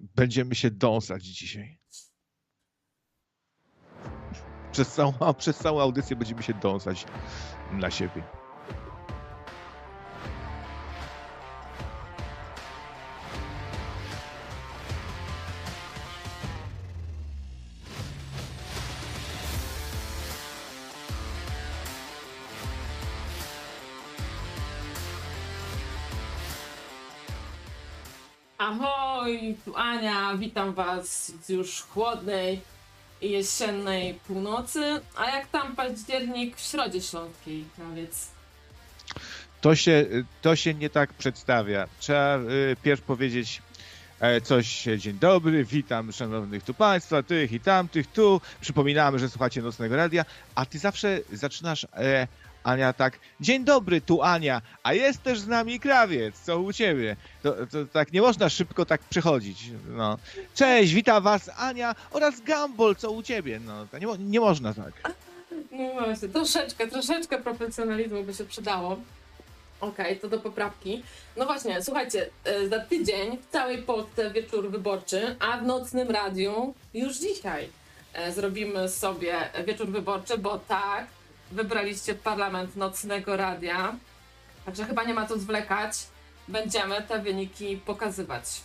będziemy się dąsać dzisiaj. Przez całą, przez całą audycję będziemy się dąsać na siebie. Witam Was z już chłodnej i jesiennej północy. A jak tam październik w Środzie Śląskiej, krawiec? To się, to się nie tak przedstawia. Trzeba y, powiedzieć e, coś, dzień dobry, witam szanownych tu państwa, tych i tamtych, tu. Przypominamy, że słuchacie Nocnego Radia, a ty zawsze zaczynasz e, Ania tak, dzień dobry, tu Ania, a jest też z nami krawiec, co u ciebie? To, to tak nie można szybko tak przechodzić. No. Cześć, witam was Ania oraz Gumball, co u ciebie? No, to nie, nie można tak. No właśnie, troszeczkę, troszeczkę profesjonalizmu by się przydało. Okej, okay, to do poprawki. No właśnie, słuchajcie, e, za tydzień w całej Polsce wieczór wyborczy, a w nocnym radiu już dzisiaj e, zrobimy sobie wieczór wyborczy, bo tak, wybraliście parlament nocnego radia, także chyba nie ma co zwlekać. Będziemy te wyniki pokazywać.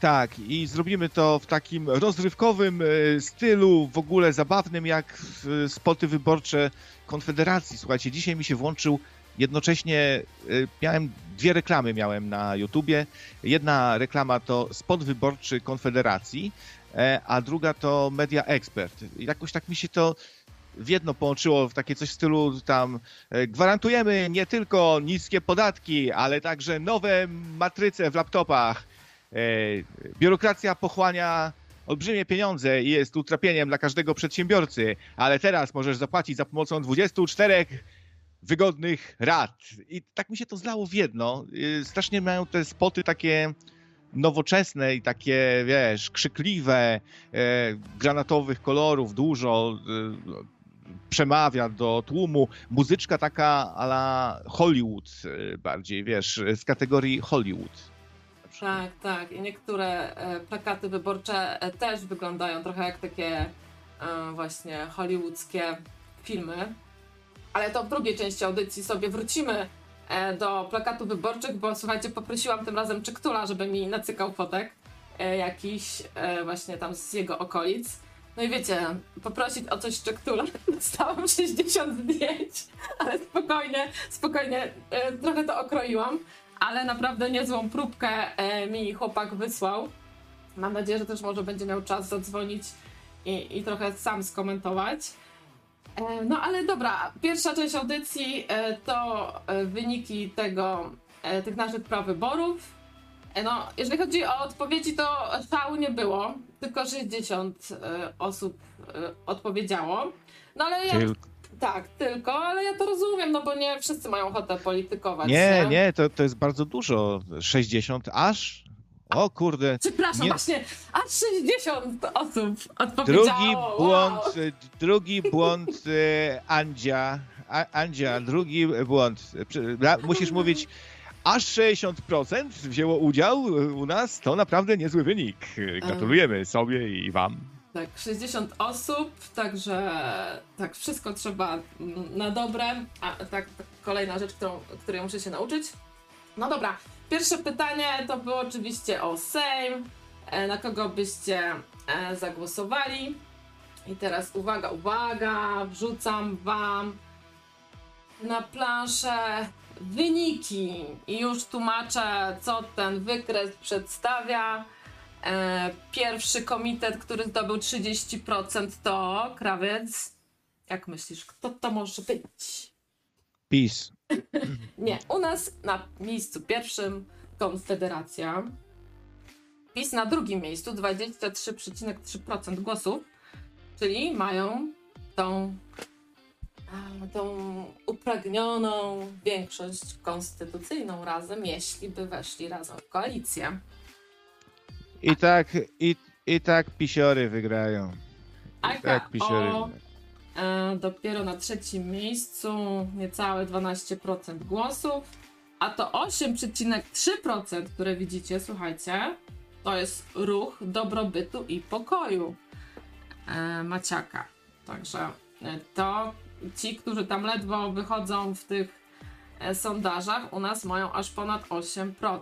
Tak, i zrobimy to w takim rozrywkowym e, stylu, w ogóle zabawnym, jak spoty wyborcze Konfederacji. Słuchajcie, dzisiaj mi się włączył jednocześnie e, miałem dwie reklamy miałem na YouTubie. Jedna reklama to spot wyborczy Konfederacji, e, a druga to Media Expert. Jakoś tak mi się to w jedno połączyło w takie coś w stylu tam e, gwarantujemy nie tylko niskie podatki, ale także nowe matryce w laptopach. E, biurokracja pochłania olbrzymie pieniądze i jest utrapieniem dla każdego przedsiębiorcy, ale teraz możesz zapłacić za pomocą 24 wygodnych rad. I tak mi się to zlało w jedno. E, strasznie mają te spoty takie nowoczesne i takie, wiesz, krzykliwe, granatowych kolorów dużo, przemawia do tłumu. Muzyczka taka ala Hollywood y, bardziej, wiesz, z kategorii Hollywood. Tak, tak. I niektóre e, plakaty wyborcze e, też wyglądają trochę jak takie e, właśnie hollywoodzkie filmy. Ale to w drugiej części audycji sobie wrócimy do plakatów wyborczych, bo słuchajcie, poprosiłam tym razem Czyktula, żeby mi nacykał fotek jakiś właśnie tam z jego okolic. No i wiecie, poprosić o coś Czektula. Dostałam 60 zdjęć, ale spokojnie, spokojnie, e, trochę to okroiłam, ale naprawdę niezłą próbkę e, mi chłopak wysłał. Mam nadzieję, że też może będzie miał czas zadzwonić i, i trochę sam skomentować. E, no ale dobra, pierwsza część audycji to wyniki tego, tych naszych prawyborów. E, no, jeżeli chodzi o odpowiedzi, to szału nie było. Tylko 60 y, osób y, odpowiedziało. No ale ja. Tak, tylko, ale ja to rozumiem, no bo nie wszyscy mają ochotę politykować. Nie, nie, nie to, to jest bardzo dużo. 60 aż? O kurde. Przepraszam, nie... właśnie, aż 60 osób odpowiedziało. Drugi błąd, wow. drugi błąd Andzia. Andzia, drugi błąd. Musisz mówić aż 60% wzięło udział u nas, to naprawdę niezły wynik. Gratulujemy sobie i wam. Tak, 60 osób, także tak, wszystko trzeba na dobre. A tak, tak kolejna rzecz, którą, której muszę się nauczyć. No dobra, pierwsze pytanie to było oczywiście o Sejm. E, na kogo byście e, zagłosowali? I teraz uwaga, uwaga, wrzucam wam na planszę wyniki i już tłumaczę, co ten wykres przedstawia. E, pierwszy komitet, który zdobył 30% to krawiec. Jak myślisz, kto to może być? PiS. Nie, u nas na miejscu pierwszym Konfederacja. PiS na drugim miejscu 23,3% głosów, czyli mają tą tą upragnioną większość konstytucyjną razem, jeśli by weszli razem w koalicję. I tak, i, i tak pisiory wygrają. I tak pisiory o, e, dopiero na trzecim miejscu niecałe 12% głosów, A to 8,3%, które widzicie, słuchajcie, to jest ruch dobrobytu i pokoju e, Maciaka. Także e, to ci, którzy tam ledwo wychodzą w tych e, sondażach, u nas mają aż ponad 8%.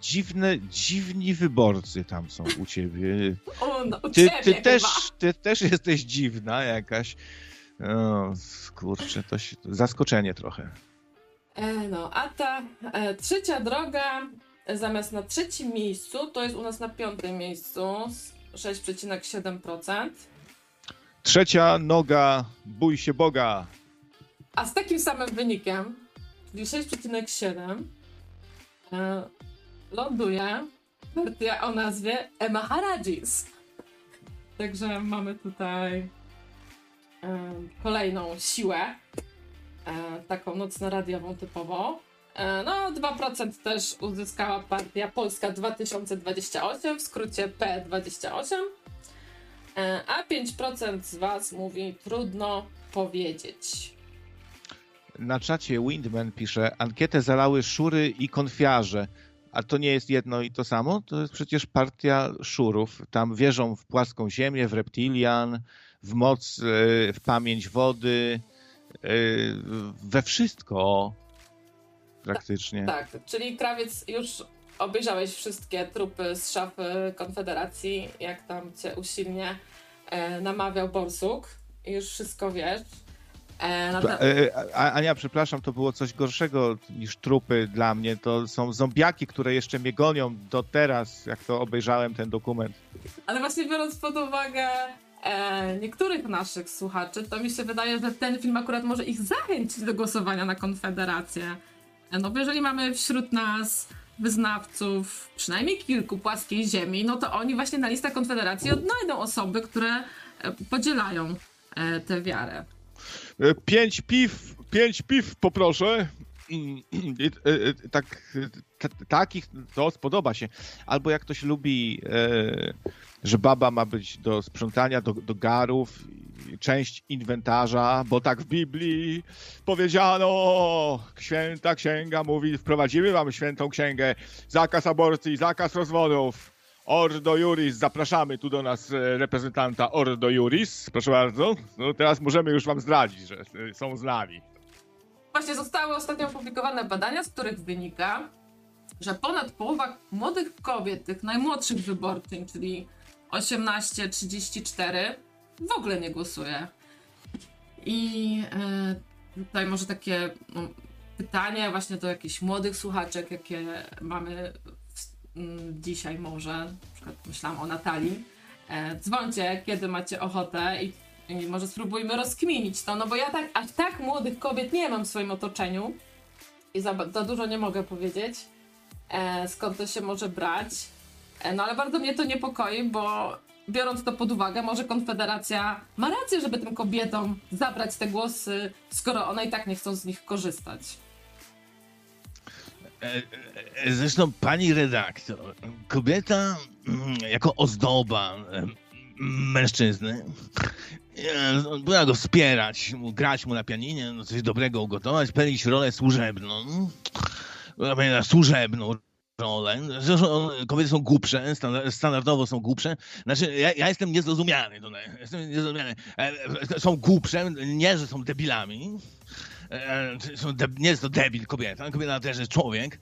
Dziwne, dziwni wyborcy tam są u ciebie. O, no, u Ty, ciebie ty, chyba. też, ty też jesteś dziwna jakaś. O, kurczę, to się, zaskoczenie trochę. E, no, a ta e, trzecia droga, zamiast na trzecim miejscu, to jest u nas na piątym miejscu, z 6,7%. Trzecia noga, bój się Boga. A z takim samym wynikiem, czyli 6,7, e, ląduje partia o nazwie Emma Harajis. Także mamy tutaj e, kolejną siłę, e, taką nocno-radiową typową. E, no, 2% też uzyskała partia Polska 2028, w skrócie P28. E, a 5% z Was mówi trudno powiedzieć. Na czacie Windman pisze, ankietę zalały szury i konfiarze. A to nie jest jedno i to samo? To jest przecież partia szurów. Tam wierzą w płaską ziemię, w reptilian, w moc, e, w pamięć wody, e, we wszystko praktycznie. Tak, czyli krawiec już obejrzałeś wszystkie trupy z szafy Konfederacji, jak tam cię usilnie e, namawiał Borsuk. Już wszystko wiesz. E, no to, E, Ania, przepraszam, to było coś gorszego niż trupy dla mnie. To są zombiaki, które jeszcze mnie gonią do teraz, jak to obejrzałem ten dokument. ale właśnie biorąc pod uwagę e, niektórych naszych słuchaczy, to mi się wydaje, że ten film akurat może ich zachęcić do głosowania na Konfederację. E, No bo jeżeli mamy wśród nas wyznawców przynajmniej kilku płaskiej ziemi, no to oni właśnie na listach Konfederacji odnajdą osoby, które e, podzielają e, tę wiarę. E, Pięć piw, pięć piw poproszę. Mm, i, e, e, Tak, takich to spodoba się. Albo jak ktoś lubi, e, że baba ma być do sprzątania, do, do garów, część inwentarza, bo tak w Biblii powiedziano, święta księga mówi, wprowadzimy wam świętą księgę, zakaz aborcji, zakaz rozwodów. Ordo Juris, zapraszamy tu do nas e, reprezentanta Ordo Juris, proszę bardzo. No teraz możemy już wam zdradzić, że e, są z nami. Właśnie zostały ostatnio opublikowane badania, z których wynika, że ponad połowa młodych kobiet, tych najmłodszych wyborczyń, czyli 18-34, w ogóle nie głosuje. I e, tutaj może takie no, pytanie właśnie do jakichś młodych słuchaczek, jakie mamy w, m, dzisiaj może, na przykład myślałam o Natalii. E, dzwońcie, kiedy macie ochotę i, i może spróbujmy rozkminić to, no bo ja tak, aż tak młodych kobiet nie mam w swoim otoczeniu i za, za dużo nie mogę powiedzieć, skąd to się może brać. E, no ale bardzo mnie to niepokoi, bo biorąc to pod uwagę, może Konfederacja ma rację, żeby tym kobietom zabrać te głosy, skoro one i tak nie chcą z nich korzystać. E, e, Zresztą pani redaktor, kobieta mm, jako ozdoba e, mężczyzny, e, była go wspierać, grać mu na pianinie, no coś dobrego ugotować, pełnić rolę służebną, służebną rolę. Zresztą kobiety są głupsze, standa- standardowo są głupsze. Znaczy, ja, ja jestem niezrozumiany tutaj. Jestem niezrozumiany. E, e, Są głupsze, nie, że są debilami. E, nie jest to debil kobieta, kobieta też jest człowiek.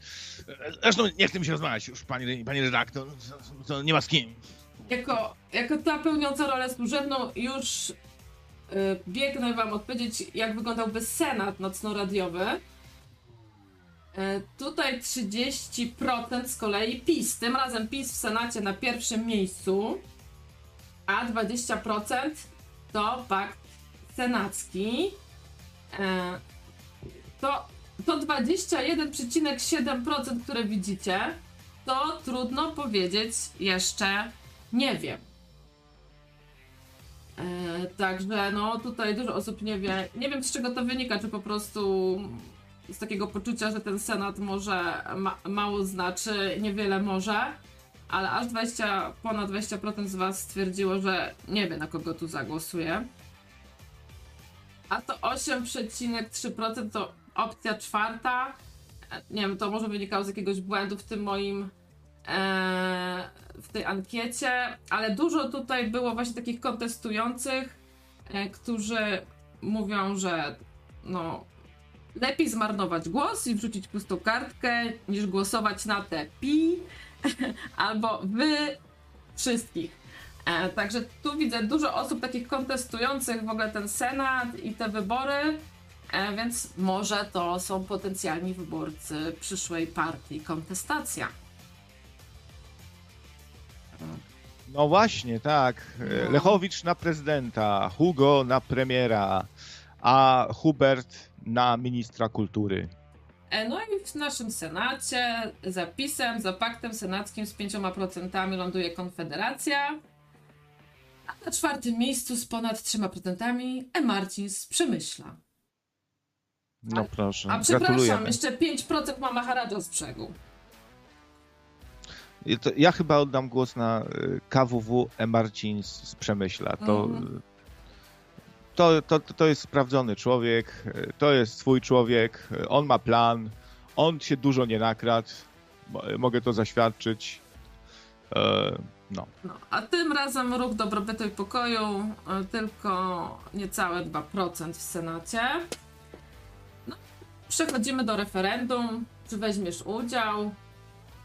Zresztą nie chcę mi się rozmawiać już, pani, pani redaktor, to, nie ma z kim. Jako, jako ta pełniąca rolę służebną już y, biegnę wam odpowiedzieć, jak wyglądałby senat nocno-radiowy. Y, tutaj 30% z kolei PiS. Tym razem PiS w Senacie na pierwszym miejscu, a 20% to pakt senacki. E, to, to 21,7%, które widzicie, to trudno powiedzieć jeszcze nie wiem. E, także no tutaj dużo osób nie wie. Nie wiem z czego to wynika, czy po prostu z takiego poczucia, że ten senat może ma, mało znaczy, niewiele może, ale aż 20, ponad 20% z was stwierdziło, że nie wie na kogo tu zagłosuje. A to 8,3% to opcja czwarta, Nie wiem, to może wynikało z jakiegoś błędu w tym moim e, w tej ankiecie, ale dużo tutaj było właśnie takich kontestujących, e, którzy mówią, że no lepiej zmarnować głos i wrzucić pustą kartkę, niż głosować na te pi albo wy wszystkich. E, także tu widzę dużo osób takich kontestujących w ogóle ten Senat i te wybory, e, więc może to są potencjalni wyborcy przyszłej partii kontestacja. No właśnie, tak. No. Lechowicz na prezydenta, Hugo na premiera, a Hubert na ministra kultury. E, No i w naszym Senacie zapisem, za paktem senackim z 5% ląduje Konfederacja. A na czwartym miejscu z ponad 3% E. Marcin z Przemyśla. No proszę, A przepraszam, gratulujemy. jeszcze 5% ma Maharadża z brzegu. Ja chyba oddam głos na y, KWW E. Marcin z, Przemyśla. To, Mhm. To, to, to jest sprawdzony człowiek, to jest swój człowiek, on ma plan, on się dużo nie nakradł, mo- mogę to zaświadczyć. E, No. No, a tym razem ruch dobrobytu i pokoju e, tylko niecałe 2% w Senacie. No, przechodzimy do referendum. Czy weźmiesz udział?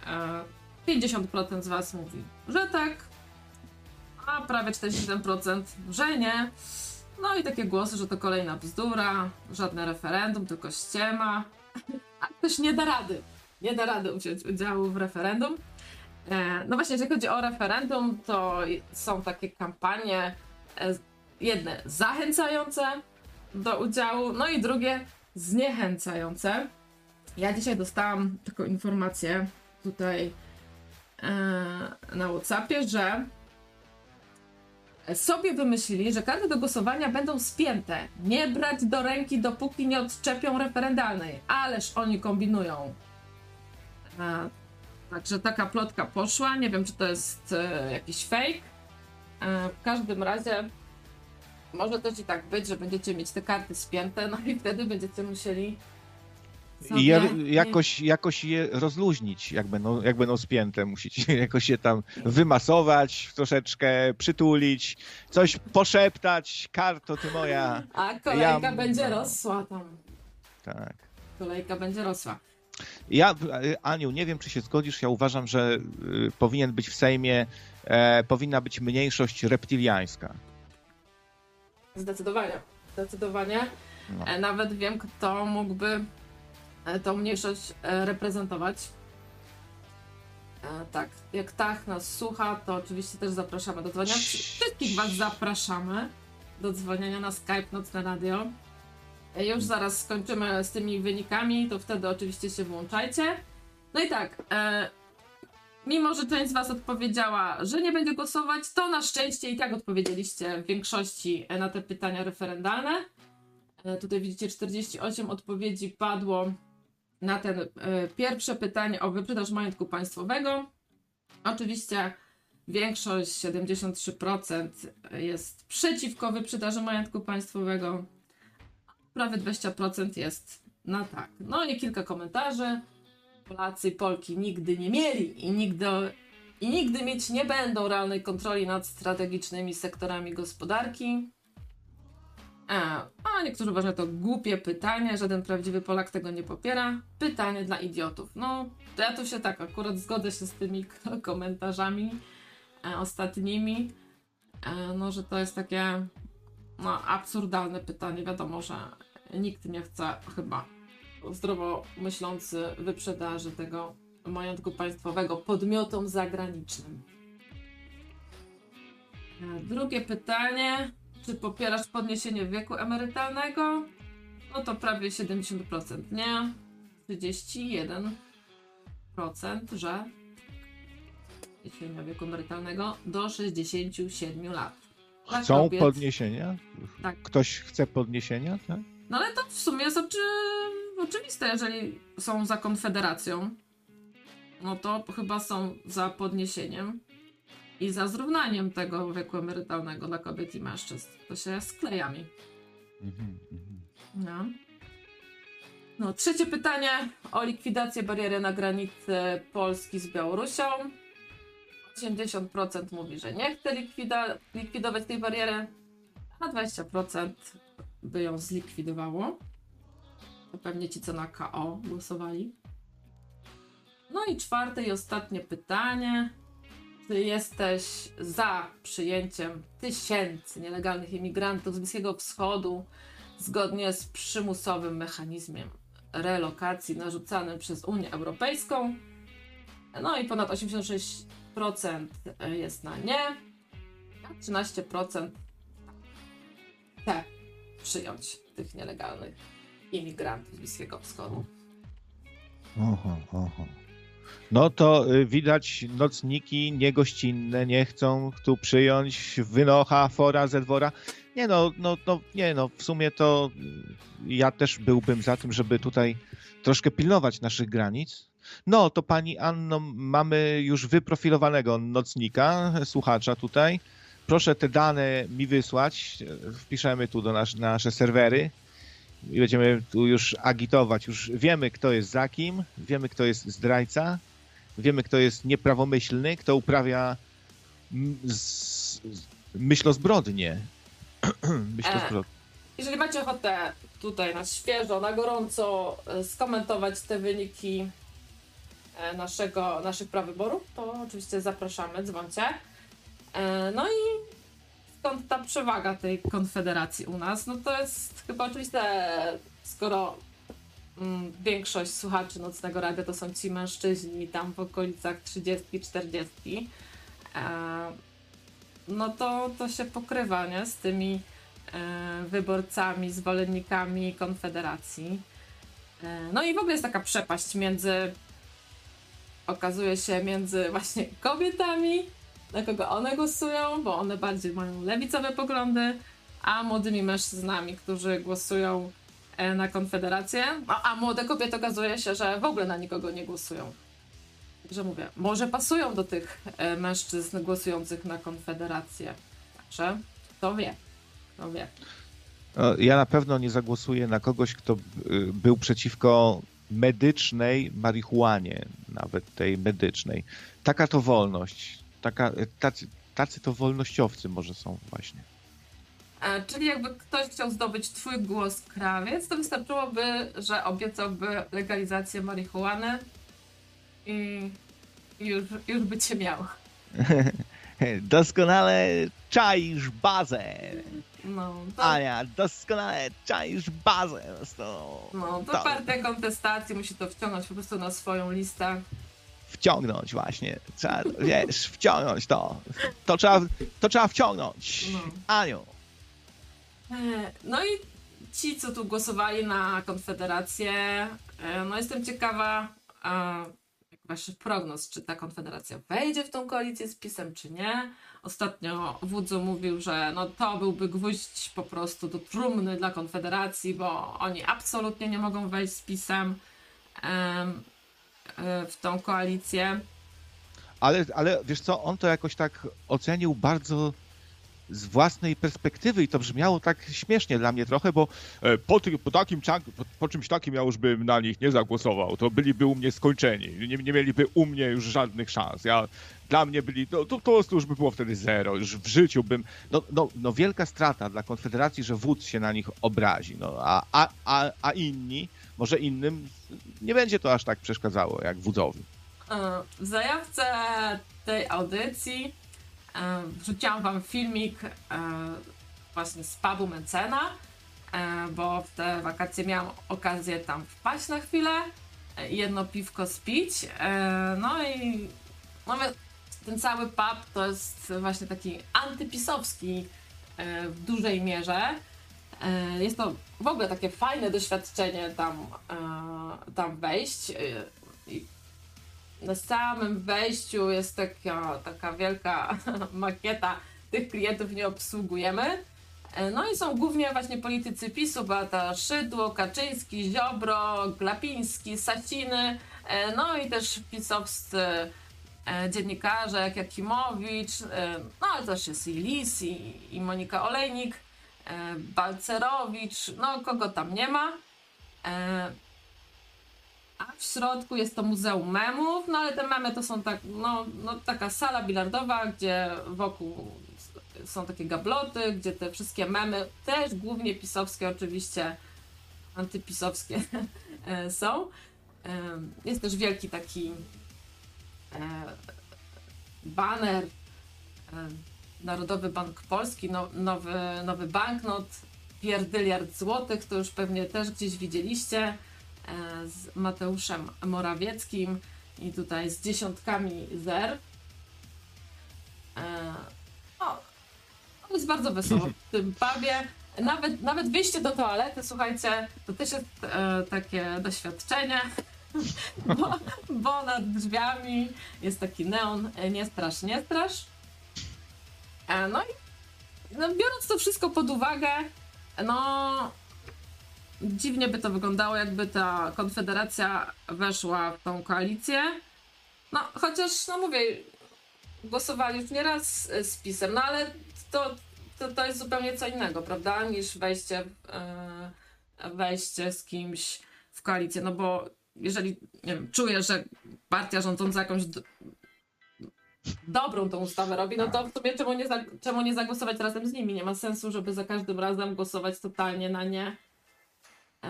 E, 50% z Was mówi, że tak, a prawie 47% że nie. No i takie głosy, że to kolejna bzdura, żadne referendum, tylko ściema. A ktoś nie da rady. Nie da rady wziąć udziału w referendum. E, No właśnie, jeżeli chodzi o referendum, to są takie kampanie, e, jedne zachęcające do udziału, no i drugie zniechęcające. Ja dzisiaj dostałam taką informację tutaj e, na WhatsAppie, że sobie wymyślili, że karty do głosowania będą spięte. Nie brać do ręki, dopóki nie odczepią referendalnej. Ależ oni kombinują. E, Także taka plotka poszła. Nie wiem, czy to jest e, jakiś fake. E, w każdym razie może też i tak być, że będziecie mieć te karty spięte, no i wtedy będziecie musieli. I je, sobie- jakoś, jakoś je rozluźnić, jak będą, jak będą spięte. Musicie jakoś je tam wymasować troszeczkę, przytulić, coś poszeptać. Karto, ty moja. A kolejka Ja- będzie no. rosła tam. Tak. Kolejka będzie rosła. Ja, e, Aniu, nie wiem, czy się zgodzisz. Ja uważam, że y, powinien być w Sejmie, e, powinna być mniejszość reptiliańska. Zdecydowanie. Zdecydowanie. No. E, Nawet wiem, kto mógłby tą mniejszość e, reprezentować. E, Tak, jak Tach nas słucha, to oczywiście też zapraszamy do dzwonienia. Wszystkich Was zapraszamy do dzwonienia na Skype Nocne Radio. E, Już zaraz skończymy z tymi wynikami, to wtedy oczywiście się włączajcie. No i tak, e, mimo że część z Was odpowiedziała, że nie będzie głosować, to na szczęście i tak odpowiedzieliście w większości e, na te pytania referendalne. E, Tutaj widzicie 48 odpowiedzi padło na ten e, pierwsze pytanie o wyprzedaż majątku państwowego. Oczywiście większość, 73% jest przeciwko wyprzedaży majątku państwowego. Prawie 20% jest na tak. No i kilka komentarzy. Polacy i Polki nigdy nie mieli i nigdy, i nigdy mieć nie będą realnej kontroli nad strategicznymi sektorami gospodarki. A, a niektórzy uważają to głupie pytanie, żaden prawdziwy Polak tego nie popiera. Pytanie dla idiotów. No, to ja tu się tak akurat zgodzę się z tymi komentarzami e, ostatnimi. E, no, że to jest takie no, absurdalne pytanie. Wiadomo, że nikt nie chce chyba zdrowo myślący wyprzedaży tego majątku państwowego podmiotom zagranicznym. E, Drugie pytanie. Czy popierasz podniesienie wieku emerytalnego? No to prawie 70% nie. 31% że podniesienia wieku emerytalnego do 67 lat. Dla Chcą kobiet- podniesienia? Tak. Ktoś chce podniesienia? Tak? No ale to w sumie jest oczy... oczywiste, jeżeli są za konfederacją, no to chyba są za podniesieniem i za zrównaniem tego wieku emerytalnego dla kobiet i mężczyzn. To się skleja mi. Mhm, mhm. No. No, trzecie pytanie o likwidację bariery na granicy Polski z Białorusią. 80% mówi, że nie chce likwida- likwidować tej bariery, a 20% by ją zlikwidowało. To pewnie ci, co na KO głosowali. No i czwarte i ostatnie pytanie. Czy jesteś za przyjęciem tysięcy nielegalnych imigrantów z Bliskiego Wschodu zgodnie z przymusowym mechanizmem relokacji narzucanym przez Unię Europejską? No i ponad 86% jest na nie, a 13% chce przyjąć tych nielegalnych imigrantów z Bliskiego Wschodu. Oho, oho. No to y, widać nocniki niegościnne nie chcą tu przyjąć wynocha, fora, zedwora. Nie no, no, no, nie no, w sumie to y, ja też byłbym za tym, żeby tutaj troszkę pilnować naszych granic. No to pani Anno, mamy już wyprofilowanego nocnika, słuchacza tutaj. Proszę te dane mi wysłać, wpiszemy tu do nas, na nasze serwery i będziemy tu już agitować. Już wiemy, kto jest za kim, wiemy, kto jest zdrajca, wiemy, kto jest nieprawomyślny, kto uprawia z- myślozbrodnie. myślozbrodnie. Jeżeli macie ochotę tutaj na świeżo, na gorąco e, skomentować te wyniki e, naszego, naszych prawyborów, to oczywiście zapraszamy, dzwoncie. E, No i skąd ta przewaga tej konfederacji u nas? No to jest chyba oczywiste, skoro mm, większość słuchaczy Nocnego Radia to są ci mężczyźni tam w okolicach 30-40, e, no to, to się pokrywa nie? z tymi e, wyborcami, zwolennikami Konfederacji. E, No i w ogóle jest taka przepaść między, okazuje się, między właśnie kobietami, na kogo one głosują, bo one bardziej mają lewicowe poglądy, a młodymi mężczyznami, którzy głosują e, na Konfederację, a, a młode kobiety okazuje się, że w ogóle na nikogo nie głosują. Także mówię, może pasują do tych e, mężczyzn głosujących na Konfederację. Także kto wie, kto wie. No, Ja na pewno nie zagłosuję na kogoś, kto y, był przeciwko medycznej marihuanie, nawet tej medycznej. Taka to wolność. Taka, tacy, tacy to wolnościowcy może są właśnie. E, czyli jakby ktoś chciał zdobyć twój głos krawiec, to wystarczyłoby, że obiecałby legalizację marihuany i już, już by cię miał. Doskonale czaisz bazę. No, to, Ania, doskonale czaisz bazę. To, no, to to partia kontestacji musi to wciągnąć po prostu na swoją listę. Wciągnąć właśnie. Trzeba, wiesz, wciągnąć to. To trzeba, to trzeba wciągnąć. No. Aniu. E, No i ci, co tu głosowali na Konfederację, e, no jestem ciekawa jak waszych prognoz, czy ta Konfederacja wejdzie w tą koalicję z PiSem, czy nie. Ostatnio Wudzu mówił, że no to byłby gwóźdź po prostu do trumny dla Konfederacji, bo oni absolutnie nie mogą wejść z PiSem em, w tą koalicję. Ale, ale wiesz co, on to jakoś tak ocenił bardzo z własnej perspektywy i to brzmiało tak śmiesznie dla mnie trochę, bo e, po, ty, po takim po, po czymś takim ja już bym na nich nie zagłosował. To byliby u mnie skończeni. Nie, nie mieliby u mnie już żadnych szans. Ja, dla mnie byli, to, to, to już by było wtedy zero. Już w życiu bym, no, no, no wielka strata dla Konfederacji, że wódz się na nich obrazi. No, a, a, a, a inni, może innym nie będzie to aż tak przeszkadzało jak wódzowi. E, W zajawce tej audycji wrzuciłam wam filmik e, właśnie z pubu Mencena, e, bo w te wakacje miałam okazję tam wpaść na chwilę e, jedno piwko spić. E, No i ten cały pub to jest właśnie taki antypisowski e, w dużej mierze. E, Jest to w ogóle takie fajne doświadczenie tam, e, tam wejść. Na samym wejściu jest taka, taka wielka makieta. Tych klientów nie obsługujemy. E, No i są głównie właśnie politycy PiSu, Beata Szydło, Kaczyński, Ziobro, Glapiński, Saciny, e, no i też pisowscy e, dziennikarze jak Jakimowicz, no ale też jest i Lis, i, i Monika Olejnik, Balcerowicz, no kogo tam nie ma. E, a w środku jest to Muzeum Memów, no ale te memy to są tak, no, no taka sala bilardowa, gdzie wokół są takie gabloty, gdzie te wszystkie memy, też głównie pisowskie oczywiście, antypisowskie e, są. E, jest też wielki taki e, baner Narodowy Bank Polski, no, nowy, nowy banknot, pierdyliard złotych, to już pewnie też gdzieś widzieliście z Mateuszem Morawieckim i tutaj z dziesiątkami zer. No, jest bardzo wesoło w tym pubie. Nawet, nawet wyjście do toalety, słuchajcie, to też jest e, takie doświadczenie, bo, bo nad drzwiami jest taki neon, e, nie strasz, nie strasz. E, no i no, biorąc to wszystko pod uwagę, no dziwnie by to wyglądało, jakby ta konfederacja weszła w tą koalicję. No, chociaż, no mówię, głosowali już nieraz z PiSem, no ale to, to, to jest zupełnie co innego, prawda, niż wejście, yy, wejście z kimś w koalicję, no bo jeżeli, nie wiem, czuję, że partia rządząca jakąś do, dobrą tą ustawę robi, no to w sumie czemu nie, za, czemu nie zagłosować razem z nimi? Nie ma sensu, żeby za każdym razem głosować totalnie na nie. Yy,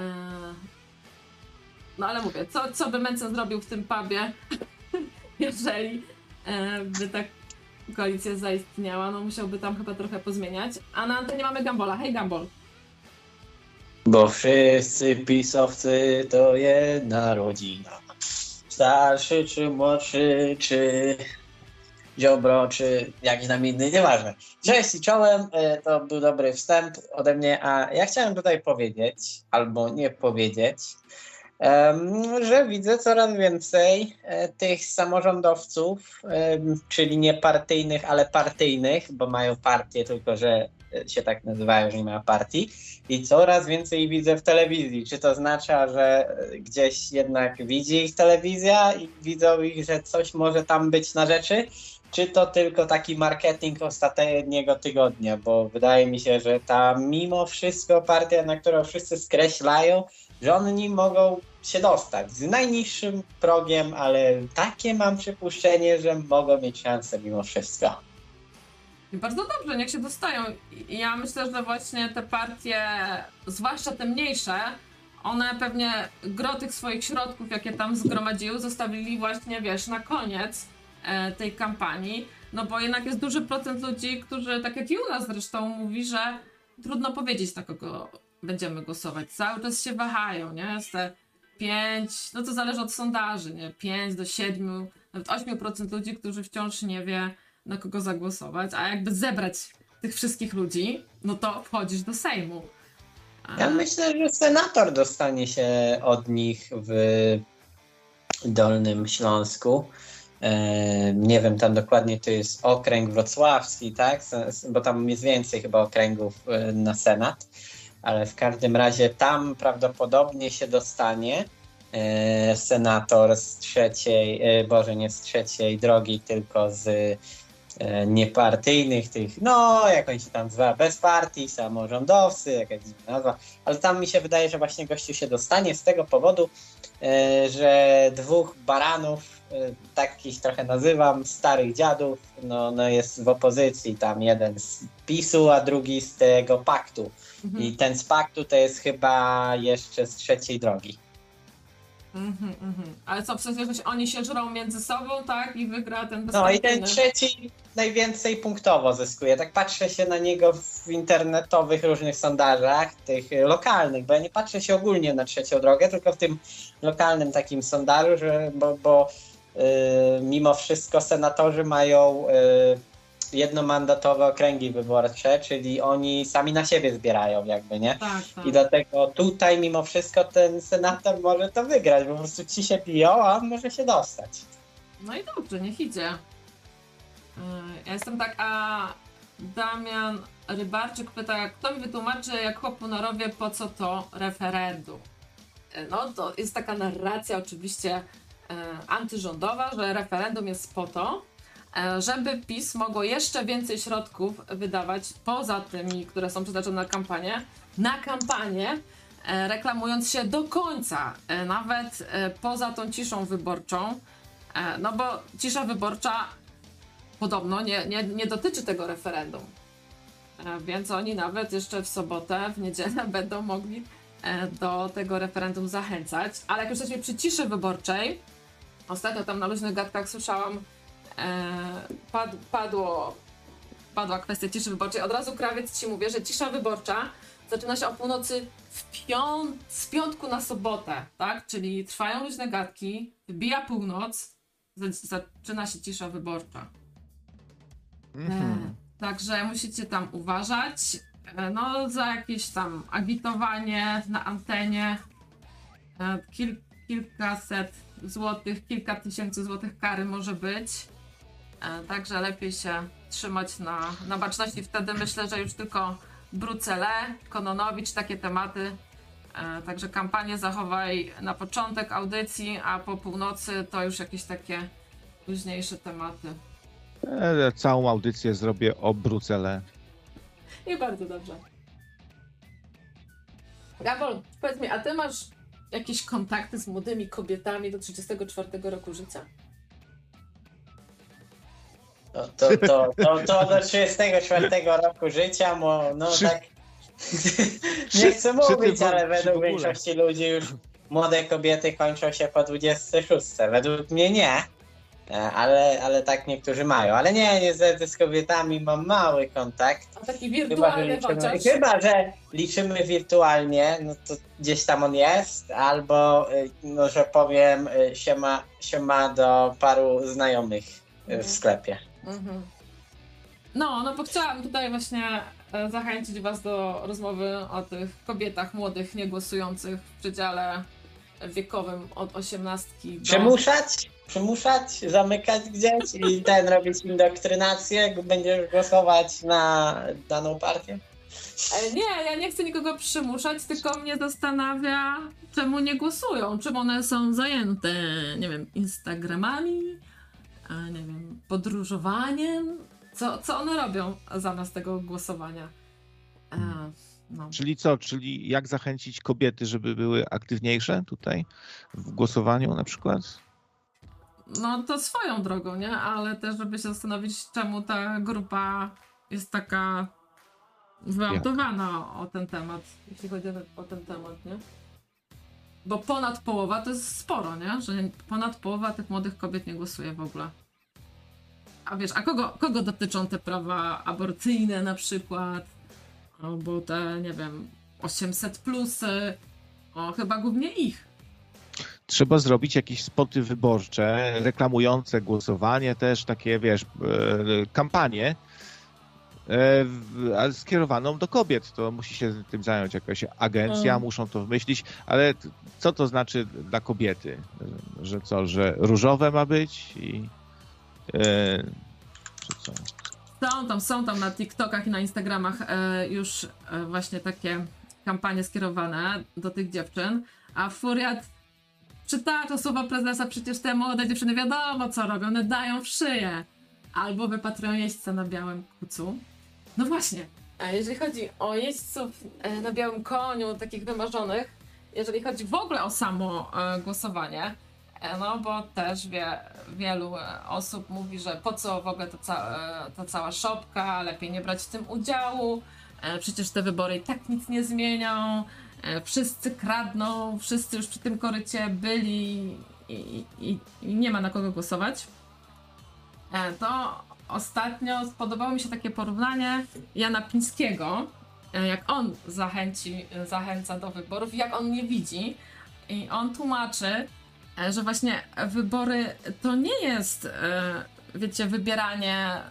no ale mówię, co, co by Mencen zrobił w tym pubie, jeżeli yy, by tak koalicja zaistniała, no musiałby tam chyba trochę pozmieniać. A na antenie mamy Gambola. Hej Gambol. Bo wszyscy pisowcy to jedna rodzina. Starszy czy młodszy, czy Ziobro, czy jakiś tam inny, nieważne. Cześć i czołem, e, to był dobry wstęp ode mnie, a ja chciałem tutaj powiedzieć, albo nie powiedzieć, że widzę coraz więcej e, tych samorządowców, czyli nie partyjnych, ale partyjnych, bo mają partię, tylko że e, się tak nazywają, że nie mają partii. I coraz więcej widzę w telewizji. Czy to oznacza, że gdzieś jednak widzi ich telewizja i widzą ich, że coś może tam być na rzeczy? Czy to tylko taki marketing ostatniego tygodnia? Bo wydaje mi się, że ta mimo wszystko partia, na którą wszyscy skreślają, że oni mogą się dostać z najniższym progiem, ale takie mam przypuszczenie, że mogą mieć szansę mimo wszystko. Bardzo dobrze, niech się dostają. Ja myślę, że właśnie te partie, zwłaszcza te mniejsze, one pewnie gro tych swoich środków, jakie tam zgromadziły, zostawili właśnie, wiesz, na koniec tej kampanii. No bo jednak jest duży procent ludzi, którzy, tak jak i u nas zresztą, mówi, że trudno powiedzieć, na kogo będziemy głosować. Cały czas się wahają, nie? Z te 5, no to zależy od sondaży, nie? 5 do 7, nawet 8% ludzi, którzy wciąż nie wie, na kogo zagłosować, a jakby zebrać tych wszystkich ludzi, no to wchodzisz do Sejmu. A... Ja myślę, że senator dostanie się od nich w Dolnym Śląsku. Nie wiem, tam dokładnie to jest okręg wrocławski, tak? Bo tam jest więcej chyba okręgów e, na Senat ale w każdym razie tam prawdopodobnie się dostanie e, senator z trzeciej, e, Boże, nie z trzeciej drogi, tylko z niepartyjnych tych, no jak oni się tam nazywa, bez partii, samorządowcy, jakaś nazwa, ale tam mi się wydaje, że właśnie gościu się dostanie z tego powodu, że dwóch baranów, takich trochę nazywam, starych dziadów, no, no jest w opozycji, tam jeden z PiSu, a drugi z tego paktu Mhm. I ten z paktu to jest chyba jeszcze z trzeciej drogi. Mhm, mhm. Ale co, w sensie, że oni się żrą między sobą, tak? I wygra ten No i ten trzeci najwięcej punktowo zyskuje. Tak patrzę się na niego w internetowych różnych sondażach, tych lokalnych, bo ja nie patrzę się ogólnie na trzecią drogę, tylko w tym lokalnym takim sondażu, że, bo, bo mimo wszystko senatorzy mają yy, jednomandatowe okręgi wyborcze, czyli oni sami na siebie zbierają jakby, nie? Tak, tak. I dlatego tutaj mimo wszystko ten senator może to wygrać, bo po prostu ci się piją, a on może się dostać. No i dobrze, niech idzie. E, ja jestem tak, a Damian Rybarczyk pyta, kto mi wytłumaczy, jak chłopu narowie, po co to referendum? E, no to jest taka narracja oczywiście e, antyrządowa, że referendum jest po to, E, żeby PiS mogło jeszcze więcej środków wydawać poza tymi, które są przeznaczone na kampanię, na kampanię e, reklamując się do końca, e, nawet e, poza tą ciszą wyborczą. E, no bo cisza wyborcza podobno nie, nie, nie dotyczy tego referendum. E, Więc oni nawet jeszcze w sobotę, w niedzielę będą mogli e, do tego referendum zachęcać. Ale jak już jesteśmy przy ciszy wyborczej, ostatnio tam na luźnych gadkach słyszałam, e, pad, padło, padła kwestia ciszy wyborczej. Od razu krawiec ci mówię, że cisza wyborcza zaczyna się o północy w pią- z piątku na sobotę, tak? Czyli trwają luźne gadki, wbija północ, za- zaczyna się cisza wyborcza. Mhm. E, Także musicie tam uważać. E, No, za jakieś tam agitowanie na antenie. e, Kil, kilkaset złotych, kilka tysięcy złotych kary może być. E, Także lepiej się trzymać na, na baczności. Wtedy myślę, że już tylko Brucele, Kononowicz, takie tematy. E, Także kampanię zachowaj na początek audycji, a po północy to już jakieś takie luźniejsze tematy. E, Całą audycję zrobię o Brucele. I bardzo dobrze. Gabol, powiedz mi, a ty masz jakieś kontakty z młodymi kobietami do 34 roku życia? To, to, to, to, to do 34 roku życia, mo, no Czy- tak. czy- Nie chcę mówić, ale według większości ludzi już młode kobiety kończą się po 26. Według mnie nie. E, Ale, ale tak niektórzy mają. Ale nie, niestety z kobietami mam mały kontakt. A taki Chyba, że wirtualny liczymy, chociaż? chyba, że liczymy wirtualnie, no to gdzieś tam on jest, albo, y, no, że powiem, y, się ma, się ma do paru znajomych y, Mhm. w sklepie. Mhm. No, no bo chciałam tutaj właśnie e, zachęcić was do rozmowy o tych kobietach młodych, niegłosujących w przedziale wiekowym od 18 do... Przymuszać? Przymuszać? Zamykać gdzieś i ten robić indoktrynację? jak Będziesz głosować na daną partię? E, Nie, ja nie chcę nikogo przymuszać, tylko mnie zastanawia, czemu nie głosują, czym one są zajęte, nie wiem, Instagramami, a nie wiem, podróżowaniem, co, co one robią zamiast tego głosowania. E, no. Czyli co? Czyli jak zachęcić kobiety, żeby były aktywniejsze tutaj w głosowaniu na przykład? No to swoją drogą, nie? Ale też, żeby się zastanowić, czemu ta grupa jest taka wyautowana o ten temat, jeśli chodzi o ten temat, nie? Bo ponad połowa to jest sporo, nie? Że ponad połowa tych młodych kobiet nie głosuje w ogóle. A wiesz, a kogo, kogo dotyczą te prawa aborcyjne na przykład? Albo te, nie wiem, 800 plusy. O, chyba głównie ich. Trzeba zrobić jakieś spoty wyborcze, reklamujące głosowanie, też takie, wiesz, e, kampanię e, ale skierowaną do kobiet. To musi się tym zająć jakaś agencja, Mm. muszą to wymyślić, ale co to znaczy dla kobiety? Że co, że różowe ma być i e, czy co? Są tam, są tam na TikTokach i na Instagramach e, już e, właśnie takie kampanie skierowane do tych dziewczyn, a Furiat przytacza słowa prezesa, przecież te młode dziewczyny wiadomo co robią, one dają w szyję. Albo wypatrują jeźdźca na białym kucu. No właśnie, a jeżeli chodzi o jeźdźców e, na białym koniu, takich wymarzonych, jeżeli chodzi w ogóle o samo e, głosowanie, E, No, bo też wie, wielu osób mówi, że po co w ogóle ta, ca, ta cała szopka, lepiej nie brać w tym udziału, przecież te wybory i tak nic nie zmienią, wszyscy kradną, wszyscy już przy tym korycie byli i, i, i nie ma na kogo głosować. E, To ostatnio spodobało mi się takie porównanie Jana Pińskiego, e, jak on zachęci, zachęca do wyborów, jak on nie widzi. I on tłumaczy, e, że właśnie wybory to nie jest, e, wiecie, wybieranie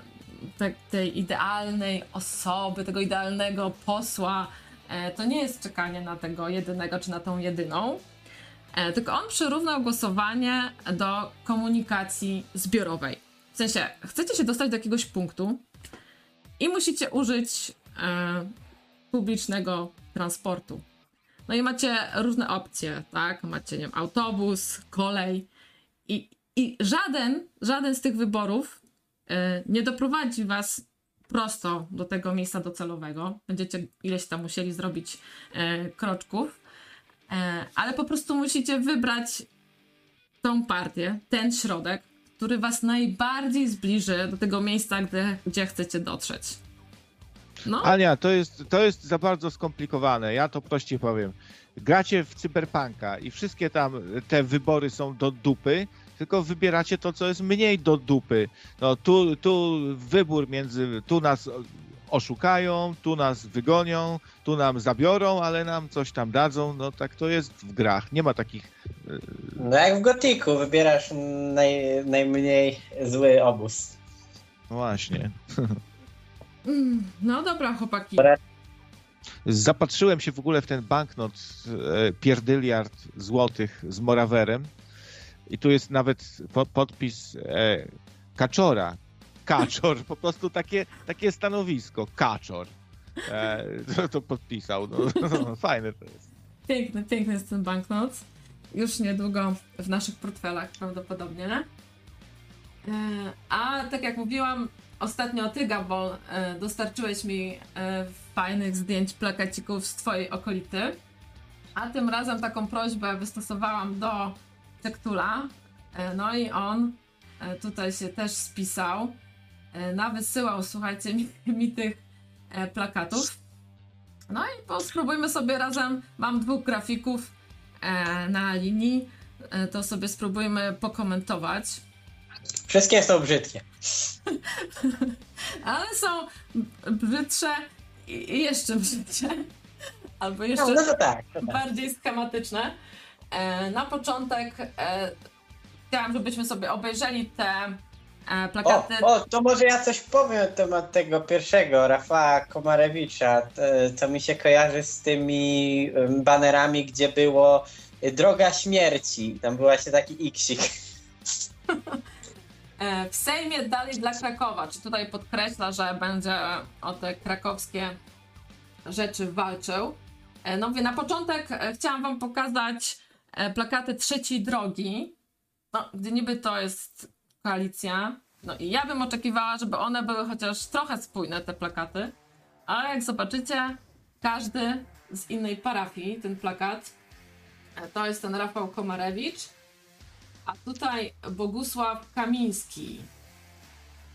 te, tej idealnej osoby, tego idealnego posła. E, To nie jest czekanie na tego jedynego czy na tą jedyną. E, Tylko on przyrównał głosowanie do komunikacji zbiorowej. W sensie, chcecie się dostać do jakiegoś punktu i musicie użyć e, publicznego transportu. No i macie różne opcje, tak? Macie, nie wiem, autobus, kolej i, i żaden, żaden z tych wyborów nie doprowadzi was prosto do tego miejsca docelowego. Będziecie ileś tam musieli zrobić e, kroczków. E, ale po prostu musicie wybrać tą partię, ten środek, który was najbardziej zbliży do tego miejsca, gdzie, chcecie dotrzeć. No, Ania, to jest, to jest za bardzo skomplikowane. Ja to prościej powiem. Gracie w cyberpunka i wszystkie tam te wybory są do dupy, tylko wybieracie to, co jest mniej do dupy. No tu, tu wybór między, tu nas oszukają, tu nas wygonią, tu nam zabiorą, ale nam coś tam dadzą. No tak to jest w grach. Nie ma takich. No jak w Gotiku, wybierasz naj, najmniej zły obóz. No właśnie. mm, no dobra, chłopaki. Zapatrzyłem się w ogóle w ten banknot e, pierdyliard złotych z Morawerem i tu jest nawet po, podpis e, Kaczora. Kaczor, po prostu takie, takie stanowisko, Kaczor. E, to, to podpisał. No, no, fajne to jest. Piękny, piękny jest ten banknot. Już niedługo w naszych portfelach prawdopodobnie. E, a tak jak mówiłam, ostatnio ty, Gabol, e, dostarczyłeś mi e, fajnych zdjęć plakacików z twojej okolity. A tym razem taką prośbę wystosowałam do Tektula. E, no i on e, tutaj się też spisał. E, nawysyłał, słuchajcie, mi, mi tych plakatów. No i po, spróbujmy sobie razem. Mam dwóch grafików na linii. To sobie spróbujmy pokomentować. Wszystkie są brzydkie. Ale są brzydsze i jeszcze brzydsze. Albo No, jeszcze no to tak. Tak. bardziej schematyczne. E, na początek e, chciałam, żebyśmy sobie obejrzeli te e, O, plakaty. o, to może ja coś powiem na temat tego pierwszego, Rafała Komarewicza. To, mi się kojarzy z tymi banerami, gdzie było Droga Śmierci. Tam był właśnie taki iksik. W Sejmie dalej dla Krakowa. Czy tutaj podkreśla, że będzie o te krakowskie rzeczy walczył. No mówię, na początek chciałam wam pokazać plakaty trzeciej drogi. No, gdzie niby to jest koalicja. No i ja bym oczekiwała, żeby one były chociaż trochę spójne, te plakaty. Ale jak zobaczycie, każdy z innej parafii, ten plakat, e, to jest ten Rafał Komarewicz. A tutaj Bogusław Kamiński.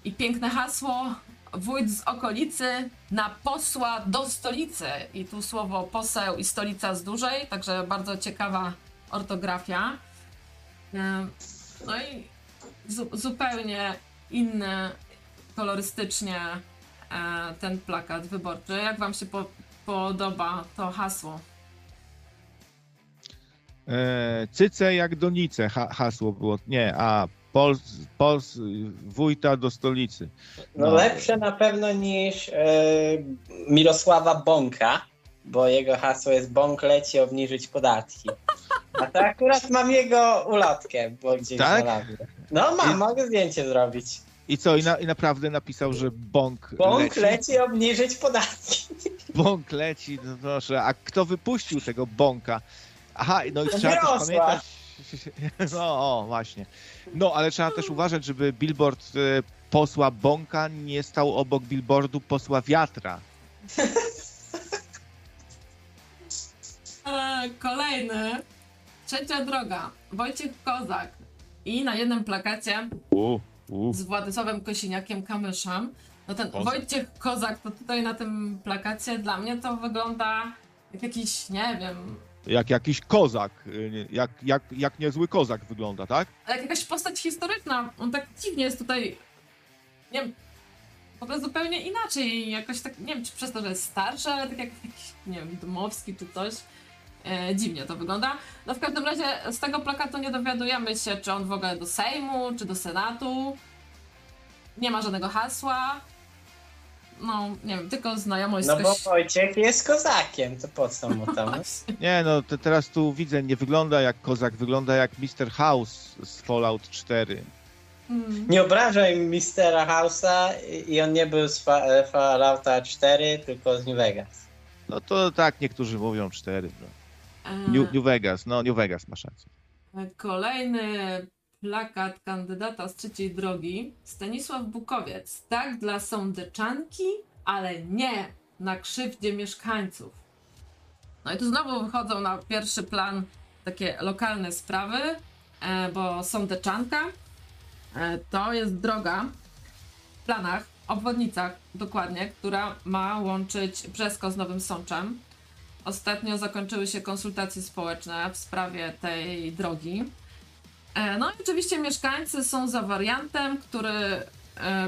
I piękne hasło wójt z okolicy na posła do stolicy. I tu słowo poseł i stolica z dużej, także bardzo ciekawa ortografia. Em, No i zu zupełnie inny kolorystycznie e, ten plakat wyborczy. Jak wam się po podoba to hasło? E, cyce jak donice ha, hasło było. Nie, a Pols, Pols, wójta do stolicy. No, No. lepsze na pewno niż e, Mirosława Bąka, bo jego hasło jest Bąk leci obniżyć podatki. A to akurat mam jego ulotkę, bo gdzieś Tak? znalazłem. No mam, I- mogę zdjęcie zrobić. I co, i, na, i naprawdę napisał, że bąk, Bąk leci? leci obniżyć podatki. Bąk leci, no proszę. A kto wypuścił tego bąka? Aha, no i trzeba też Mirosław. pamiętać. No, o, właśnie. No, ale trzeba też uważać, żeby billboard e, posła Bąka nie stał obok billboardu posła Wiatra. E, kolejny. Trzecia droga. Wojciech Kozak. I na jednym plakacie U, u. z Władysławem Kosiniakiem Kamyszem. No ten Kozak. Wojciech Kozak to tutaj na tym plakacie dla mnie to wygląda jak jakiś, nie wiem, Jak jakiś kozak, jak, jak, jak niezły kozak wygląda, tak? jak jakaś postać historyczna. On tak dziwnie jest tutaj, nie wiem, w ogóle zupełnie inaczej. Jakoś tak, nie wiem, czy przez to, że jest starszy, ale tak jak jakiś, nie wiem, Dmowski czy coś. E, dziwnie to wygląda. No w każdym razie z tego plakatu nie dowiadujemy się, czy on w ogóle do Sejmu, czy do Senatu. Nie ma żadnego hasła. No, nie wiem, tylko znajomość No bo koś... Wojciech jest kozakiem, to po co mu tam? Właśnie. Nie, no te, teraz tu widzę, nie wygląda jak kozak, wygląda jak Mr. House z Fallout 4. Mm. Nie obrażaj Mistera House'a i on nie był z Fa- e, Fallouta 4, tylko z New Vegas. No to tak niektórzy mówią 4. No. E, New, New Vegas, no New Vegas masz rację. Kolejny plakat kandydata z trzeciej drogi. Stanisław Bukowiec. Tak dla sądeczanki, ale nie na krzywdzie mieszkańców. No i tu znowu wychodzą na pierwszy plan takie lokalne sprawy, e, bo Sądeczanka e, to jest droga w planach, obwodnicach dokładnie, która ma łączyć Brzesko z Nowym Sączem. Ostatnio zakończyły się konsultacje społeczne w sprawie tej drogi. E, No i oczywiście mieszkańcy są za wariantem, który e,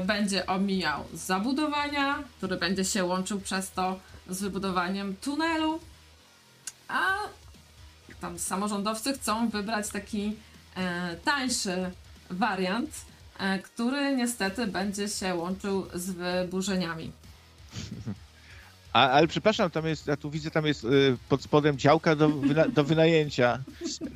będzie omijał zabudowania, który będzie się łączył przez to z wybudowaniem tunelu, a tam samorządowcy chcą wybrać taki e, tańszy wariant, który niestety będzie się łączył z wyburzeniami. A, ale przepraszam, tam jest, ja tu widzę, tam jest y, pod spodem działka do, wyna, do wynajęcia.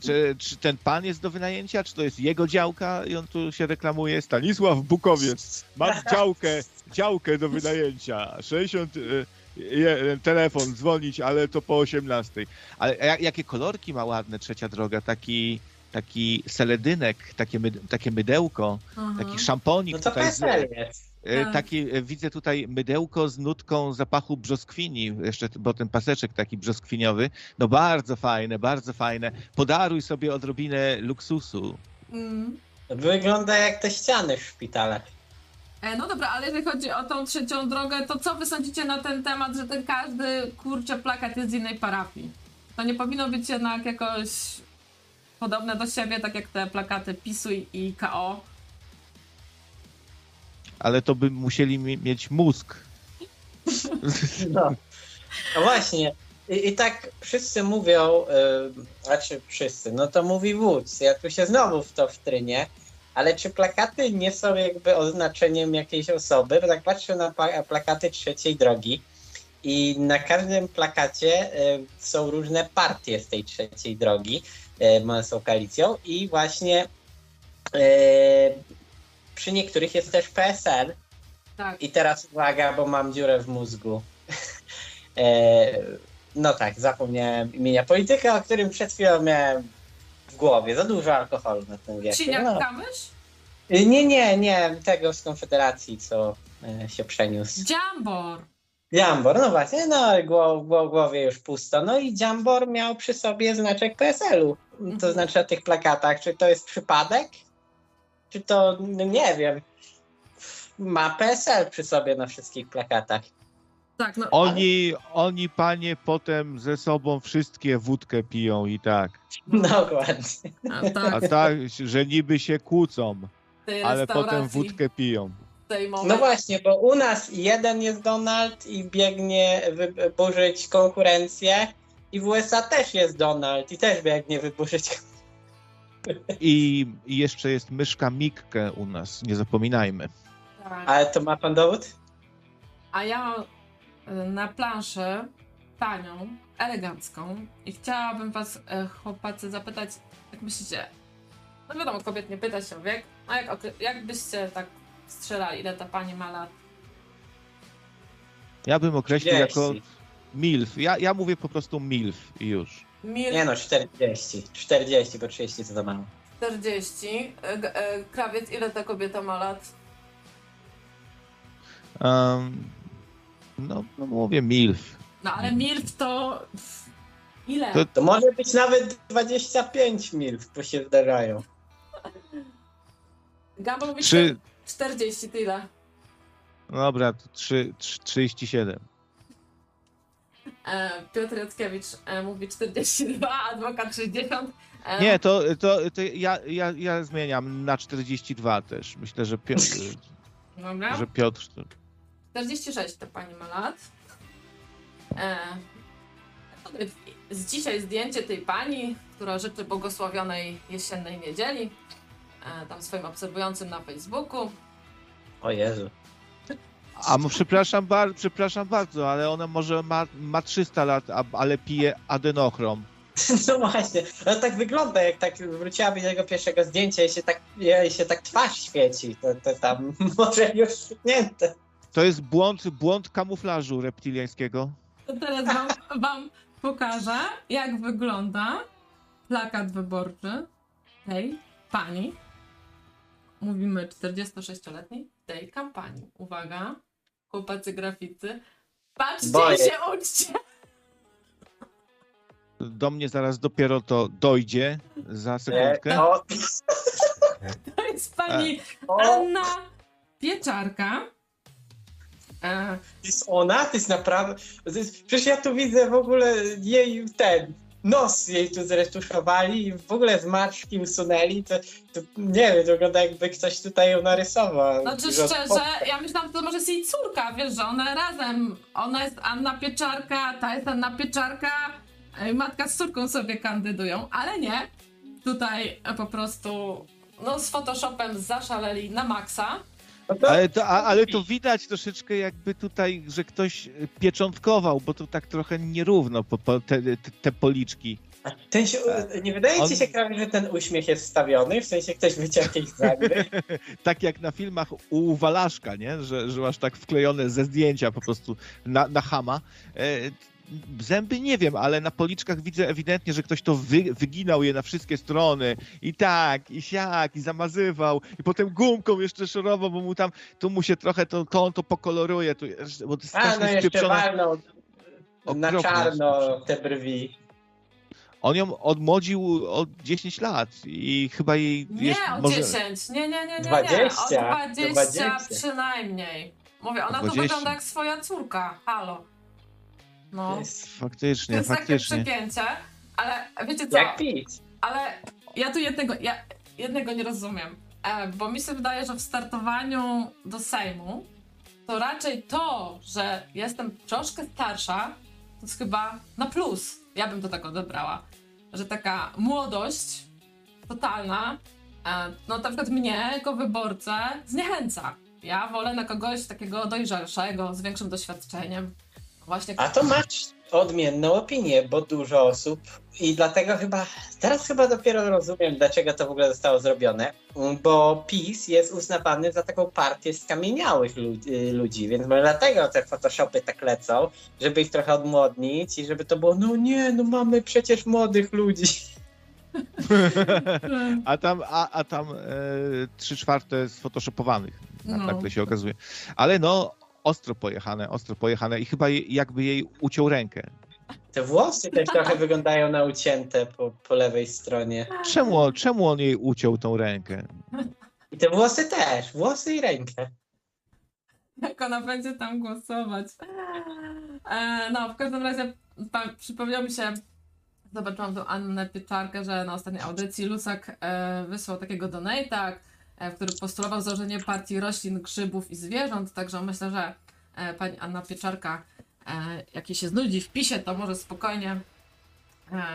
Czy, czy ten pan jest do wynajęcia, czy to jest jego działka i on tu się reklamuje? Stanisław Bukowiec, mam działkę, działkę do wynajęcia. 60 y, je, telefon, dzwonić, ale to po 18. Ale jak, jakie kolorki ma ładne trzecia droga, taki taki seledynek, takie, my, takie mydełko, Aha. taki szamponik No to tutaj jest. E, Tak. Taki e, widzę tutaj mydełko z nutką zapachu brzoskwini, jeszcze bo ten paseczek taki brzoskwiniowy. No bardzo fajne, bardzo fajne. Podaruj sobie odrobinę luksusu. Mm. Wygląda jak te ściany w szpitalach. E, No dobra, ale jeżeli chodzi o tą trzecią drogę, to co wy sądzicie na ten temat, że ten każdy kurczę plakat jest z innej parafii? To nie powinno być jednak jakoś podobne do siebie, tak jak te plakaty PiSu i KO. Ale to by musieli mi- mieć mózg. No, no właśnie. I, I tak wszyscy mówią, yy, znaczy wszyscy, no to mówi wódz. Ja tu się znowu w to wtrynię. Ale czy plakaty nie są jakby oznaczeniem jakiejś osoby? Bo tak patrzę na plakaty trzeciej drogi i na każdym plakacie y, są różne partie z tej trzeciej drogi, y, są koalicją i właśnie y, przy niektórych jest też PSL, Tak. i teraz uwaga, bo mam dziurę w mózgu. e, no tak, zapomniałem imienia polityka, o którym przed chwilą miałem w głowie. Za dużo alkoholu na tym wieku. Siniak No. Kamysz? Nie, nie, nie, tego z Konfederacji, co e, się przeniósł. Dziambor. Dziambor, no właśnie, no gło, gło, głowie już pusto. No i Dziambor miał przy sobie znaczek PSL-u. To Mhm. znaczy na tych plakatach, czy to jest przypadek? Czy to, no nie wiem, ma PSL przy sobie na wszystkich plakatach. Tak, no. Oni, oni panie potem ze sobą wszystkie wódkę piją i tak. Dokładnie. A, tak, A tak, że niby się kłócą, ale potem wódkę piją. No właśnie, bo u nas jeden jest Donald i biegnie wyburzyć konkurencję i w USA też jest Donald i też biegnie wyburzyć I, I jeszcze jest myszka Mikke u nas, nie zapominajmy. Tak. Ale to ma pan dowód? A ja mam y, na planszę panią, elegancką i chciałabym was, e, chłopacy, zapytać, jak myślicie, no wiadomo, kobiet nie pyta się o wiek, a jak, jak byście tak strzelali, ile ta pani ma lat? Ja bym określił jako 30. MILF. Ja, ja mówię po prostu MILF i już. Mil Nie no, 40. 40, bo 30 to za mało. 40. E, e, krawiec, ile ta kobieta ma lat? Um, no, no mówię MILF. No ale MILF to... Ile? To- To może być nawet 25 mil, bo się zdarzają. Gamba mówi Trzy, 40, tyle. no dobra, to trzy, trzy, 37. E, Piotr Jackiewicz e, mówi 42, adwokat 60. E, Nie, to, to, to ja, ja, ja zmieniam na 42 też. Myślę, że Piotr, Dobra. że Piotr 46 to pani ma lat. Z dzisiaj zdjęcie tej pani, która życzy błogosławionej jesiennej niedzieli. Tam swoim obserwującym na Facebooku. O Jezu. A przepraszam, bar, przepraszam bardzo, ale ona może ma, ma 300 lat, a, ale pije adenochrom. No właśnie, no tak wygląda, jak tak wróciłaby do jego pierwszego zdjęcia i się tak, jej się tak twarz świeci, to, to tam może już świetnięte. To jest błąd, błąd kamuflażu reptiliańskiego. To teraz wam, wam pokażę, jak wygląda plakat wyborczy tej pani. Mówimy 46-letniej tej kampanii. Uwaga, chłopacy graficy. Patrzcie Boję. się uczcie. do mnie zaraz dopiero to dojdzie za sekundkę. O, To jest pani o, Anna Pieczarka. E, to jest ona? To jest naprawdę... Przecież ja tu widzę w ogóle jej ten... Nos jej tu zretuszowali i w ogóle zmarszczki usunęli, to, to nie wiem, wygląda jakby ktoś tutaj ją narysował. Znaczy szczerze, ja myślałam, że to może jest jej córka, wiesz, że one razem, ona jest Anna Pieczarka, ta jest Anna Pieczarka, e, matka z córką sobie kandydują, ale nie. Tutaj po prostu, no z Photoshopem zaszaleli na maksa. No to- Ale to, a, ale to widać troszeczkę jakby tutaj, że ktoś pieczątkował, bo to tak trochę nierówno po, po te, te, policzki. A Ten się, nie wydaje On- ci się, Kamil, że ten uśmiech jest wstawiony? W sensie ktoś wyciął jakieś zęby? Tak jak na filmach u Walaszka, nie? Że, że masz tak wklejone ze zdjęcia po prostu na, na hama. Zęby nie wiem, ale na policzkach widzę ewidentnie, że ktoś to wy, wyginał je na wszystkie strony i tak, i siak, i zamazywał, i potem gumką jeszcze szorował, bo mu tam, tu mu się trochę, to, to on to pokoloruje, tu, bo to jest A, no jeszcze na czarno te brwi. On ją odmłodził o 10 lat i chyba jej Nie, jeszcze o może... 10, nie, nie, nie, nie, nie, 20, o 20, 20. przynajmniej. Mówię, ona tu 20. wygląda jak swoja córka, halo. No, Jest to Faktycznie, jest takie faktycznie. przegięcie, ale wiecie co? jak pić. Ale ja tu jednego, ja jednego nie rozumiem. E, bo mi się wydaje, że w startowaniu do Sejmu to raczej to, że jestem troszkę starsza, to jest chyba na plus. Ja bym to tak odebrała. Że taka młodość totalna, e, no na przykład mnie jako wyborcę zniechęca. Ja wolę na kogoś takiego dojrzalszego, z większym doświadczeniem. Właśnie A to masz odmienną opinię, bo dużo osób i dlatego chyba, teraz chyba dopiero rozumiem, dlaczego to w ogóle zostało zrobione, bo PiS jest uznawany za taką partię skamieniałych lud- y, ludzi, więc może dlatego te Photoshopy tak lecą, żeby ich trochę odmłodnić i żeby to było, no nie, no mamy przecież młodych ludzi. A tam, a, a tam e, trzy czwarte sfotoshopowanych, No. no. tak to się okazuje. Ale no, ostro pojechane, ostro pojechane i chyba jakby jej uciął rękę. Te włosy też trochę wyglądają na ucięte po, po lewej stronie. Czemu, czemu on jej uciął tą rękę? I te włosy też, włosy i rękę. jak ona będzie tam głosować. E, no, w każdym razie pa, przypomniał mi się, zobaczyłam tą Annę Pieczarkę, że na ostatniej audycji Lusak e, wysłał takiego donate'a, e, w którym postulował założenie partii roślin, grzybów i zwierząt, także myślę, że e, pani Anna Pieczarka, e, jak jej się znudzi w pisie, to może spokojnie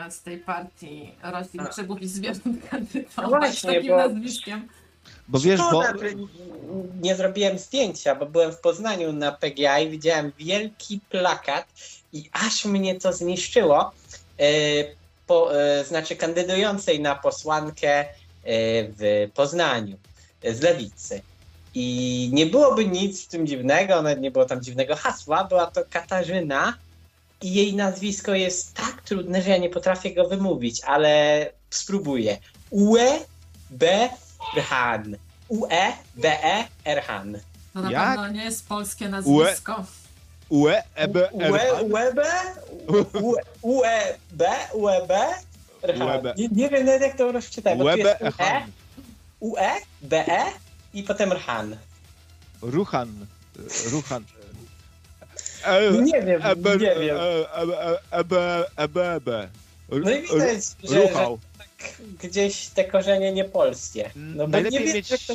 z tej partii roślin, A. grzybów i zwierząt kandydować No właśnie, takim bo- nazwiskiem. Bo wiesz, bo... Szkoda, nie zrobiłem zdjęcia, bo byłem w Poznaniu na PGA i widziałem wielki plakat i aż mnie to zniszczyło. Po, znaczy kandydującej na posłankę w Poznaniu z lewicy. I nie byłoby nic w tym dziwnego, nawet nie było tam dziwnego hasła, była to Katarzyna i jej nazwisko jest tak trudne, że ja nie potrafię go wymówić, ale spróbuję. UE B Erhan. UE B E Erhan. To na Jak? pewno nie jest polskie nazwisko. UE, EB, UE UEB UE UEB UEB Erhan. UEB. Nie, wiem nawet jak to rozczytać, bo tu UEB, jest UE, Echan, UE B E i potem Erhan. Ruchan, Ruchan. E, Nie wiem, EB, nie wiem. EB, EB, EB. No i widać, że, że Ruchał. gdzieś te korzenie nie polskie. No najlepiej, nie wiem, mieć, to...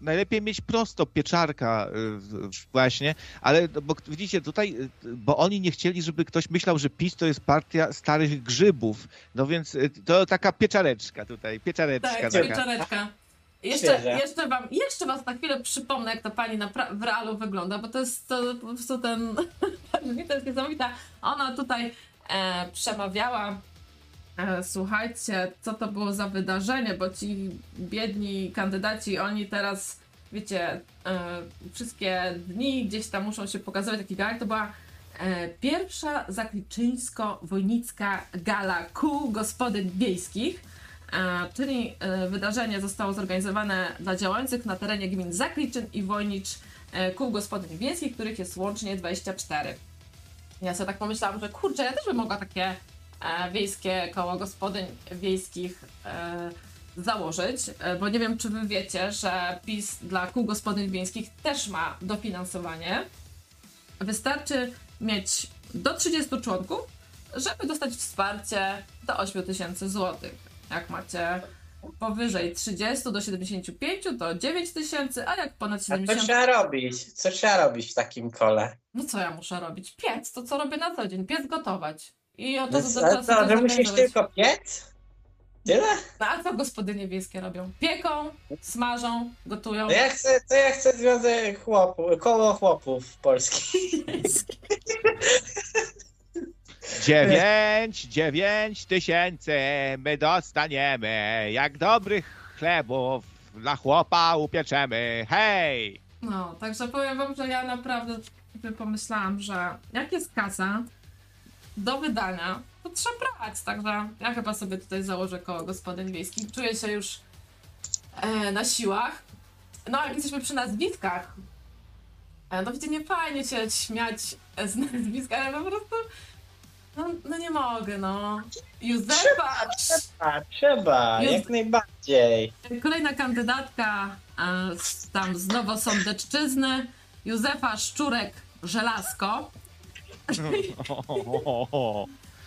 najlepiej mieć prosto pieczarka y, właśnie, ale bo widzicie tutaj, y, bo oni nie chcieli, żeby ktoś myślał, że PiS to jest partia starych grzybów, no więc y, to taka pieczareczka tutaj, pieczareczka Tak, taka. pieczareczka. Jeszcze, Świeże. jeszcze, wam, jeszcze was na chwilę przypomnę, jak ta pani na w realu wygląda, bo to jest to po prostu ten. różnica jest niesamowita. Ona tutaj e, przemawiała. E, słuchajcie, co to było za wydarzenie, bo ci biedni kandydaci, oni teraz, wiecie, e, wszystkie dni gdzieś tam muszą się pokazywać taki galak. To była e, pierwsza zakliczyńsko-wojnicka gala kół gospodyń wiejskich. E, czyli e, wydarzenie zostało zorganizowane dla działających na terenie gmin Zakliczyn i Wojnicz e, kół gospodyń wiejskich, których jest łącznie 24. Ja sobie tak pomyślałam, że kurczę, ja też bym mogła takie wiejskie koło gospodyń wiejskich założyć, bo nie wiem, czy wy wiecie, że PiS dla kół gospodyń wiejskich też ma dofinansowanie. Wystarczy mieć do 30 członków, żeby dostać wsparcie do 8 tysięcy złotych. Jak macie powyżej 30 do 75 to 9 tysięcy, a jak ponad A co 70 trzeba robić? Co trzeba robić w takim kole? no co ja muszę robić? Piec, to co robię na co dzień, piec gotować. I od No czasu do co, czasu też że musisz tylko piec? Tyle? No, a co gospodynie wiejskie robią? Pieką, smażą, gotują. To ja chcę, to ja chcę związek chłopów, koło chłopów polskich. Dziewięć, dziewięć tysięcy my dostaniemy, jak dobrych chlebów dla chłopa upieczemy. Hej! No, także powiem wam, że ja naprawdę pomyślałam, że jak jest kasa do wydania, to trzeba brać. Także ja chyba sobie tutaj założę koło gospodyń wiejskich. Czuję się już e, na siłach. No, jak jesteśmy przy nazwiskach, e, no wiecie, nie fajnie się śmiać z nazwiska, ale po prostu no, no nie mogę, no. Józefa! Trzeba, Jest- jak najbardziej. Kolejna kandydatka e, z, tam z Nowosądeczczyzny, Józefa Szczurek-Żelazko.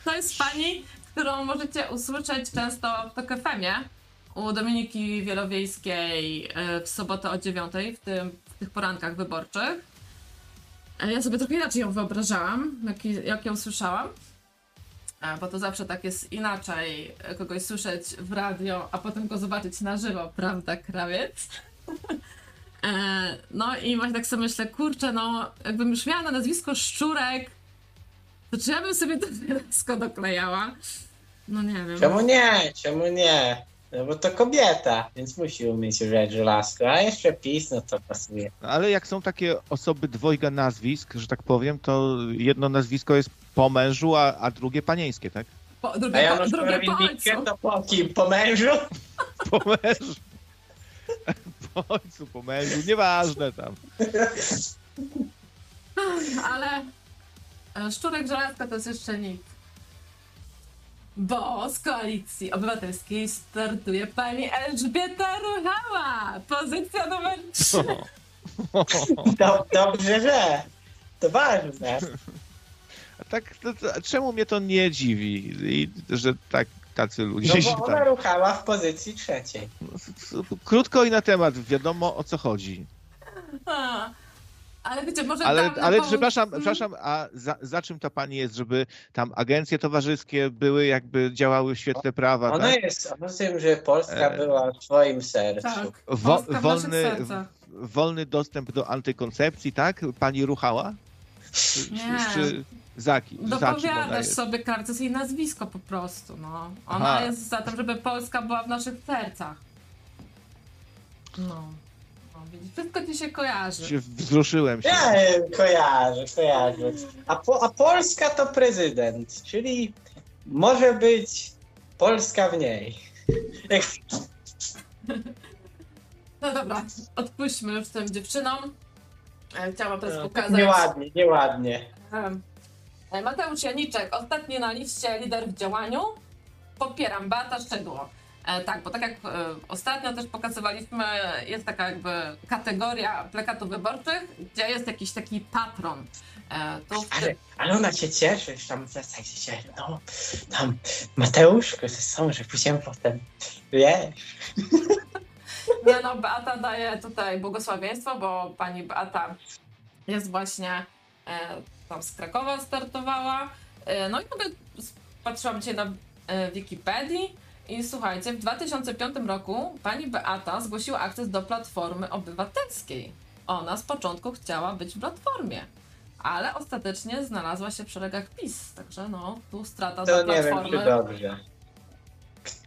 To jest pani, którą możecie usłyszeć często w Tok FM-ie u Dominiki Wielowiejskiej e, w sobotę o 9 w, tym, w tych porankach wyborczych. E, Ja sobie trochę inaczej ją wyobrażałam, jak, jak ją słyszałam. Bo to zawsze tak jest inaczej kogoś słyszeć w radio, a potem go zobaczyć na żywo, prawda, krawiec? E, No i właśnie tak sobie myślę, kurczę, no jakbym już miała na nazwisko Szczurek, to czy ja bym sobie to nazwisko doklejała? No nie wiem. Czemu nie? Czemu nie? No bo to kobieta, więc musi umieć używać żelazko, a jeszcze PiS, no to pasuje. Ale jak są takie osoby dwojga nazwisk, że tak powiem, to jedno nazwisko jest po mężu, a, a drugie panieńskie, tak? Po, A drugie, po, Janusz drugie po Korwin-Mikke ojcu. to po kim? Po mężu? Po mężu. Po ojcu, po mężu, nieważne tam. Ale e, Szczurek Żelazka to jest jeszcze nic. Bo z koalicji obywatelskiej startuje pani Elżbieta Ruchała. Pozycja numer 3. Do, dobrze, że. To ważne. A tak, to, to, czemu mnie to nie dziwi, I, że tak tacy ludzie No bo ona tam... ruchała w pozycji trzeciej. Krótko i na temat, wiadomo o co chodzi. A, Ale wiecie, może Ale, ale przepraszam, Mm. przepraszam, a za, za czym ta pani jest, żeby tam agencje towarzyskie były, jakby działały w świetle prawa, Ona tak? jest, a poza tym, że Polska E. była w twoim sercu. Tak. Wo, Polska w wolny, sercach. wolny dostęp do antykoncepcji, tak? Pani ruchała? Czy, Nie. czy, czy za, ona Dopowiadasz sobie, jest jej nazwisko po prostu, no. Ona Aha. jest za tym, żeby Polska była w naszych sercach. No. Wszystko ci się kojarzy. Się wzruszyłem się. Ja e, kojarzę, kojarzę. A, po, a Polska to prezydent, czyli może być Polska w niej. No dobra, odpuśćmy już tym dziewczynom. E, Chciałam teraz No, pokazać. Nieładnie, nieładnie. e, Mateusz Janiczek, ostatni na liście lider w działaniu. Popieram Beata Szczegło. E, tak, bo tak jak e, ostatnio też pokazywaliśmy, jest taka jakby kategoria plakatów wyborczych, gdzie jest jakiś taki patron. E, Ale, ale ona się cieszy, że tam w zasadzie się, no, tam Mateuszko ze sobą, że pójdziemy potem, wiesz. Nie no, Beata daje tutaj błogosławieństwo, bo pani Beata jest właśnie e, tam z Krakowa startowała. E, no i s- patrzyłam dzisiaj na e, Wikipedii i słuchajcie, w 2005 roku pani Beata zgłosiła akces do Platformy Obywatelskiej. Ona z początku chciała być w Platformie, ale ostatecznie znalazła się w szeregach PiS, także no, tu strata To dla nie wiem, czy dobrze.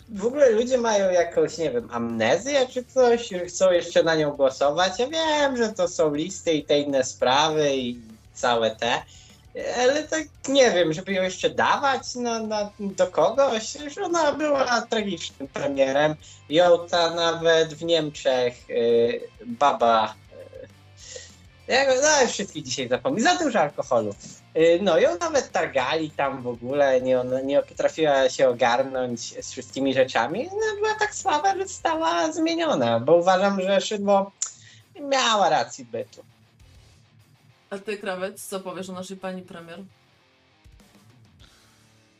W ogóle ludzie mają jakąś, nie wiem, amnezję czy coś, chcą jeszcze na nią głosować. Ja wiem, że to są listy i te inne sprawy i całe te, ale tak nie wiem, żeby ją jeszcze dawać na, na, do kogoś, że ona była tragicznym premierem. Ją ta nawet w Niemczech y, baba, y, Ja go, no wszystkich dzisiaj zapomnę, za dużo alkoholu. Y, No ją nawet targali tam w ogóle, nie, ona nie potrafiła się ogarnąć z wszystkimi rzeczami. No, była tak słaba, że została zmieniona, bo uważam, że Szydło miała rację bytu. A ty, krawiec, co powiesz o naszej pani premier?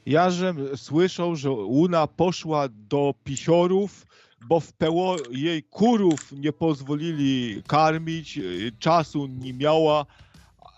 Ja żem słyszał, że Una poszła do pisiorów, bo w PO jej kurów nie pozwolili karmić, y, czasu nie miała,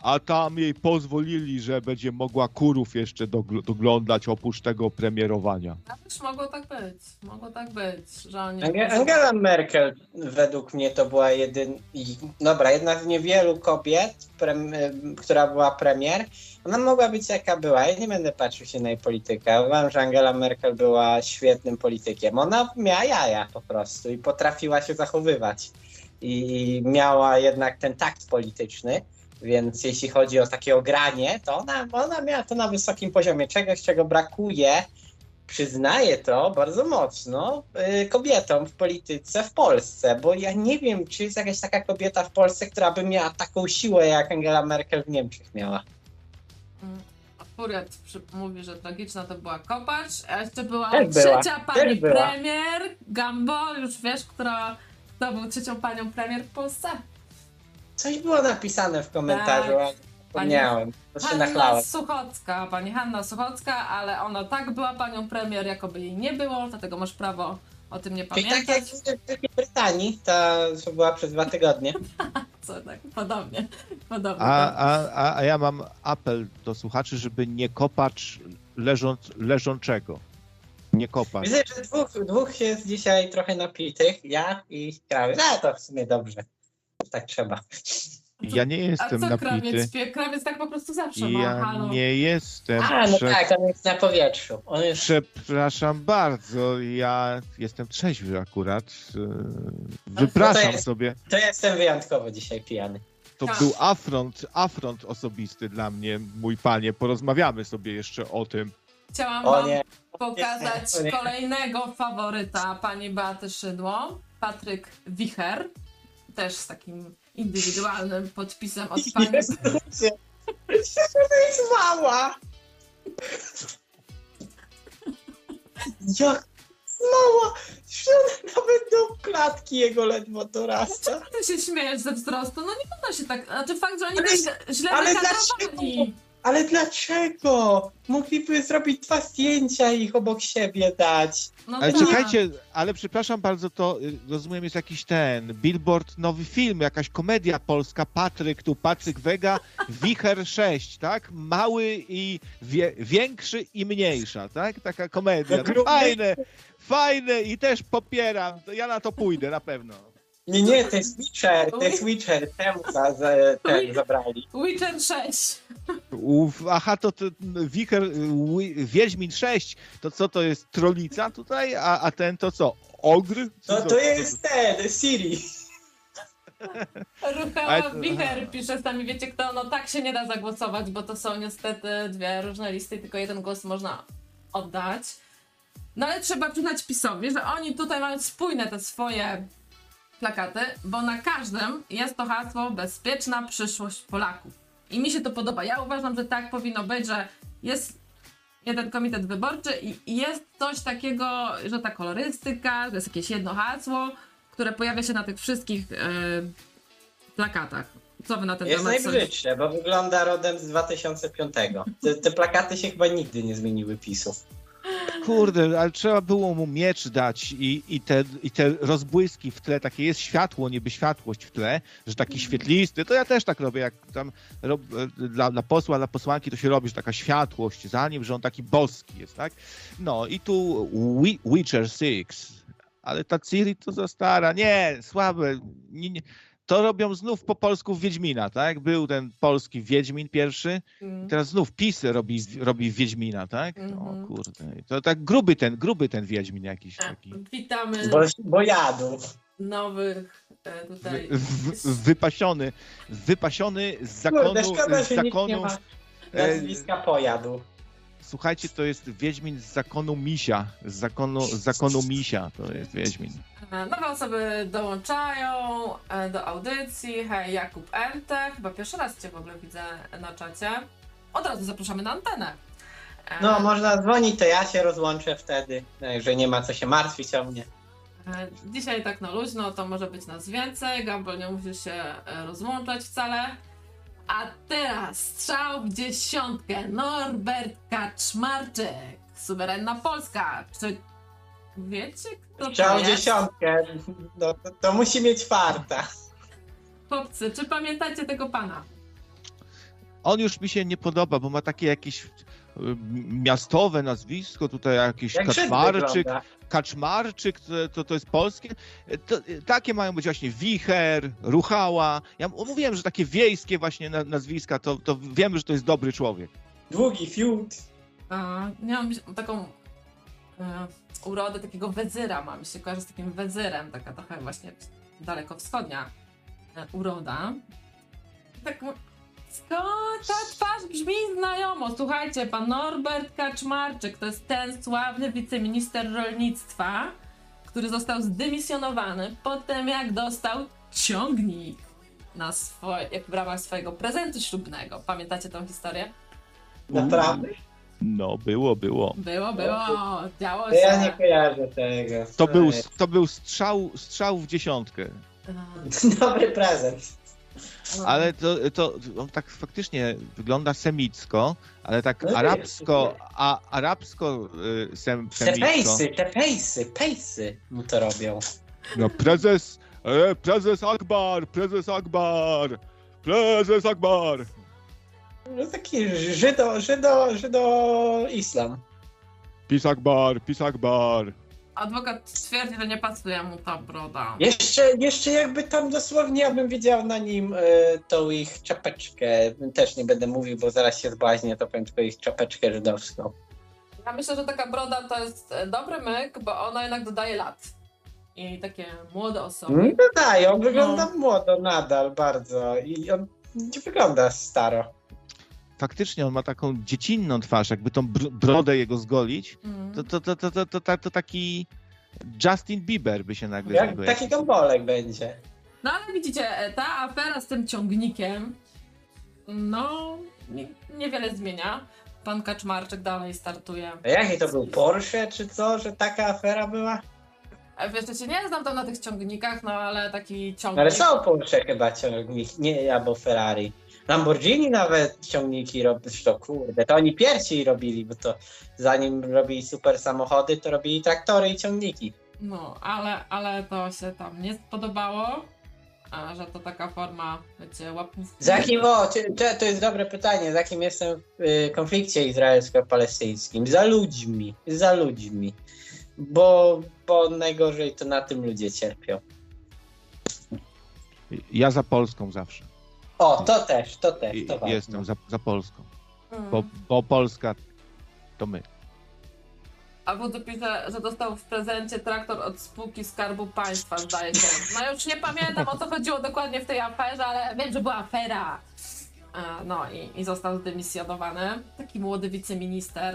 a tam jej pozwolili, że będzie mogła kurów jeszcze dogl- doglądać oprócz tego premierowania. A też mogło tak być. Mogło tak być, że oni... Ange- Angela Merkel według mnie to była jedyn... i- Dobra, jedna z niewielu kobiet, prem... która była premier. Ona mogła być jaka była. Ja nie będę patrzył się na jej politykę. Uważam, że Angela Merkel była świetnym politykiem. Ona miała jaja po prostu i potrafiła się zachowywać. I miała jednak ten takt polityczny. Więc jeśli chodzi o takie ogranie, to ona, ona miała to na wysokim poziomie. Czegoś, czego brakuje przyznaję to bardzo mocno y, kobietom w polityce w Polsce, bo ja nie wiem, czy jest jakaś taka kobieta w Polsce, która by miała taką siłę, jak Angela Merkel w Niemczech miała. Mm, Akurat mówi, że tragiczna to była Kopacz, a jeszcze była Też była, trzecia pani też była. premier, Gambo, już wiesz, która, kto był trzecią panią premier w Polsce? Coś było napisane w komentarzu, Tak. ale zapomniałem. To się Hanna nachlałem. Suchocka, pani Hanna Suchocka, ale ona tak była panią premier, jakoby jej nie było, dlatego masz prawo o tym nie Czyli tak jak pamiętać. w Wielkiej Brytanii, ta co była przez dwa tygodnie. Co, tak, podobnie, podobnie. A, a, a, ja mam apel do słuchaczy, żeby nie kopać leżąc, leżącego. Nie kopać. Widzę, że dwóch, dwóch jest dzisiaj trochę napitych, ja i krawiec. No to w sumie dobrze. Tak trzeba. Ja nie A jestem co napity. krawiec śpiewa? Krawiec tak po prostu zawsze ma, Ja halo. nie jestem. A, no prze- tak, on jest na powietrzu. On jest Przepraszam bardzo, ja jestem trzeźwy akurat. Yy, to Wypraszam jest- sobie. To ja jestem wyjątkowo dzisiaj pijany. To Tak. był afront, afront osobisty dla mnie, mój panie. Porozmawiamy sobie jeszcze o tym. Chciałam O wam nie, pokazać O nie. kolejnego faworyta pani Beaty Szydło, Patryk Wicher, też z takim indywidualnym podpisem od pani. Mała! Jak mała! Nawet do klatki jego ledwo dorasta. Ty się śmiejesz ze wzrostu, no nie można się tak, znaczy fakt, że oni Ale- też źle ale wykadrowani. Ale dlaczego? Mogliby zrobić dwa zdjęcia i ich obok siebie dać. No Ale tak. czekajcie, ale przepraszam bardzo, to y, rozumiem jest jakiś ten billboard, nowy film, jakaś komedia polska, Patryk, tu Patryk Wega, Wicher 6, tak? Mały i wie, większy i mniejsza, tak? Taka komedia. No, fajne, fajne i też popieram. Ja na to pójdę na pewno. Nie, nie, to jest Witcher, to jest Witcher. Temu za, za, ten zabrali. Witcher 6. Uf, aha, to, to Wicher, y, Wi- Wiedźmin 6, to co to jest trolica tutaj, a, a ten to co? Ogr? Co No to- to jest ten, Siri. Ruchała to- Wicher pisze sami, wiecie kto, no tak się nie da zagłosować, bo to są niestety dwie różne listy i tylko jeden głos można oddać. No ale trzeba przyznać PiSowi, że oni tutaj mają spójne te swoje plakaty, bo na każdym jest to hasło bezpieczna przyszłość Polaków. I mi się to podoba. Ja uważam, że tak powinno być, że jest jeden komitet wyborczy i jest coś takiego, że ta kolorystyka, że jest jakieś jedno hasło, które pojawia się na tych wszystkich e, plakatach. Co wy na ten Jest temat sądzicie? najbrzydsze, bo wygląda rodem z 2005. Te, te plakaty się chyba nigdy nie zmieniły PiSu. Kurde, ale trzeba było mu miecz dać i, i, te, i te rozbłyski w tle, takie jest światło, niby światłość w tle, że taki świetlisty, to ja też tak robię, jak tam rob, e, dla, dla posła, dla posłanki to się robi, że taka światłość za nim, że on taki boski jest, tak? No i tu Wi- Witcher 6, ale ta Ciri to za stara, nie, słabe, nie, nie. To robią znów po polsku w Wiedźmina, tak? Był ten polski Wiedźmin pierwszy, Mm. Teraz znów PiS robi, robi Wiedźmina, tak? Mhm. O kurde. To tak gruby ten, gruby ten Wiedźmin jakiś A, taki. Witamy Bo, bo jadł. nowych e, tutaj. Wy, w, wypasiony, wypasiony z zakonu, Kurde, szkoda, z zakonu e, nazwiska pojadł. Słuchajcie, to jest Wiedźmin z zakonu Misia. Z zakonu, z zakonu Misia to jest Wiedźmin. E, Nowe osoby dołączają e, do audycji. Hej, Jakub Ente. Chyba pierwszy raz Cię w ogóle widzę na czacie. Od razu zapraszamy na antenę. E, No, można dzwonić, to ja się rozłączę wtedy, e, że nie ma co się martwić o mnie. Dzisiaj tak na luźno, to może być nas więcej. Gambol nie musi się rozłączać wcale. A teraz strzał w dziesiątkę. Norbert Kaczmarczyk. Suwerenna Polska. Czy wiecie, kto to jest? dziesiątkę, no, to, to musi mieć farta. Chłopcy, czy pamiętacie tego pana? On już mi się nie podoba, bo ma takie jakieś y, miastowe nazwisko, tutaj jakiś Jak Żyd Kaczmarczyk, wygląda. Kaczmarczyk, to, to, to jest polskie. To, takie mają być właśnie Wicher, Ruchała. Ja mówiłem, że takie wiejskie właśnie na- nazwiska, to, to wiemy, że to jest dobry człowiek. Długi fiut. A, nie mam taką urodę takiego wezyra, mam się kojarzy z takim wezyrem, taka trochę właśnie daleko wschodnia e, uroda. Tak, m- skąd ta twarz brzmi znajomo? Słuchajcie, pan Norbert Kaczmarczyk to jest ten sławny wiceminister rolnictwa, który został zdymisjonowany po tym, jak dostał ciągnik na swoje, w ramach swojego prezentu ślubnego. Pamiętacie tą historię? Naprawdę? No, było, było. Było, było, działo To ja nie się. kojarzę tego. To był, to był strzał, strzał w dziesiątkę. Dobry prezent. No. Ale to, to on tak faktycznie wygląda semicko, ale tak No arabsko, a arabsko y, sem, Te semicko. pejsy, te pejsy, pejsy mu to robią. No prezes, e, prezes Akbar, prezes Akbar, prezes Akbar. No taki żydo, żydo, żydo islam. Pis Akbar, pis Akbar. Adwokat twierdzi, że nie pasuje mu ta broda. Jeszcze, jeszcze jakby tam dosłownie ja bym widział na nim e, tą ich czapeczkę. Też nie będę mówił, bo zaraz się zbłaźnię, to powiem tylko ich czapeczkę żydowską. Ja myślę, że taka broda to jest e, dobry myk, bo ona jednak dodaje lat. I takie młode osoby. No dodaje, on wygląda No. młodo nadal bardzo i on nie wygląda staro. Faktycznie on ma taką dziecinną twarz, jakby tą br- brodę jego zgolić, Mm. to, to, to, to, to, to, to, to taki Justin Bieber by się nagle Jak, taki gąbolek będzie. No ale widzicie, e, ta afera z tym ciągnikiem, no nie, niewiele zmienia. Pan Kaczmarczyk dalej startuje. A jaki to był Porsche czy co, że taka afera była? E, Wiesz, się nie znam tam na tych ciągnikach, no ale taki ciągnik... Ale są Porsche chyba ciągniki, nie albo Ferrari. Lamborghini nawet ciągniki robią, to kurde, to oni pierwsi robili, bo to zanim robili super samochody, to robili traktory i ciągniki. No, ale, ale to się tam nie spodobało, a że to taka forma, wiecie, łapówki. Z jakim, o, czy, czy, to jest dobre pytanie, z jakim jestem w y, konflikcie izraelsko-palestyńskim? Za ludźmi, za ludźmi. Bo, bo najgorzej to na tym ludzie cierpią. Ja za Polską zawsze. O, to też, to też, I, to ważne. jestem za, za Polską. Mm. Bo, bo Polska to my. A Wódz pisze, że dostał w prezencie traktor od spółki Skarbu Państwa, zdaje się. No już nie pamiętam o co chodziło dokładnie w tej aferze, ale wiem, że była afera. E, No i, i został zdymisjonowany. Taki młody wiceminister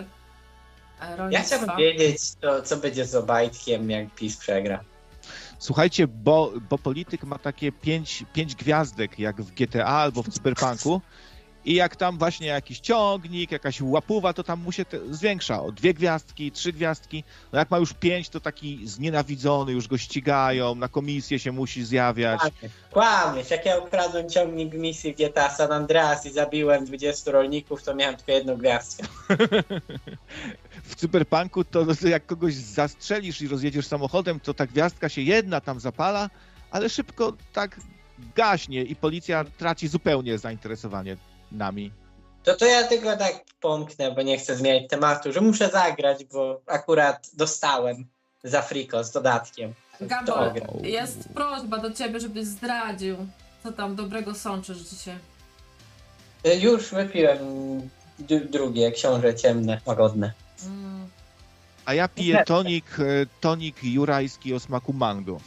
e, Ja rolnictwa. chciałbym wiedzieć, to, co będzie z Obajtkiem, jak PiS przegra. Słuchajcie, bo, bo polityk ma takie pięć, pięć gwiazdek, jak w GTA albo w Cyberpunku. I jak tam właśnie jakiś ciągnik, jakaś łapuwa, to tam mu się zwiększa o dwie gwiazdki, trzy gwiazdki. No jak ma już pięć, to taki znienawidzony, już go ścigają, na komisję się musi zjawiać. Kłamiesz, Kłamiesz, jak ja ukradłem ciągnik misji GTA San Andreas i zabiłem 20 rolników, to miałem tylko jedną gwiazdkę. W Cyberpunku to, to jak kogoś zastrzelisz i rozjedziesz samochodem, to ta gwiazdka się jedna tam zapala, ale szybko tak gaśnie i policja traci zupełnie zainteresowanie nami. To to ja tylko tak pomknę, bo nie chcę zmieniać tematu, że muszę zagrać, bo akurat dostałem za friko z dodatkiem. Gabor, jest prośba do ciebie, żebyś zdradził, co tam dobrego sączysz dzisiaj. Y, Już wypiłem d- drugie, książę ciemne, łagodne. Mm. A ja piję tonik, e, tonik jurajski o smaku mango.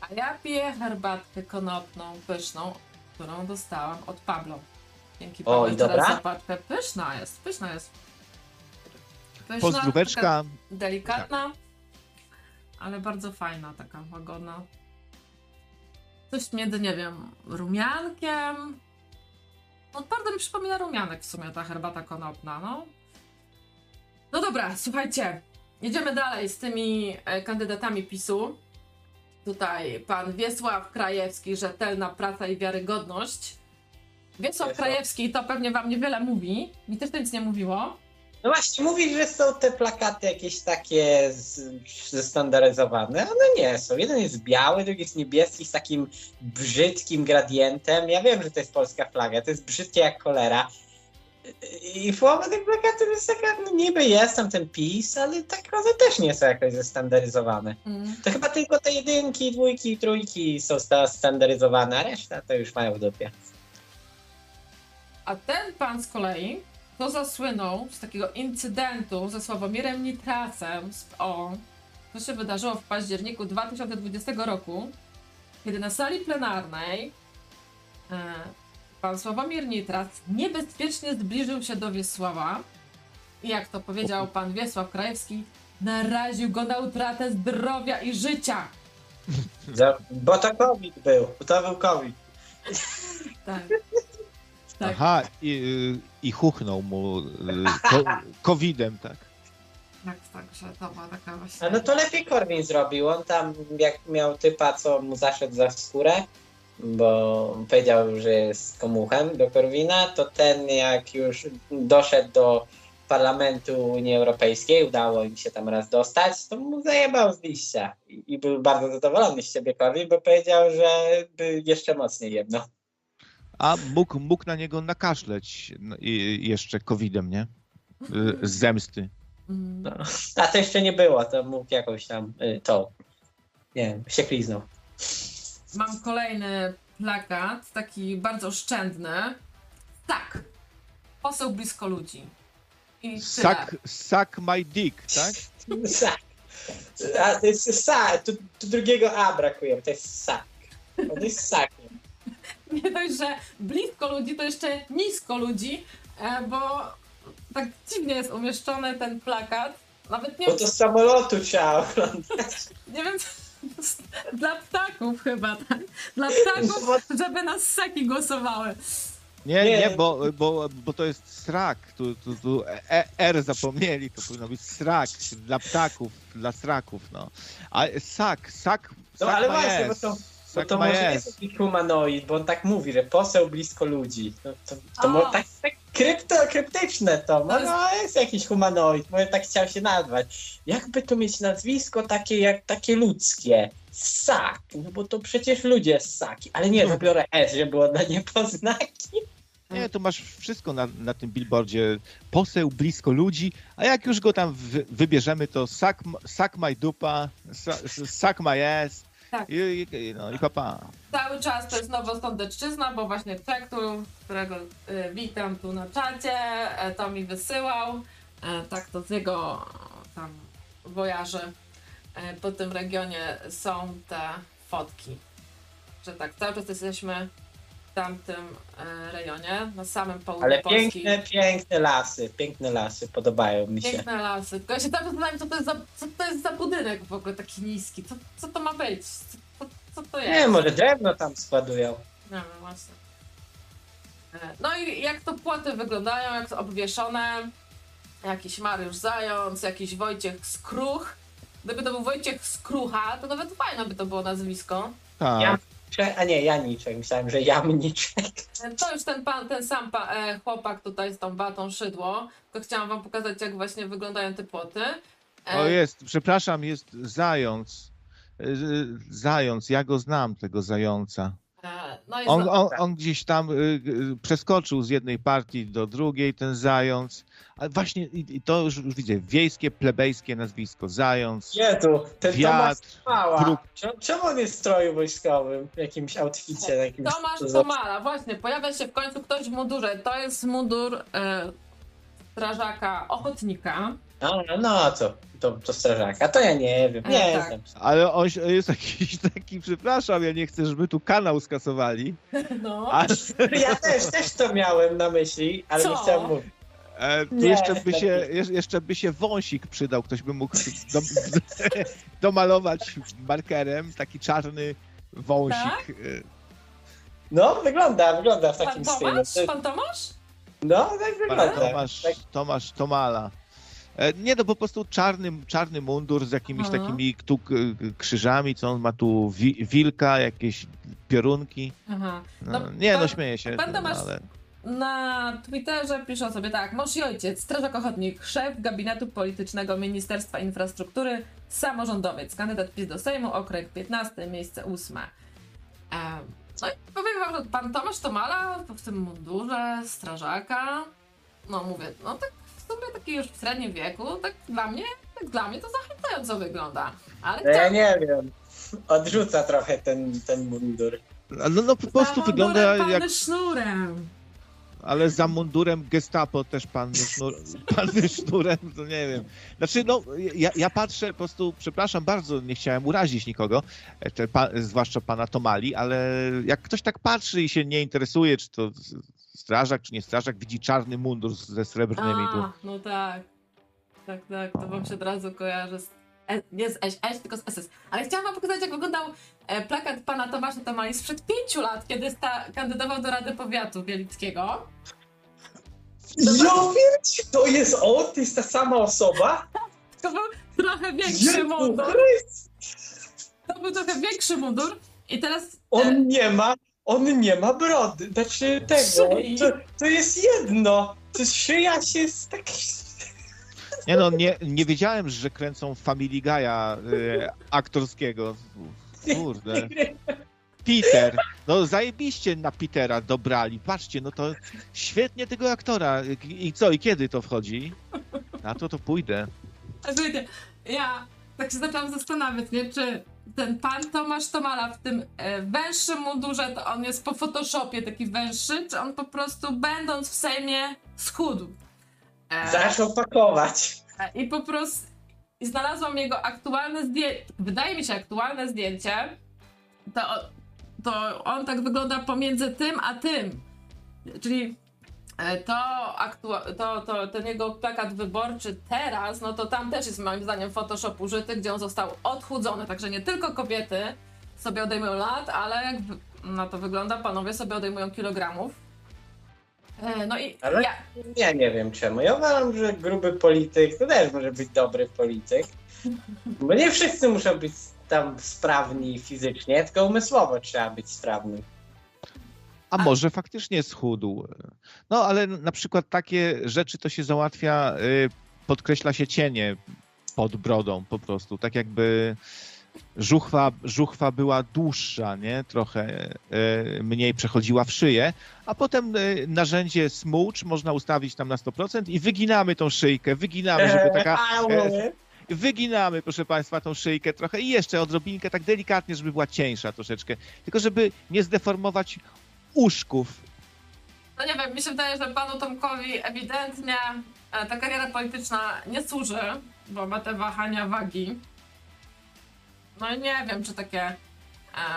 A ja piję herbatkę konopną, pyszną, którą dostałam od Pablo. Dzięki O, i dobra? za paczkę. Pyszna jest, pyszna jest. Pyszna, Pozdróweczka. taka Delikatna, ale bardzo fajna, taka łagodna. Coś między, nie wiem, rumiankiem. No bardzo mi przypomina rumianek w sumie ta herbata konopna, no. No dobra, słuchajcie, jedziemy dalej z tymi e, kandydatami PiSu. Tutaj pan Wiesław Krajewski, rzetelna praca i wiarygodność. Wiesław Wiesław. Krajewski to pewnie wam niewiele mówi. Mi też to nic nie mówiło. No właśnie, mówisz, że są te plakaty jakieś takie z- zestandaryzowane. One nie są. Jeden jest biały, drugi jest niebieski z takim brzydkim gradientem. Ja wiem, że to jest polska flaga, to jest brzydkie jak cholera. I połowa tych plakatów jest taka, no niby jest tam ten PiS, ale tak one też nie są jakoś zestandaryzowane. Mm. To chyba tylko te jedynki, dwójki trójki są sta- standaryzowane, a reszta to już mają w dupie. A ten pan z kolei to zasłynął z takiego incydentu ze Sławomirem Nitrasem z PO. To się wydarzyło w październiku 2020 roku, kiedy na sali plenarnej e, pan Sławomir Nitras niebezpiecznie zbliżył się do Wiesława i jak to powiedział pan Wiesław Krajewski, naraził go na utratę zdrowia i życia. Bo to COVID był, to był COVID. Tak. Tak. Aha, i, y, i chuchnął mu y, covidem, tak. Tak, tak, że to była taka właśnie. A no to lepiej Korwin zrobił. On tam, jak miał typa, co mu zaszedł za skórę, bo powiedział, że jest komuchem do Korwina, to ten jak już doszedł do parlamentu Unii Europejskiej, udało im się tam raz dostać, to mu zajebał z liścia. I, i był bardzo zadowolony z siebie Korwin, bo powiedział, że by jeszcze mocniej jedno. A mógł, mógł na niego nakaszleć no, jeszcze covidem, nie? Y, Z zemsty. Mm. No. A to jeszcze nie było, to mógł jakąś tam y, tą, nie wiem, się kliznął. Mam kolejny plakat, taki bardzo oszczędny. Tak. Poseł blisko ludzi. I. Suck, suck my dick, tak? Sak. A to jest sak. Tu, tu drugiego A brakuje, to jest sak. On jest sakiem. Nie dość, że blisko ludzi, to jeszcze nisko ludzi, e, bo tak dziwnie jest umieszczony ten plakat. Nawet nie, Bo to z samolotu trzeba oglądać. nie wiem, dla ptaków chyba, tak? Dla ptaków, żeby na ssaki głosowały. Nie, Nie. nie, bo, bo, bo to jest srak. Tu, tu, tu e, R zapomnieli, to powinno być srak dla ptaków, dla sraków, no. A sak, sak, No, sak ale ma właśnie, bo to- Bo Sak to może nie jest. jest jakiś humanoid, bo on tak mówi, że poseł blisko ludzi. No, to to tak, tak krypto, kryptyczne to. No, jest- no jest jakiś humanoid, może tak chciał się nazwać. Jakby tu mieć nazwisko takie jak takie ludzkie? Sak, no bo to przecież ludzie ssaki. Ale nie, zabiorę S, żeby było dla niepoznaki. Nie, to masz wszystko na, na tym billboardzie. Poseł blisko ludzi, a jak już go tam wy, wybierzemy, to sak, sak my dupa, sa- sak my ass Tak. i, i, no, i papa. Cały czas to jest Nowosądeczczyzna, bo właśnie Czektu, którego y, witam tu na czacie, e, to mi wysyłał. E, tak, to z jego tam wojaży e, po tym regionie są te fotki. Że tak, cały czas jesteśmy tamtym e, rejonie, na samym południu Ale Polski. piękne, piękne lasy, piękne lasy, podobają mi się. Piękne lasy. Tylko ja się tam zastanawiam, co to jest za, co to jest za budynek w ogóle taki niski. Co, co to ma być? Co, co, co to jest? Nie, może drewno tam składują. Nie wiem, właśnie. E, No i jak to płoty wyglądają, jak to obwieszone. Jakiś Mariusz Zając, jakiś Wojciech Skruch. Gdyby to był Wojciech Skrucha, to nawet fajne by to było nazwisko. Tak. Ja- A nie, Janiczek, myślałem, że Jamniczek. E, To już ten pan, ten sam pa, e, chłopak tutaj z tą batą szydło. To chciałam wam pokazać, jak właśnie wyglądają te płoty. E, O jest, przepraszam, jest zając. Y, Zając, ja go znam, tego zająca. No i On, za- on, on gdzieś tam y, y, przeskoczył z jednej partii do drugiej, ten zając. A właśnie i, i to już, już widzę, wiejskie, plebejskie nazwisko. Zając, Jezu, ten Tomasz wiatr, Mała. Druk. Czemu- Czemu on jest w stroju wojskowym? W jakimś outficie? Jakimś Tomasz Tomala, właśnie, pojawia się w końcu ktoś w mundurze. To jest mundur e, strażaka ochotnika. No, no, no co? To, to strażaka. To ja nie wiem. Nie tak. wiem. ale on jest jakiś taki, przepraszam, ja nie chcę, żeby tu kanał skasowali, No. ale, Ja też, też to miałem na myśli, ale nie Co? chciałem mówić. E, tu Nie, jeszcze, by się, jeszcze by się wąsik przydał, ktoś by mógł do, domalować markerem taki czarny wąsik. Tak? E, No, wygląda, wygląda w Pan takim stylu. Tomasz? Pan Tomasz? No, tak Pan wygląda. Tomasz, Tak, Tomasz Tomala. E, Nie, no po prostu czarny, czarny mundur z jakimiś Aha. takimi tu krzyżami, co on ma tu wi, wilka, jakieś piorunki. Aha. No, No, nie, no pan- śmieję się. pan no, Tomasz- ale... Na Twitterze piszą sobie tak, mąż i ojciec, strażak ochotnik, szef gabinetu politycznego Ministerstwa Infrastruktury, samorządowiec, kandydat PiS do Sejmu, okręg 15, miejsce 8. Em, no i powiem wam, że pan Tomasz Tomala w tym mundurze strażaka, no mówię, no tak w sumie taki już w średnim wieku, tak dla mnie, tak dla mnie to zachęcająco wygląda. Ale ja chciałam- nie wiem. Odrzuca trochę ten, ten mundur. No, no po prostu Za wygląda mundurem, jak panny sznurem. Ale za mundurem gestapo też pan sznur, panny sznurem, to nie wiem. Znaczy, no, ja, ja patrzę po prostu, przepraszam bardzo, nie chciałem urazić nikogo, e, te pa, zwłaszcza pana Tomali, ale jak ktoś tak patrzy i się nie interesuje, czy to strażak, czy nie strażak, widzi czarny mundur ze srebrnymi tu. A, no tak. Tak, tak, to wam się od razu kojarzy z... E, nie z S, S, tylko z SS. Ale chciałam wam pokazać, jak wyglądał e, plakat pana Tomasza Tomali sprzed pięciu lat, kiedy sta, kandydował do Rady Powiatu Wielickiego. Ja wiem, to jest on? To jest ta sama osoba? To był trochę większy Jezu mundur. Chryst! To był trochę większy mundur. I teraz... E, On nie ma, on nie ma brody. Znaczy tego, to, to jest jedno. To szyja się jest tak... Nie no, nie, nie wiedziałem, że kręcą Family Guy'a e, aktorskiego. Kurde. Peter. No zajebiście na Petera dobrali. Patrzcie, no to świetnie tego aktora. I i co, i kiedy to wchodzi? Na to to pójdę. A Słuchajcie, ja tak się zaczęłam zastanawiać, nie, czy ten pan Tomasz Tomala w tym e, węższym mundurze, to on jest po Photoshopie taki węższy, czy on po prostu będąc w Sejmie schudł. E, Zaczął pakować. e, I po prostu i znalazłam jego aktualne zdjęcie, wydaje mi się aktualne zdjęcie, to, to on tak wygląda pomiędzy tym a tym. Czyli to, aktua- to, to ten jego plakat wyborczy teraz, no to tam też jest moim zdaniem Photoshop użyty, gdzie on został odchudzony, także nie tylko kobiety sobie odejmują lat, ale jak na to wygląda, panowie sobie odejmują kilogramów. E, No i Ale- ja, Ja nie wiem czemu. Ja uważam, że gruby polityk to też może być dobry polityk. Bo nie wszyscy muszą być tam sprawni fizycznie, tylko umysłowo trzeba być sprawnym. A może faktycznie schudł. No ale na przykład takie rzeczy to się załatwia, y, podkreśla się cienie pod brodą po prostu, tak jakby żuchwa, żuchwa była dłuższa, nie? Trochę y, mniej przechodziła w szyję, a potem y, narzędzie smooch można ustawić tam na 100% i wyginamy tą szyjkę, wyginamy, żeby taka... Ale- Wyginamy, proszę Państwa, tą szyjkę trochę i jeszcze odrobinkę, tak delikatnie, żeby była cieńsza troszeczkę. Tylko żeby nie zdeformować uszków. No nie wiem, mi się wydaje, że panu Tomkowi ewidentnie e, ta kariera polityczna nie służy, bo ma te wahania wagi. No i nie wiem, czy takie, e,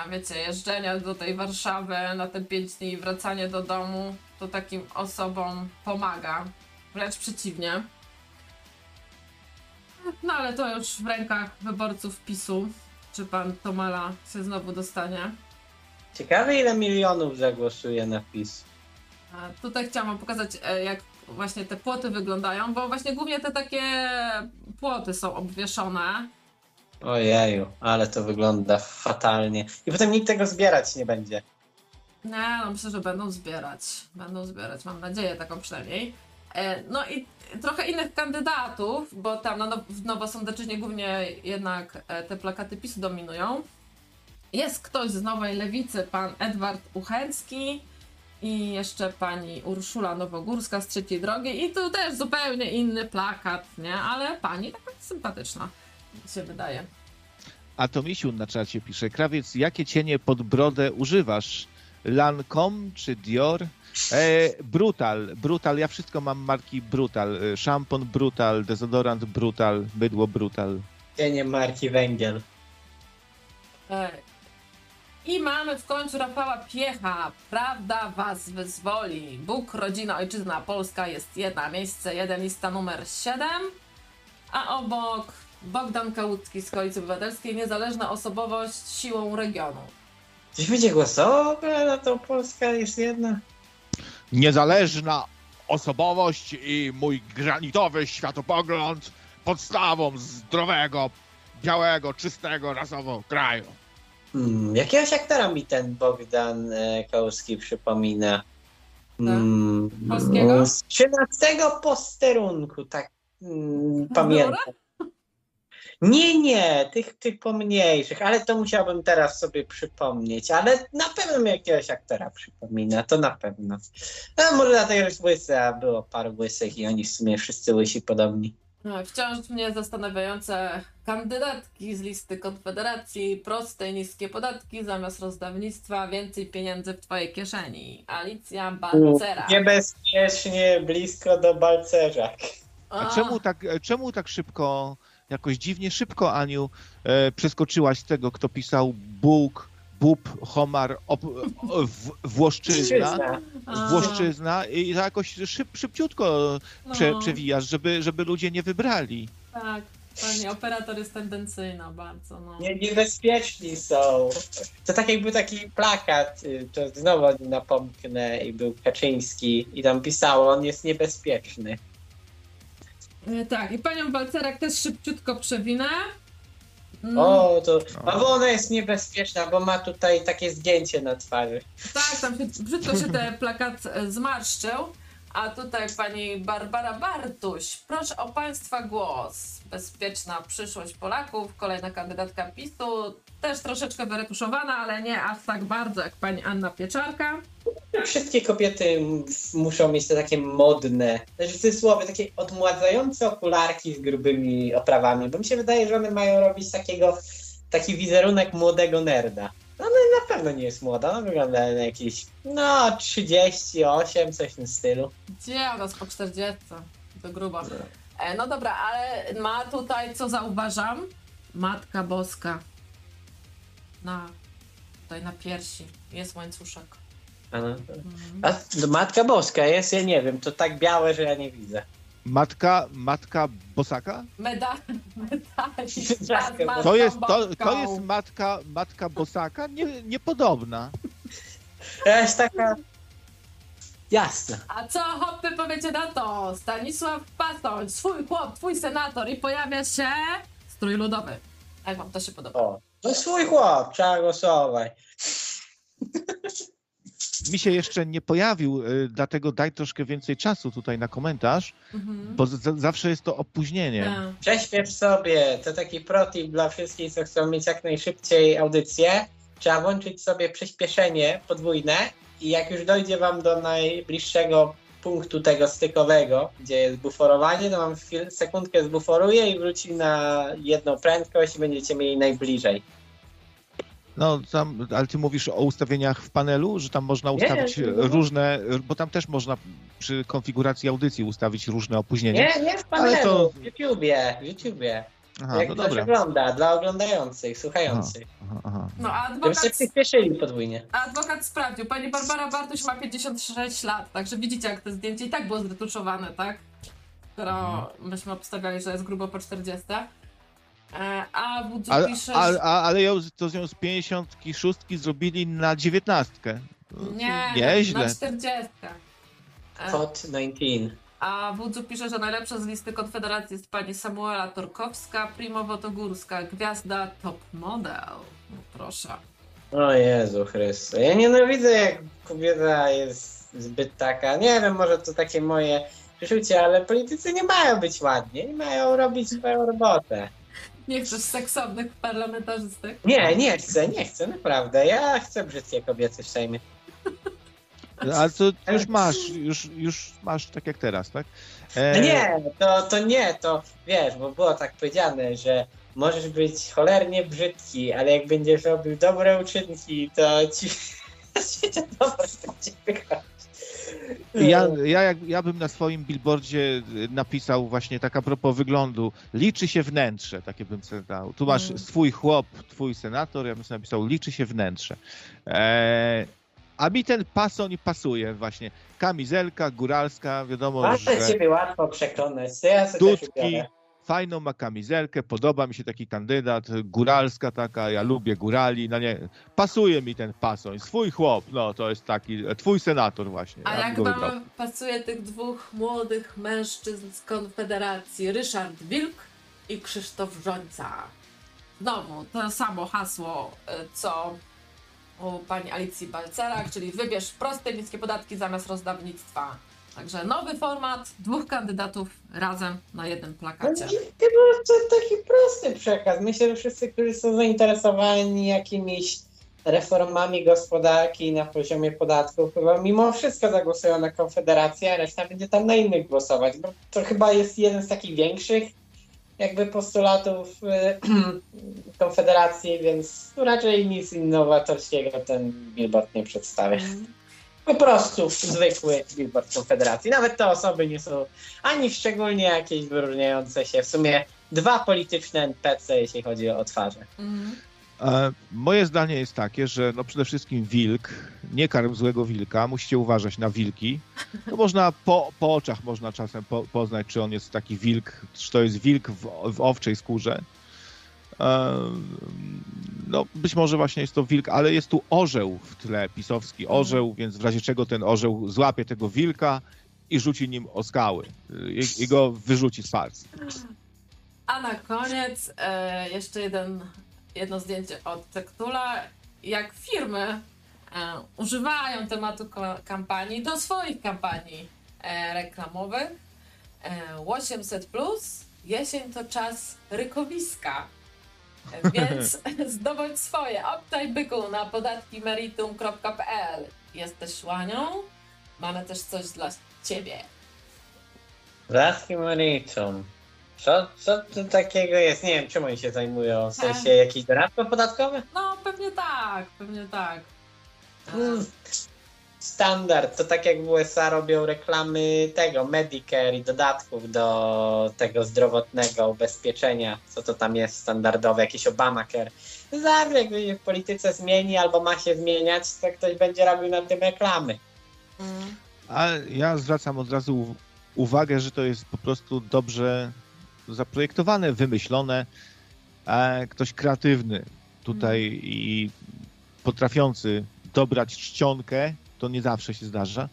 wiecie, jeżdżenia do tej Warszawy na te pięć dni i wracanie do domu, to takim osobom pomaga. Wręcz przeciwnie. No ale to już w rękach wyborców PiSu, czy pan Tomala się znowu dostanie. Ciekawe ile milionów zagłosuje na PiS. Tutaj chciałam wam pokazać, e, jak właśnie te płoty wyglądają, bo właśnie głównie te takie płoty są obwieszone. Ojeju, ale to wygląda fatalnie. I potem nikt tego zbierać nie będzie. Nie, no myślę, że będą zbierać. Będą zbierać, mam nadzieję taką przynajmniej. E, No i trochę innych kandydatów, bo tam na now- w Nowosądeczyźnie głównie jednak e, te plakaty PiSu dominują. Jest ktoś z Nowej Lewicy, pan Edward Uchęcki i jeszcze pani Urszula Nowogórska z Trzeciej Drogi i tu też zupełnie inny plakat, nie? Ale pani taka sympatyczna, mi się wydaje. A to Misiu na czacie pisze, krawiec, jakie cienie pod brodę używasz? Lancome czy Dior? E, brutal, Brutal, ja wszystko mam marki Brutal. E, Szampon Brutal, dezodorant Brutal, bydło Brutal. Cienie marki węgiel. E, I mamy w końcu Rafała Piecha. Prawda was wyzwoli. Bóg, rodzina, ojczyzna, Polska jest jedna. Miejsce jeden, lista numer 7. A obok Bogdan Kałucki z Koalicji Obywatelskiej. Niezależna osobowość siłą regionu. Ktoś będzie głosował, ale to Polska jest jedna. Niezależna osobowość i mój granitowy światopogląd podstawą zdrowego, białego, czystego rasowo kraju. Hmm, jakiegoś aktora mi ten Bogdan e, Kołski przypomina. Hmm, Polskiego? Z 13 posterunku, tak mm, pamiętam. Nie, nie, tych, tych pomniejszych, ale to musiałbym teraz sobie przypomnieć, ale na pewno mi jakiegoś aktora przypomina, to na pewno. No, może dlatego, że a było paru łysych i oni w sumie wszyscy łysi podobni. Wciąż mnie zastanawiające kandydatki z listy Konfederacji. Proste i niskie podatki zamiast rozdawnictwa, więcej pieniędzy w twojej kieszeni. Alicja Balcera. Niebezpiecznie blisko do balcerza. A czemu tak, czemu tak szybko, jakoś dziwnie szybko, Aniu, e, przeskoczyłaś z tego, kto pisał Bóg, Bób, Homar, op, w, Włoszczyzna, Włoszczyzna i to jakoś szyb, szybciutko prze, no, przewijasz, żeby, żeby ludzie nie wybrali. Tak, pani operator jest tendencyjna bardzo. No. Nie, niebezpieczni są. To tak jakby taki plakat, y, to znowu napomknę i był Kaczyński i tam pisało, on jest niebezpieczny. E, Tak, i panią Balcerak też szybciutko przewinę. Mm, O, to, a bo ona jest niebezpieczna, bo ma tutaj takie zdjęcie na twarzy. Tak, tam się, brzydko się ten plakat e, zmarszczył. A tutaj pani Barbara Bartuś. Proszę o państwa głos. Bezpieczna przyszłość Polaków. Kolejna kandydatka PiSu. Też troszeczkę wyretuszowana, ale nie aż tak bardzo jak pani Anna Pieczarka. Wszystkie kobiety muszą mieć te takie modne, też w cudzysłowie, takie odmładzające okularki z grubymi oprawami, bo mi się wydaje, że one mają robić takiego, taki wizerunek młodego nerda. No, Ona na pewno nie jest młoda, ona wygląda na jakieś, no, 38, coś w tym stylu. Gdzie ona po 40? To grubo. E, no dobra, ale ma tutaj, co zauważam? Matka Boska. Na, tutaj na piersi jest łańcuszek. A, no, Mhm. a to Matka Boska jest, ja nie wiem, to tak białe, że ja nie widzę. Matka, matka Bosaka? Medal, Boską. To jest, to, to jest matka, matka Bosaka? Nie, niepodobna. Jakaś taka... Jasna. A co hopy powiecie na to? Stanisław Pasoń, swój chłop, twój senator i pojawia się strój ludowy. Jak wam to się podoba? O, to swój chłop, trzeba głosować. Mi się jeszcze nie pojawił, y, dlatego daj troszkę więcej czasu tutaj na komentarz, Mhm. bo z, zawsze jest to opóźnienie. Tak. Prześpiesz sobie, to taki protip dla wszystkich, co chcą mieć jak najszybciej audycję. Trzeba włączyć sobie przyspieszenie podwójne i jak już dojdzie wam do najbliższego punktu tego stykowego, gdzie jest buforowanie, to wam chwil, sekundkę zbuforuje i wróci na jedną prędkość i będziecie mieli najbliżej. No, tam, ale ty mówisz o ustawieniach w panelu, że tam można ustawić nie, nie. różne, bo tam też można przy konfiguracji audycji ustawić różne opóźnienia. Nie, nie w Ale panelu, to- w YouTubie, w YouTubie. Aha, jak no ktoś dobra. ogląda, dla oglądających, słuchających. Aha, aha. No a adwokat, przyspieszyli podwójnie. a adwokat sprawdził. Pani Barbara Bartuś ma 56 lat, także widzicie jak to zdjęcie i tak było zretuszowane, tak? Które Mhm. myśmy obstawiali, że jest grubo po 40. E, A Wudzu Ale, pisze, a, że... a, ale ją, to z nią z 56 zrobili na 19. Nie, Nieźle. na 40. E, Hot 19. A Wudzu pisze, że najlepsza z listy Konfederacji jest pani Samuela Torkowska, Primo Wotogórska, gwiazda top model. No proszę. O Jezu Chryste. Ja nienawidzę jak kobieta jest zbyt taka. Nie wiem, może to takie moje przeczucie, ale politycy nie mają być ładni. Nie mają robić swoją robotę. Nie chcesz seksownych parlamentarzystek? Nie, nie chcę, nie chcę, naprawdę. Ja chcę brzydkie kobiety w Sejmie. Ale to już masz, już, już masz tak jak teraz, tak? E, No nie, to, to nie, to wiesz, bo było tak powiedziane, że możesz być cholernie brzydki, ale jak będziesz robił dobre uczynki, to ci będzie dobrze będzie wychodzić. Ja, ja, jak, ja bym na swoim billboardzie napisał właśnie tak a propos wyglądu, liczy się wnętrze, takie bym sobie dał. Tu masz Mm. swój chłop, twój senator, ja bym sobie napisał, liczy się wnętrze. E, a mi ten pasoń pasuje właśnie. Kamizelka góralska, wiadomo, Ale że ciebie łatwo przekonać. Ja dudki, ubiorę. Fajną ma kamizelkę, podoba mi się taki kandydat, góralska taka, ja lubię górali, no nie, pasuje mi ten pasoń, swój chłop, no to jest taki, twój senator właśnie. A ja jak go wybrał. wam pasuje tych dwóch młodych mężczyzn z Konfederacji, Ryszard Wilk i Krzysztof Rzońca. Znowu to samo hasło, y, co u pani Alicji Balcerak, czyli wybierz proste, niskie podatki zamiast rozdawnictwa. Także nowy format, dwóch kandydatów razem na jednym No, plakacie. Chyba to taki prosty przekaz. Myślę, że wszyscy, którzy są zainteresowani jakimiś reformami gospodarki na poziomie podatków, chyba mimo wszystko zagłosują na Konfederację, a reszta będzie tam na innych głosować. Bo to chyba jest jeden z takich większych jakby postulatów y, Konfederacji, więc raczej nic innowatorskiego ten billboard nie przedstawia. Po prostu zwykły billboard Konfederacji. Nawet te osoby nie są ani szczególnie jakieś wyróżniające się. W sumie dwa polityczne NPC, jeśli chodzi o twarze. Mhm. E, Moje zdanie jest takie, że no przede wszystkim wilk, nie karm złego wilka, musicie uważać na wilki. To można po, po oczach można czasem po, poznać, czy on jest taki wilk, czy to jest wilk w, w owczej skórze. E, No być może właśnie jest to wilk, ale jest tu orzeł w tle, pisowski orzeł, więc w razie czego ten orzeł złapie tego wilka i rzuci nim o skały i, go wyrzuci z partii. A na koniec e, jeszcze jeden, jedno zdjęcie od Tektula. Jak firmy e, używają tematu kampanii do swoich kampanii e, reklamowych. E, 800 plus, jesień to czas rykowiska. Więc zdobądź swoje. Obtaj byku na podatkimeritum.pl. Jesteś łanią? Mamy też coś dla ciebie. Zacki Meritum. Co, co to takiego jest? Nie wiem, czym oni się zajmują. W sensie jakieś doradztwo podatkowe? No, pewnie tak, pewnie tak. Hmm. Standard. To tak jak w USA robią reklamy tego Medicare i dodatków do tego zdrowotnego ubezpieczenia. Co to tam jest standardowe? Jakieś Obamacare. Zawsze jak się w polityce zmieni albo ma się zmieniać, to ktoś będzie robił na tym reklamy. mm. A ja zwracam od razu uw- uwagę, że to jest po prostu dobrze zaprojektowane, wymyślone. A ktoś kreatywny tutaj i potrafiący dobrać czcionkę, to nie zawsze się zdarza.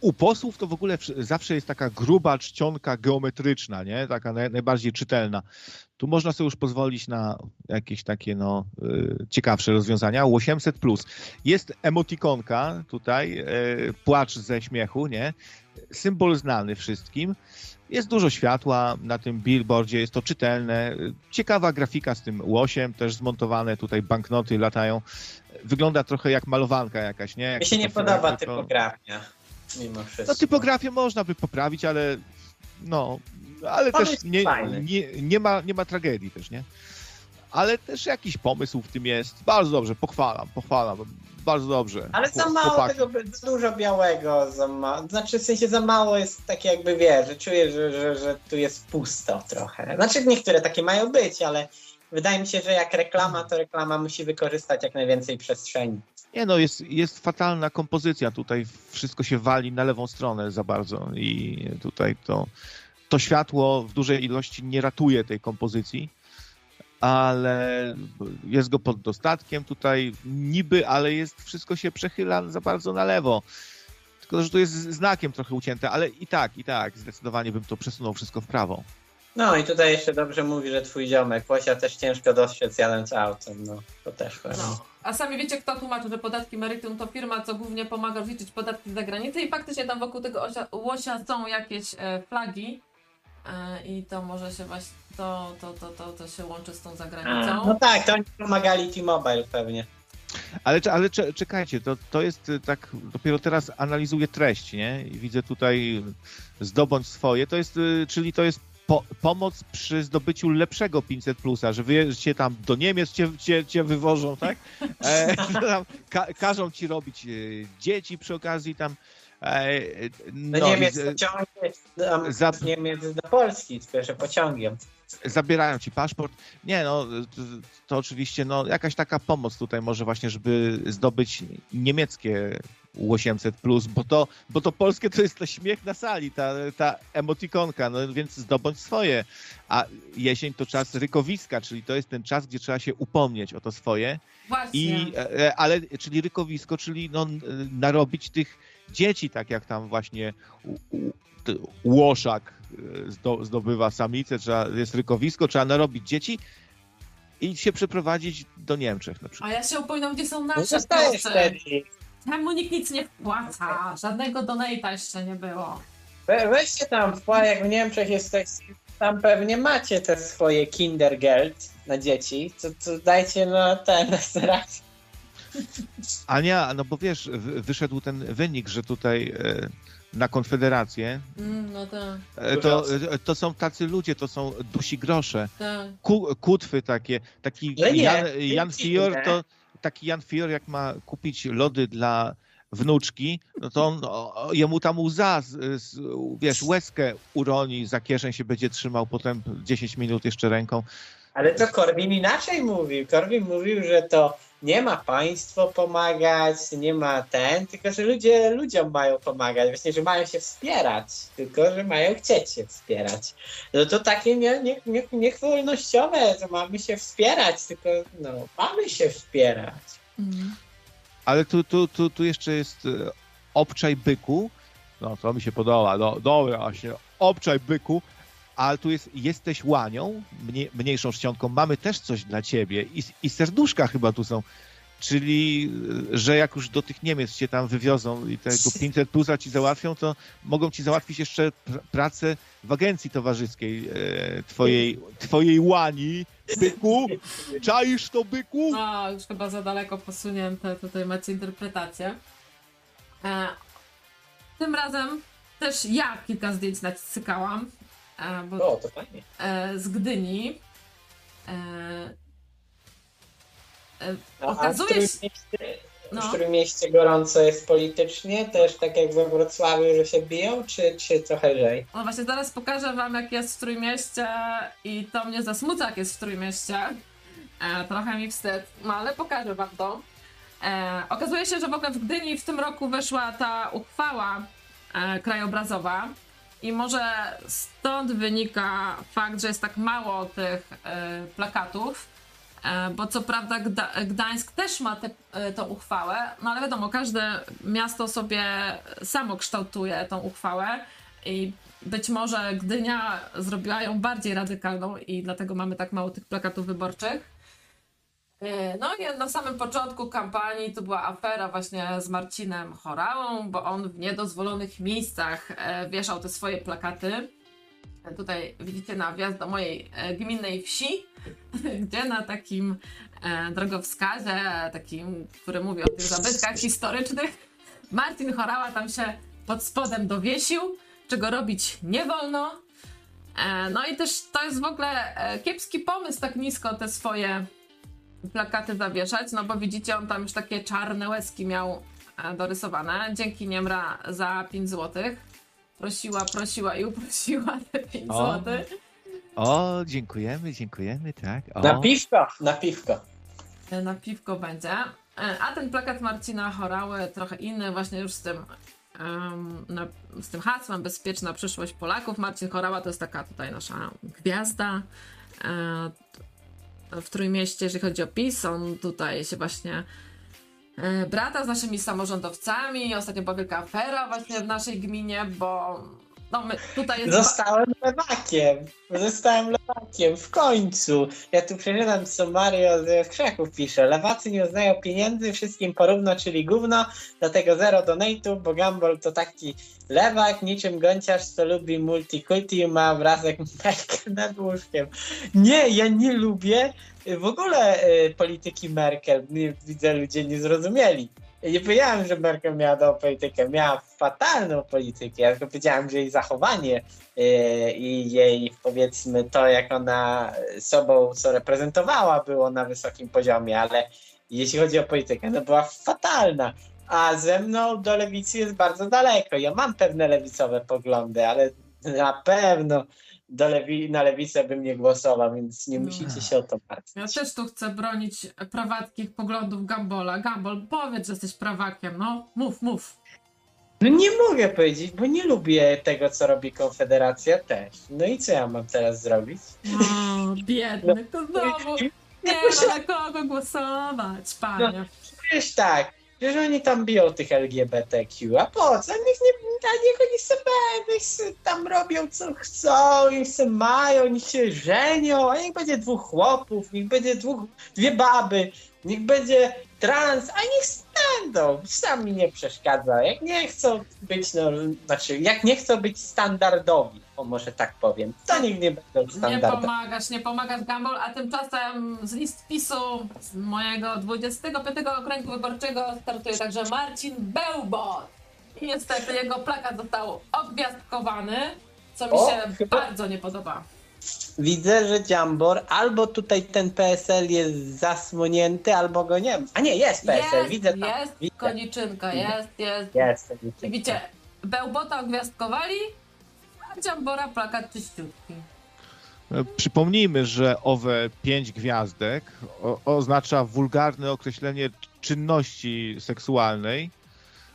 U posłów to w ogóle wsz- zawsze jest taka gruba czcionka geometryczna, nie? Taka naj, najbardziej czytelna. Tu można sobie już pozwolić na jakieś takie no, y, ciekawsze rozwiązania. U 800 plus jest emotikonka tutaj, y, płacz ze śmiechu, nie? Symbol znany wszystkim. Jest dużo światła na tym billboardzie, jest to czytelne. Ciekawa grafika z tym łosiem, też zmontowane tutaj banknoty latają. Wygląda trochę jak malowanka jakaś, nie? Jak Mi się nie podoba to- typografia. Mimo wszystko. no typografię można by poprawić, ale no, ale Pomysł też nie, nie, nie, ma, nie ma tragedii też, nie? Ale też jakiś pomysł w tym jest. Bardzo dobrze, pochwalam, pochwalam. Bardzo dobrze. Ale za mało chłopaki. tego, dużo białego, za ma... znaczy w sensie za mało jest takie jakby wiesz, że czuję, że, że, że tu jest pusto trochę. Znaczy niektóre takie mają być, ale wydaje mi się, że jak reklama, to reklama musi wykorzystać jak najwięcej przestrzeni. Nie no, jest, jest fatalna kompozycja. Tutaj wszystko się wali na lewą stronę za bardzo i tutaj to, to światło w dużej ilości nie ratuje tej kompozycji, ale jest go pod dostatkiem tutaj niby, ale jest, wszystko się przechyla za bardzo na lewo. Tylko, że to jest znakiem trochę ucięte, ale i tak, i tak, zdecydowanie bym to przesunął wszystko w prawo. No i tutaj jeszcze dobrze mówi, że twój ziomek, Łosia też ciężko dostrzec jadąc autem, no to też fajnie. No. A sami wiecie, kto tłumaczy, że podatki Meritum to firma, co głównie pomaga rozliczyć podatki z zagranicy i faktycznie tam wokół tego osia, łosia są jakieś e, flagi i to może się właśnie, to, to, to, to, to się łączy z tą A, zagranicą. no tak, to oni pomagali T-Mobile pewnie. Ale, ale cze- czekajcie, to, to jest y, tak, dopiero teraz analizuję treść, nie? I widzę tutaj y, zdobądź swoje, to jest, y, czyli to jest po, pomoc przy zdobyciu lepszego 500 plusa, że wy cię tam do Niemiec cię, cię, cię wywożą, tak? E, tam ka, każą ci robić dzieci przy okazji tam. No, no Niemiec za... Niemiec do Polski, tylko pociągiem. Zabierają ci paszport. Nie, no to, to, oczywiście no, jakaś taka pomoc tutaj może właśnie, żeby zdobyć niemieckie U800+, bo to, bo to polskie to jest to śmiech na sali, ta, ta emotikonka, no więc zdobądź swoje. A jesień to czas rykowiska, czyli to jest ten czas, gdzie trzeba się upomnieć o to swoje. Właśnie. I, e, ale, czyli rykowisko, czyli no, narobić tych dzieci, tak jak tam właśnie łoszak e, zdobywa samicę, trzeba, jest rykowisko, trzeba narobić dzieci i się przeprowadzić do Niemczech na przykład. A ja się upominam, gdzie są nasze no wtedy. Temu nikt nic nie wpłaca, żadnego donata jeszcze nie było. We, weźcie tam, jak w Niemczech jesteście, tam pewnie macie te swoje Kindergeld na dzieci, to, to dajcie na ten restaurację. Ania, no bo wiesz, wyszedł ten wynik, że tutaj e, na Konfederację mm, no tak. E, to, e, to są tacy ludzie, to są dusi grosze. Tak. Ku, kutwy takie. Taki Jan, Jan Fior to taki Jan Fior, jak ma kupić lody dla wnuczki, no to on, o, jemu tam łza, z, z, wiesz, łezkę uroni, za kieszeń się będzie trzymał potem 10 minut jeszcze ręką. Ale to Korwin inaczej mówił. Korwin mówił, że to nie ma państwo pomagać, nie ma ten, tylko że ludzie ludziom mają pomagać, właśnie, że mają się wspierać, tylko że mają chcieć się wspierać. No to takie nie, nie, nie, niewolnościowe, że mamy się wspierać, tylko no, mamy się wspierać. Mhm. Ale tu, tu, tu, tu jeszcze jest e, obczaj byku, no to mi się podoba, no, dobra właśnie, obczaj byku, ale tu jest jesteś łanią, mniej, mniejszą czcionką, mamy też coś dla ciebie I, i serduszka chyba tu są. Czyli, że jak już do tych Niemiec cię tam wywiozą i tego 500 plusa ci załatwią, to mogą ci załatwić jeszcze pr pracę w agencji towarzyskiej e, twojej, twojej łani, byku. Czaisz to, byku? No, już chyba za daleko posunięte, tutaj macie interpretację. E, tym razem też ja kilka zdjęć nacykałam. E, bo, o, to fajnie. E, z Gdyni. E, no, okazuje się. No. W którym mieście gorąco jest politycznie? Też tak jak we Wrocławiu, że się biją, czy, czy trochę lżej? No właśnie, zaraz pokażę wam, jak jest w Trójmieście i to mnie zasmuca, jak jest w Trójmieście. E, trochę mi wstyd, no ale pokażę wam to. E, okazuje się, że w ogóle w Gdyni w tym roku weszła ta uchwała e, krajobrazowa, i może stąd wynika fakt, że jest tak mało tych e, plakatów, e, bo co prawda Gda Gdańsk też ma tę e, uchwałę, no ale wiadomo, każde miasto sobie samo kształtuje tą uchwałę i być może Gdynia zrobiła ją bardziej radykalną i dlatego mamy tak mało tych plakatów wyborczych. E, no i na samym początku kampanii to była afera właśnie z Marcinem Chorałą, bo on w niedozwolonych miejscach e, wieszał te swoje plakaty. E, tutaj widzicie nawias do mojej gminnej wsi, gdzie na takim drogowskazie, takim, który mówi o tych zabytkach historycznych, Marcin Chorała tam się pod spodem dowiesił, czego robić nie wolno. No i też to jest w ogóle kiepski pomysł tak nisko te swoje plakaty zawieszać, no bo widzicie, on tam już takie czarne łezki miał e, dorysowane. Dzięki Niemra za 5 zł. Prosiła, prosiła i uprosiła te 5 zł. O, dziękujemy, dziękujemy, tak. O. Na piwko, na piwko. E, na piwko będzie. E, a ten plakat Marcina Chorały trochę inny, właśnie już z tym um, na, z tym hasłem Bezpieczna przyszłość Polaków. Marcin Chorała to jest taka tutaj nasza gwiazda w Trójmieście, jeżeli chodzi o PiS. On tutaj się właśnie e, brata z naszymi samorządowcami. Ostatnio była wielka afera właśnie w naszej gminie, bo no my tutaj jest... Zostałem lewakiem. Zostałem lewakiem. W końcu. Ja tu przeczytam, co Mario z Krzaków pisze. Lewacy nie uznają pieniędzy, wszystkim porówno, czyli gówno, dlatego zero donate'u, bo Gumball to taki lewak, niczym gąciarz, co lubi multikulti i ma obrazek Merkel nad łóżkiem. Nie, ja nie lubię w ogóle y, polityki Merkel. Widzę, ludzie nie zrozumieli. Nie powiedziałem, że Merkel miała dobrą politykę, miała fatalną politykę. Ja tylko powiedziałem, że jej zachowanie yy, i jej, powiedzmy, to, jak ona sobą, co reprezentowała, było na wysokim poziomie, ale jeśli chodzi o politykę, no była fatalna. a ze mną do lewicy jest bardzo daleko. Ja mam pewne lewicowe poglądy, ale na pewno lewi na lewicę bym nie głosował, więc nie No. musicie się o to martwić. Ja też tu chcę bronić prawackich poglądów Gambola. Gambol, powiedz, że jesteś prawakiem, no. Mów, mów. No nie mogę powiedzieć, bo nie lubię tego, co robi Konfederacja też. No i co ja mam teraz zrobić? O, biedny, to znowu. Nie ma na kogo głosować, panie. Wiesz tak, że oni tam biją tych LGBTQ, a po co? Niech, nie, a niech oni sobie, niech tam robią co chcą, niech sobie mają, niech się żenią, a niech będzie dwóch chłopów, niech będzie dwóch, dwie baby, niech będzie trans, a niech będą, sam mi nie przeszkadza. Jak nie chcą być, no, znaczy, jak nie chcą być standardowi, o może tak powiem, to niech nie będą Nie standardowi. pomagasz, nie pomagasz, Gambol, a tymczasem z list PiSu z mojego 25 okręgu wyborczego startuje także Marcin Bełbot. I niestety jego plakat został obgwiazdkowany, co mi O, się chyba- bardzo nie podoba. Widzę, że Jambor albo tutaj ten PSL jest zasłonięty, albo go nie ma. A nie, jest PSL, Jest, widzę tam. jest, widzę. koniczynka, jest, jest. Jest. I widzicie, Bełbota ogwiazdkowali, a Dziambora plakat czyściutki. E, Przypomnijmy, że owe pięć gwiazdek o, oznacza wulgarne określenie czynności seksualnej.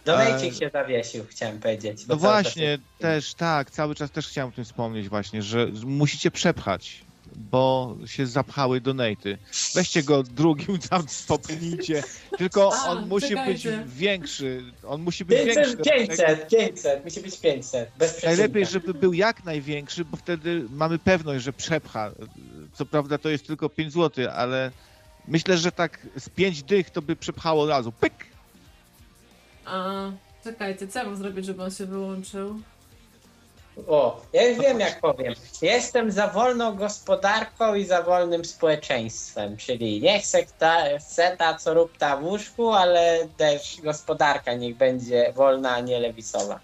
Donajcik E, się zawiesił, chciałem powiedzieć. No właśnie, jest- też tak, cały czas też chciałem o tym wspomnieć właśnie, że musicie przepchać, bo się zapchały donaty. Weźcie go drugim tam popchnijcie, tylko A, on musi czekajcie. być większy, on musi być większy. 500, 500, 500, musi być 500, bez. Najlepiej, żeby był jak największy, bo wtedy mamy pewność, że przepcha. Co prawda to jest tylko 5 zł, ale myślę, że tak z 5 dych to by przepchało od razu. Pyk! A, czekajcie, co ja mam zrobić, żeby on się wyłączył? O, ja już wiem jak powiem. Jestem za wolną gospodarką i za wolnym społeczeństwem, czyli nie chcę ta, chcę ta co rób ta w łóżku, ale też gospodarka niech będzie wolna, a nie lewicowa.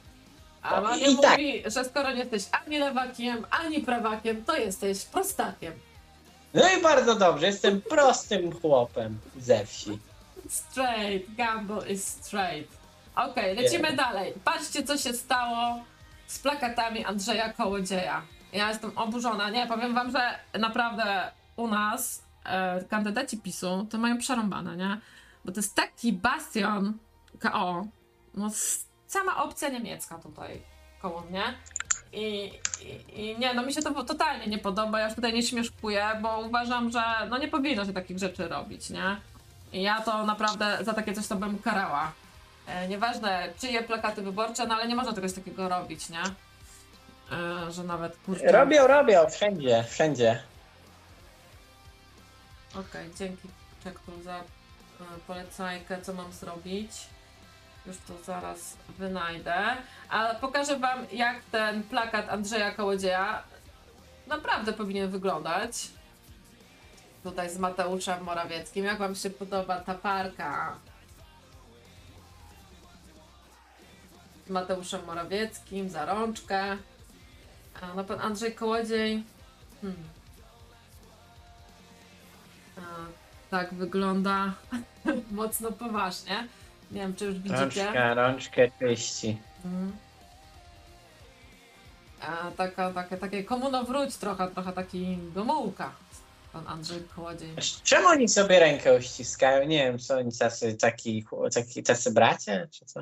A O, Mania i tak. mówi, że skoro nie jesteś ani lewakiem, ani prawakiem, to jesteś prostakiem. No i bardzo dobrze, jestem prostym chłopem ze wsi. Straight, Gambo is straight. Okej, lecimy Nie. dalej. Patrzcie, co się stało z plakatami Andrzeja Kołodzieja. Ja jestem oburzona. Nie, powiem wam, że naprawdę u nas e, kandydaci PiSu to mają przerąbane, nie? Bo to jest taki bastion KO. No, sama opcja niemiecka tutaj koło mnie. I, i, I nie, no mi się to totalnie nie podoba. Ja już tutaj nie śmieszkuję, bo uważam, że no nie powinno się takich rzeczy robić, nie? I ja to naprawdę za takie coś to bym karała. E, nieważne czyje plakaty wyborcze, no ale nie można czegoś takiego robić, nie? E, że nawet kurczę. Robią, robią, wszędzie, wszędzie. Okej, dzięki Czektu za e, polecajkę, co mam zrobić. Już to zaraz wynajdę. Ale pokażę wam, jak ten plakat Andrzeja Kołodzieja naprawdę powinien wyglądać. Tutaj z Mateuszem Morawieckim. Jak wam się podoba ta parka? Z Mateuszem Morawieckim, za rączkę. A no pan Andrzej Kołodziej. Hmm. A, tak wygląda mocno poważnie. Nie wiem, czy już widzicie. Rączkę, rączkę czyści. Mhm. A, taka, takie, takie komuno wróć trochę, trochę taki Gomułka. Pan Andrzej Kołodziej. Czemu oni sobie rękę uściskają? Nie wiem, co oni tacy, taki, taki, tacy bracia, czy co?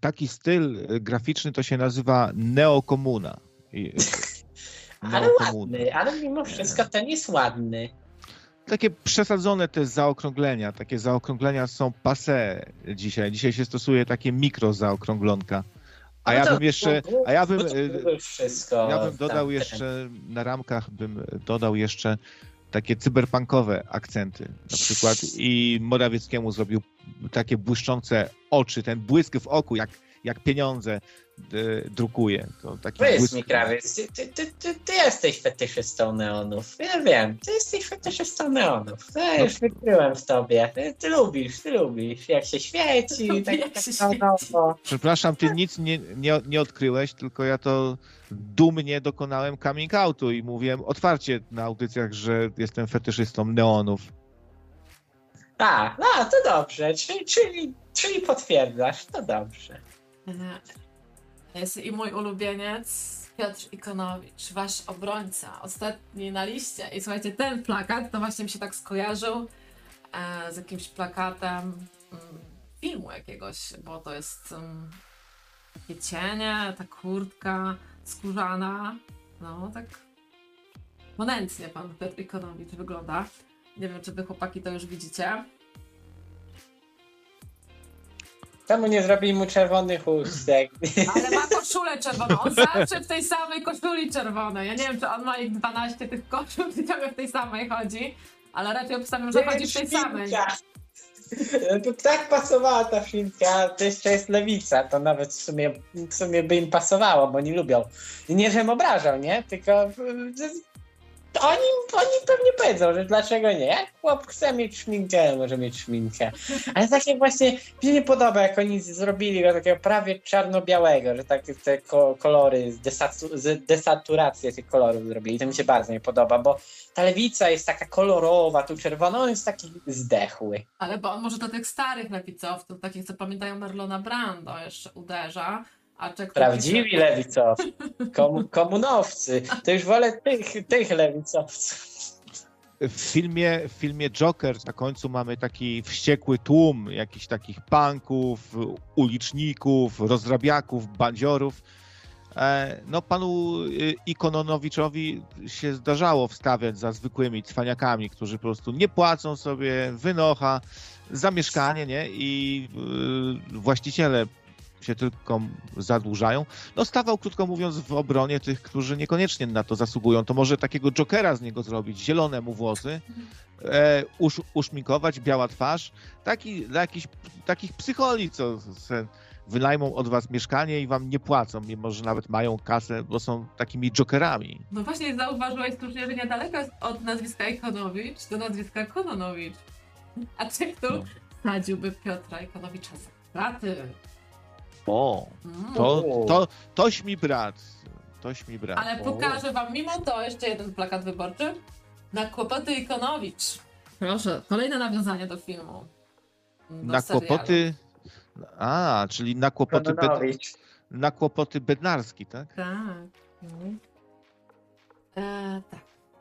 Taki styl y, graficzny to się nazywa neokomuna. I- Ale ładny, ale mimo wszystko ten jest ładny. Takie przesadzone te zaokrąglenia, takie zaokrąglenia są passe dzisiaj. Dzisiaj się stosuje takie mikro zaokrąglonka. A No ja bym jeszcze, a ja bym, y, ja bym dodał jeszcze, na ramkach bym dodał jeszcze takie cyberpunkowe akcenty. Na przykład i Morawieckiemu zrobił takie błyszczące oczy, ten błysk w oku, jak, jak pieniądze y, drukuje. To taki Powiedz błysk. mi, krawiec, ty, ty, ty, ty, jesteś fetyszystą neonów. Ja wiem, ty jesteś fetyszystą neonów. No. Ja już wykryłem w tobie. Ty, ty lubisz, ty lubisz, jak się świeci, Lubię, tak, jak tak się neonowo. Przepraszam, ty nic nie, nie, nie odkryłeś, tylko ja to dumnie dokonałem coming outu i mówiłem otwarcie na audycjach, że jestem fetyszystą neonów. A, no to dobrze, czyli, czyli, czyli potwierdzasz, to dobrze. Jest i mój ulubieniec Piotr Ikonowicz, wasz obrońca, ostatni na liście. I słuchajcie, ten plakat to właśnie mi się tak skojarzył e, z jakimś plakatem mm, filmu jakiegoś, bo to jest mm, takie cienie, ta kurtka skórzana. No, tak ponętnie pan Piotr Ikonowicz wygląda. Nie wiem, czy wy chłopaki to już widzicie. Czemu nie zrobili mu czerwony chustek? Ale ma koszulę czerwoną. On zawsze w tej samej koszuli czerwonej. Ja nie wiem, czy on ma ich 12 tych koszul, czy ciągle w tej samej chodzi. Ale raczej obstawiam, że chodzi w tej samej. To tak pasowała ta szminka, to jeszcze jest lewica, to nawet w sumie, w sumie by im pasowało, bo nie lubią. Nie, żebym obrażał, nie? Tylko y, oni, oni pewnie powiedzą, że dlaczego nie. Jak chłop chce mieć szminkę, może mieć szminkę. Ale tak jak właśnie mi nie podoba, jak oni zrobili go takiego prawie czarno-białego, że tak te ko kolory, desaturację tych kolorów zrobili. To mi się bardzo nie podoba, bo ta lewica jest taka kolorowa, tu czerwona, on jest taki zdechły. Ale bo on może do tych starych lewicowców, takich co pamiętają Merlona Brando, jeszcze uderza. A czy kto Prawdziwi pisze- lewicowcy, komu, komunowcy. To już wolę tych, tych lewicowców. W filmie, w filmie Joker na końcu mamy taki wściekły tłum jakichś takich punków, uliczników, rozrabiaków, bandziorów. E, No panu y, Ikononowiczowi się zdarzało wstawiać za zwykłymi cwaniakami, którzy po prostu nie płacą sobie wynocha za mieszkanie, nie? I y, właściciele się tylko zadłużają. No stawał, krótko mówiąc, w obronie tych, którzy niekoniecznie na to zasługują. To może takiego jokera z niego zrobić, zielone mu włosy, e, usz, uszminkować, biała twarz. Taki, dla jakichś takich psycholi, co se wynajmą od was mieszkanie i wam nie płacą, mimo że nawet mają kasę, bo są takimi jokerami. No właśnie zauważyłeś słusznie, że niedaleko jest od nazwiska Ikonowicz do nazwiska Kononowicz. A czy kto No. sadziłby Piotra Ikonowicza za kraty? O, to, to, toś mi brat. Toś mi brat. Ale pokażę wam mimo to jeszcze jeden plakat wyborczy. Na kłopoty Ikonowicz. Proszę, kolejne nawiązanie do filmu. Do na serialu. kłopoty. A, czyli na kłopoty, bed, Kononowicz. na kłopoty bednarski, tak? Tak. Mhm. E, tak.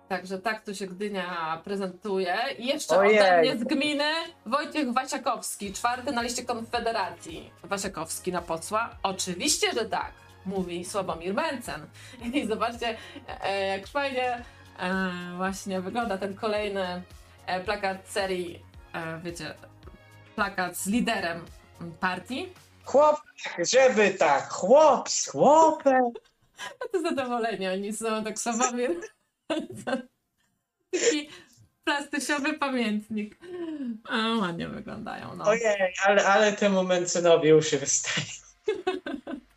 Także tak tu się Gdynia prezentuje. I jeszcze Ojej. ode mnie z gminy Wojciech Wasiakowski, czwarty na liście Konfederacji. Wasiakowski na posła? Oczywiście, że tak, mówi Sławomir Mencen. I zobaczcie, e, jak fajnie e, właśnie wygląda ten kolejny e, plakat serii, wiecie, plakat z liderem partii. Chłop, żeby tak, chłop z chłopem. To zadowoleni oni są, tak Sławomir. Taki plastysiowy pamiętnik. A, ładnie wyglądają, no. Ojej, ale, ale temu Mencynowi uszy wystają.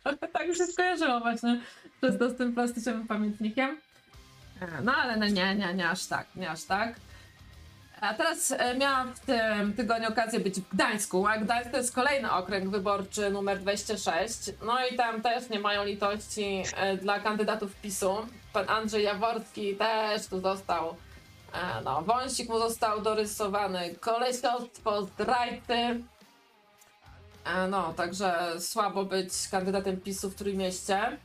tak już się skojarzyło właśnie przez to z tym plastycznym pamiętnikiem. E, No ale no nie, nie, nie aż tak, nie aż tak. A teraz e, miałam w tym tygodniu okazję być w Gdańsku, a Gdańsk to jest kolejny okręg wyborczy numer 26. No i tam też nie mają litości e, dla kandydatów PiSu. Pan Andrzej Jaworski też tu został, e, no wąsik mu został dorysowany, kolesiostwo, zdrajcy. E, No, także słabo być kandydatem PiSu w Trójmieście.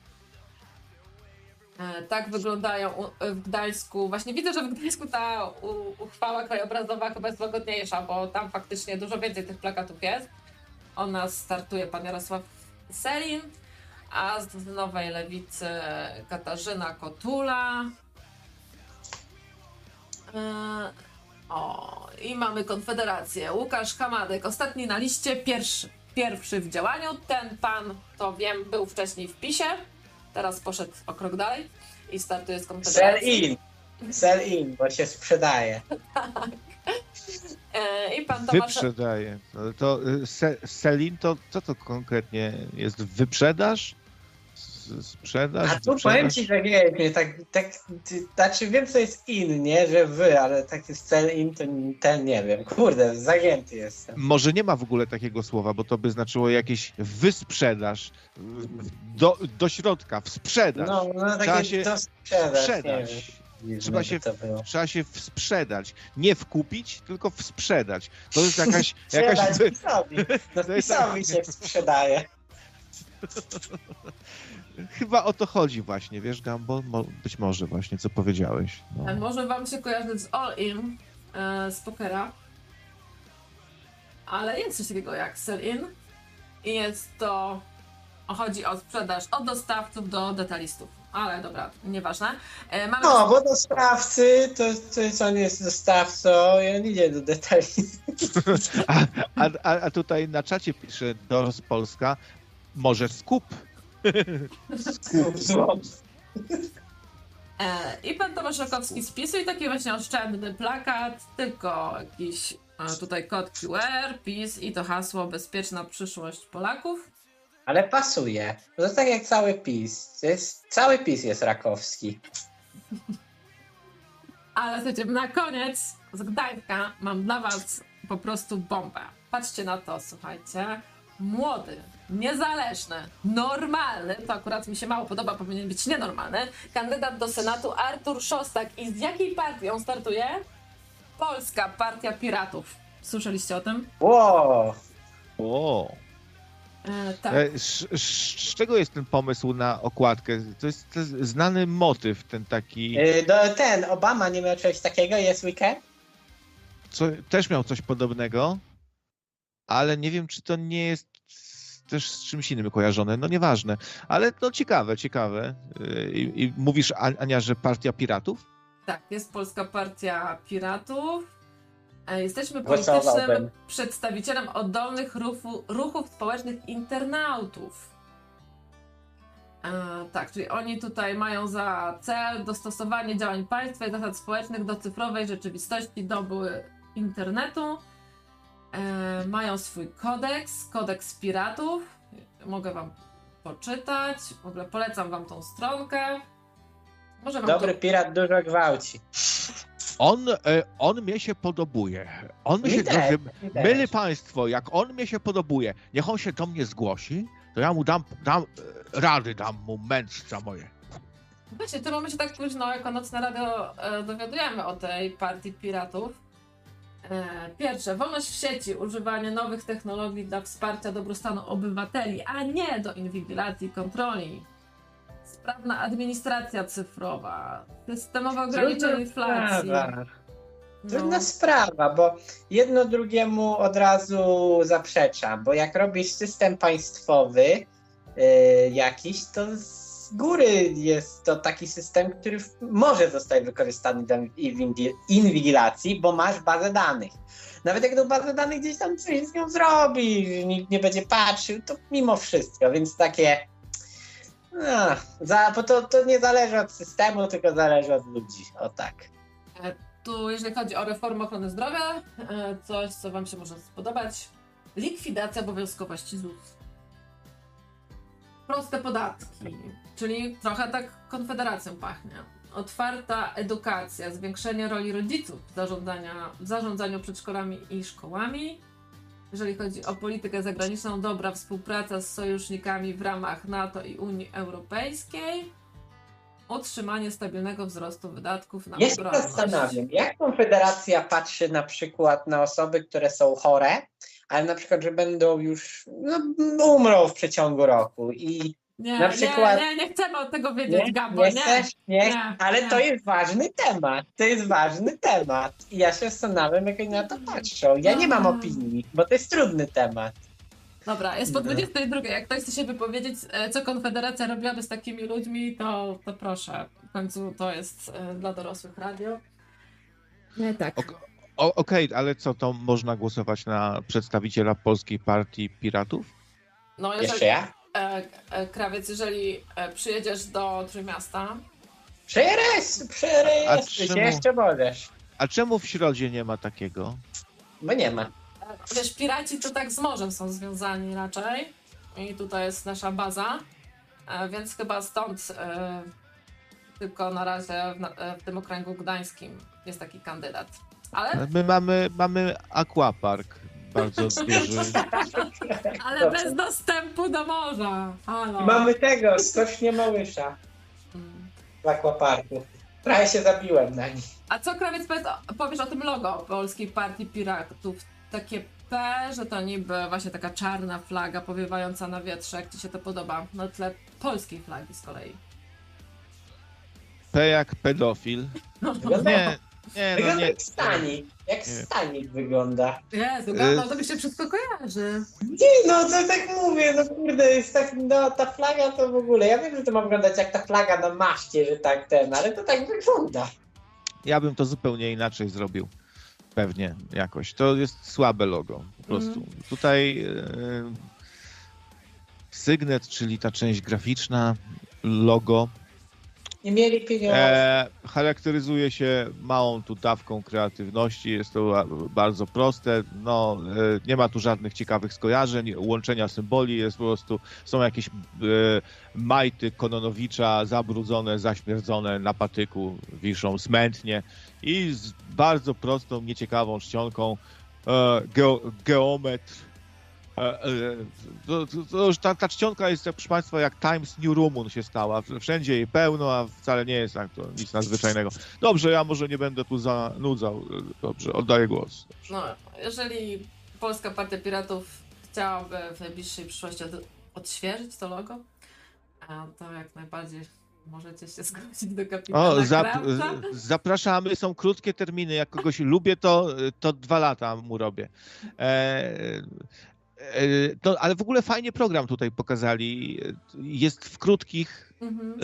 E, Tak wyglądają w Gdańsku. Właśnie widzę, że w Gdańsku ta uchwała krajobrazowa chyba jest łagodniejsza, bo tam faktycznie dużo więcej tych plakatów jest. O nas startuje pan Jarosław Selin, a z Nowej Lewicy Katarzyna Kotula. E, O, i mamy Konfederację. Łukasz Hamadek, ostatni na liście, pierwszy, pierwszy w działaniu. Ten pan, to wiem, był wcześniej w PiSie, teraz poszedł o krok dalej i startuje z Sell Konfederacji. in. Sell in, bo się sprzedaje. E, I pan Tomasz... Wyprzedaje. To, to y, se, selin to co to konkretnie jest? Wyprzedaż? Sprzedaż? A tu powiem ci, że nie wiem, tak, tak, znaczy wiem co jest in, nie, że wy, ale tak jest sell in, to ten nie wiem. Kurde, zagięty jestem. Może nie ma w ogóle takiego słowa, bo to by znaczyło jakieś wysprzedaż do, do środka, w sprzedaż. No, no takie się to sprzedać, nie wiem. Sprzedaż. Trzeba się, trzeba się sprzedać. Nie wkupić, tylko sprzedać. To jest jakaś... Sprzedać jakaś PiSowi. No PiSowi się sprzedaje. chyba o to chodzi właśnie, wiesz, Gambo? Mo, być może właśnie, co powiedziałeś. No. E, Może wam się kojarzyć z All In e, z pokera, ale jest coś takiego jak Sell In i jest to, chodzi o sprzedaż od dostawców do detalistów, ale dobra, nieważne. E, mamy No, bo dostawcy, to, to jest, on jest dostawcą i on idzie do detali. A, a, a, a tutaj na czacie pisze Doros Polska, może skup. E, I pan Tomasz Rokowski z PiSu i taki właśnie oszczędny plakat, tylko jakiś e, tutaj kod QR, PiS i to hasło bezpieczna przyszłość Polaków. Ale pasuje. To tak jak cały PiS. Jest, cały PiS jest rakowski. Ale słuchajcie, na koniec z Gdańska mam dla was po prostu bombę. Patrzcie na to, słuchajcie. Młody, niezależny, normalny, to akurat mi się mało podoba, powinien być nienormalny, kandydat do Senatu Artur Szostak. I z jakiej partii on startuje? Polska Partia Piratów. Słyszeliście o tym? Ło! O. E, tak. E, Z, z, z czego jest ten pomysł na okładkę? To jest, to jest znany motyw, ten taki, Y, Do, ten, Obama nie miał czegoś takiego, jest weekend? co, też miał coś podobnego, ale nie wiem, czy to nie jest też z czymś innym kojarzone, no nieważne, ale no ciekawe, ciekawe. E, I, i mówisz, An- Ania, że partia piratów? Tak, jest Polska Partia Piratów. E, Jesteśmy politycznym przedstawicielem oddolnych ruchu, ruchów społecznych internautów. E, tak, czyli oni tutaj mają za cel dostosowanie działań państwa i zasad społecznych do cyfrowej rzeczywistości doby internetu. E, mają swój kodeks, kodeks piratów. Mogę wam poczytać. W ogóle polecam wam tą stronkę. Może wam Dobry pirat dużo gwałci. On, e, on mnie się podobuje. On mi się, też, też. Myli państwo, jak on mnie się podobuje, niech on się do mnie zgłosi, to ja mu dam, dam e, rady, dam mu mędrca moje. Właśnie, to my się tak późno jako Nocne Radio e, dowiadujemy o tej partii piratów. E, pierwsze, wolność w sieci, używanie nowych technologii dla wsparcia dobrostanu obywateli, a nie do inwigilacji i kontroli. Sprawna administracja cyfrowa, systemowe ograniczenie inflacji. sprawa. Trudna No. sprawa, bo jedno drugiemu od razu zaprzecza, bo jak robisz system państwowy y, jakiś, to z góry jest to taki system, który może zostać wykorzystany do inwigi- inwigilacji, bo masz bazę danych. Nawet jak do bazy danych gdzieś tam coś z nią zrobisz, nikt nie będzie patrzył, to mimo wszystko, więc takie no, za, bo to, to nie zależy od systemu, tylko zależy od ludzi, o tak. Tu, jeżeli chodzi o reformę ochrony zdrowia, e, coś, co Wam się może spodobać. Likwidacja obowiązkowości ZUS. Proste podatki, czyli trochę tak konfederacją pachnie. Otwarta edukacja, zwiększenie roli rodziców w, zarządzania, w zarządzaniu przedszkolami i szkołami. Jeżeli chodzi o politykę zagraniczną, dobra współpraca z sojusznikami w ramach NATO i Unii Europejskiej. Utrzymanie stabilnego wzrostu wydatków na Ja się obronność. zastanawiam, jak Konfederacja patrzy na przykład na osoby, które są chore, ale na przykład, że będą już, no, umrą w przeciągu roku i Nie, Na przykład- nie, nie, nie chcemy od tego wiedzieć, nie, Gabo, nie nie. chcesz, nie, nie, ale nie. to jest ważny temat, to jest ważny temat i ja się zastanawiam, jak oni na to patrzą. Ja nie mam Mm. opinii, bo to jest trudny temat. Dobra, jest po No. 22. Jak ktoś chce się wypowiedzieć, e, co Konfederacja robiłaby z takimi ludźmi, to, to proszę. W końcu to jest e, dla dorosłych radio. Nie tak. Ok- o- Okej, ale co, to można głosować na przedstawiciela Polskiej Partii Piratów? No, Jeszcze jeżeli, ja? E, e, krawiec, jeżeli e, przyjedziesz do Trójmiasta, przeres, się czemu? jeszcze możesz, A czemu w środzie nie ma takiego? bo nie ma. wiesz, piraci to tak z morzem są związani raczej. I tutaj jest nasza baza, więc chyba stąd e, tylko na razie w, na- w tym okręgu gdańskim jest taki kandydat. Ale My mamy, mamy aquapark bardzo duży. Ale Dobrze. bez dostępu do morza. Halo. Mamy tego, skocznie Małysza w akwaparku. Prawie się zabiłem na nim. A co krawiec powiedz, powiesz o tym logo Polskiej Partii Piratów? Takie P, że to niby właśnie taka czarna flaga powiewająca na wietrze, jak ci się to podoba, na tle polskiej flagi z kolei. P jak pedofil. Wygląda, Nie, nie, no wygląda nie. jak stanik. Jak Nie. stanik wygląda. Jezu, Y- no to mi się wszystko kojarzy. Nie, no to tak mówię, no kurde, jest tak, no ta flaga to w ogóle, ja wiem, że to ma wyglądać jak ta flaga na maszcie, że tak ten, ale to tak wygląda. Ja bym to zupełnie inaczej zrobił. Pewnie jakoś. To jest słabe logo po prostu. Mhm. Tutaj e, Sygnet, czyli ta część graficzna, logo, Nie mieli pieniędzy. e, charakteryzuje się małą tu dawką kreatywności. Jest to bardzo proste. No, e, nie ma tu żadnych ciekawych skojarzeń, łączenia symboli. Jest po prostu, są jakieś e, majty Kononowicza zabrudzone, zaśmierdzone na patyku, wiszą smętnie i z bardzo prostą, nieciekawą czcionką e, geo, geometr. E, e, to, to, to już ta, ta czcionka jest, proszę Państwa, jak Times New Roman się stała. Wszędzie jej pełno, a wcale nie jest tak to nic nadzwyczajnego. Dobrze, ja może nie będę tu zanudzał. Dobrze, oddaję głos. No, jeżeli Polska Partia Piratów chciałaby w najbliższej przyszłości od, odświeżyć to logo, to jak najbardziej możecie się zgłosić do kapitana O, zap, Krawca. zapraszamy, są krótkie terminy. Jak kogoś lubię, to, to dwa lata mu robię. E, e, ale w ogóle fajnie program tutaj pokazali. Jest w krótkich, Mhm.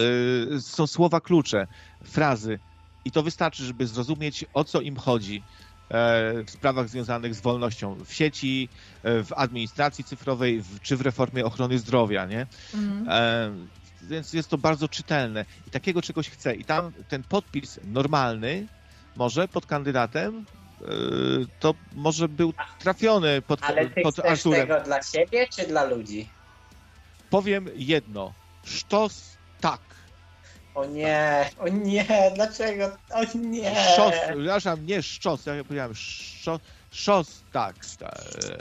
e, są słowa klucze, frazy. I to wystarczy, żeby zrozumieć, o co im chodzi e, w sprawach związanych z wolnością w sieci, w administracji cyfrowej, w, czy w reformie ochrony zdrowia, nie? Mhm. E, więc jest to bardzo czytelne i takiego czegoś chcę. I tam ten podpis normalny, może pod kandydatem, to może był trafiony pod, Ale ty pod chcesz tego dla siebie czy dla ludzi? Powiem jedno. Sztos tak. O nie, o nie, dlaczego? O nie. Szos, przepraszam, nie szczos, ja powiedziałem szos, szos tak.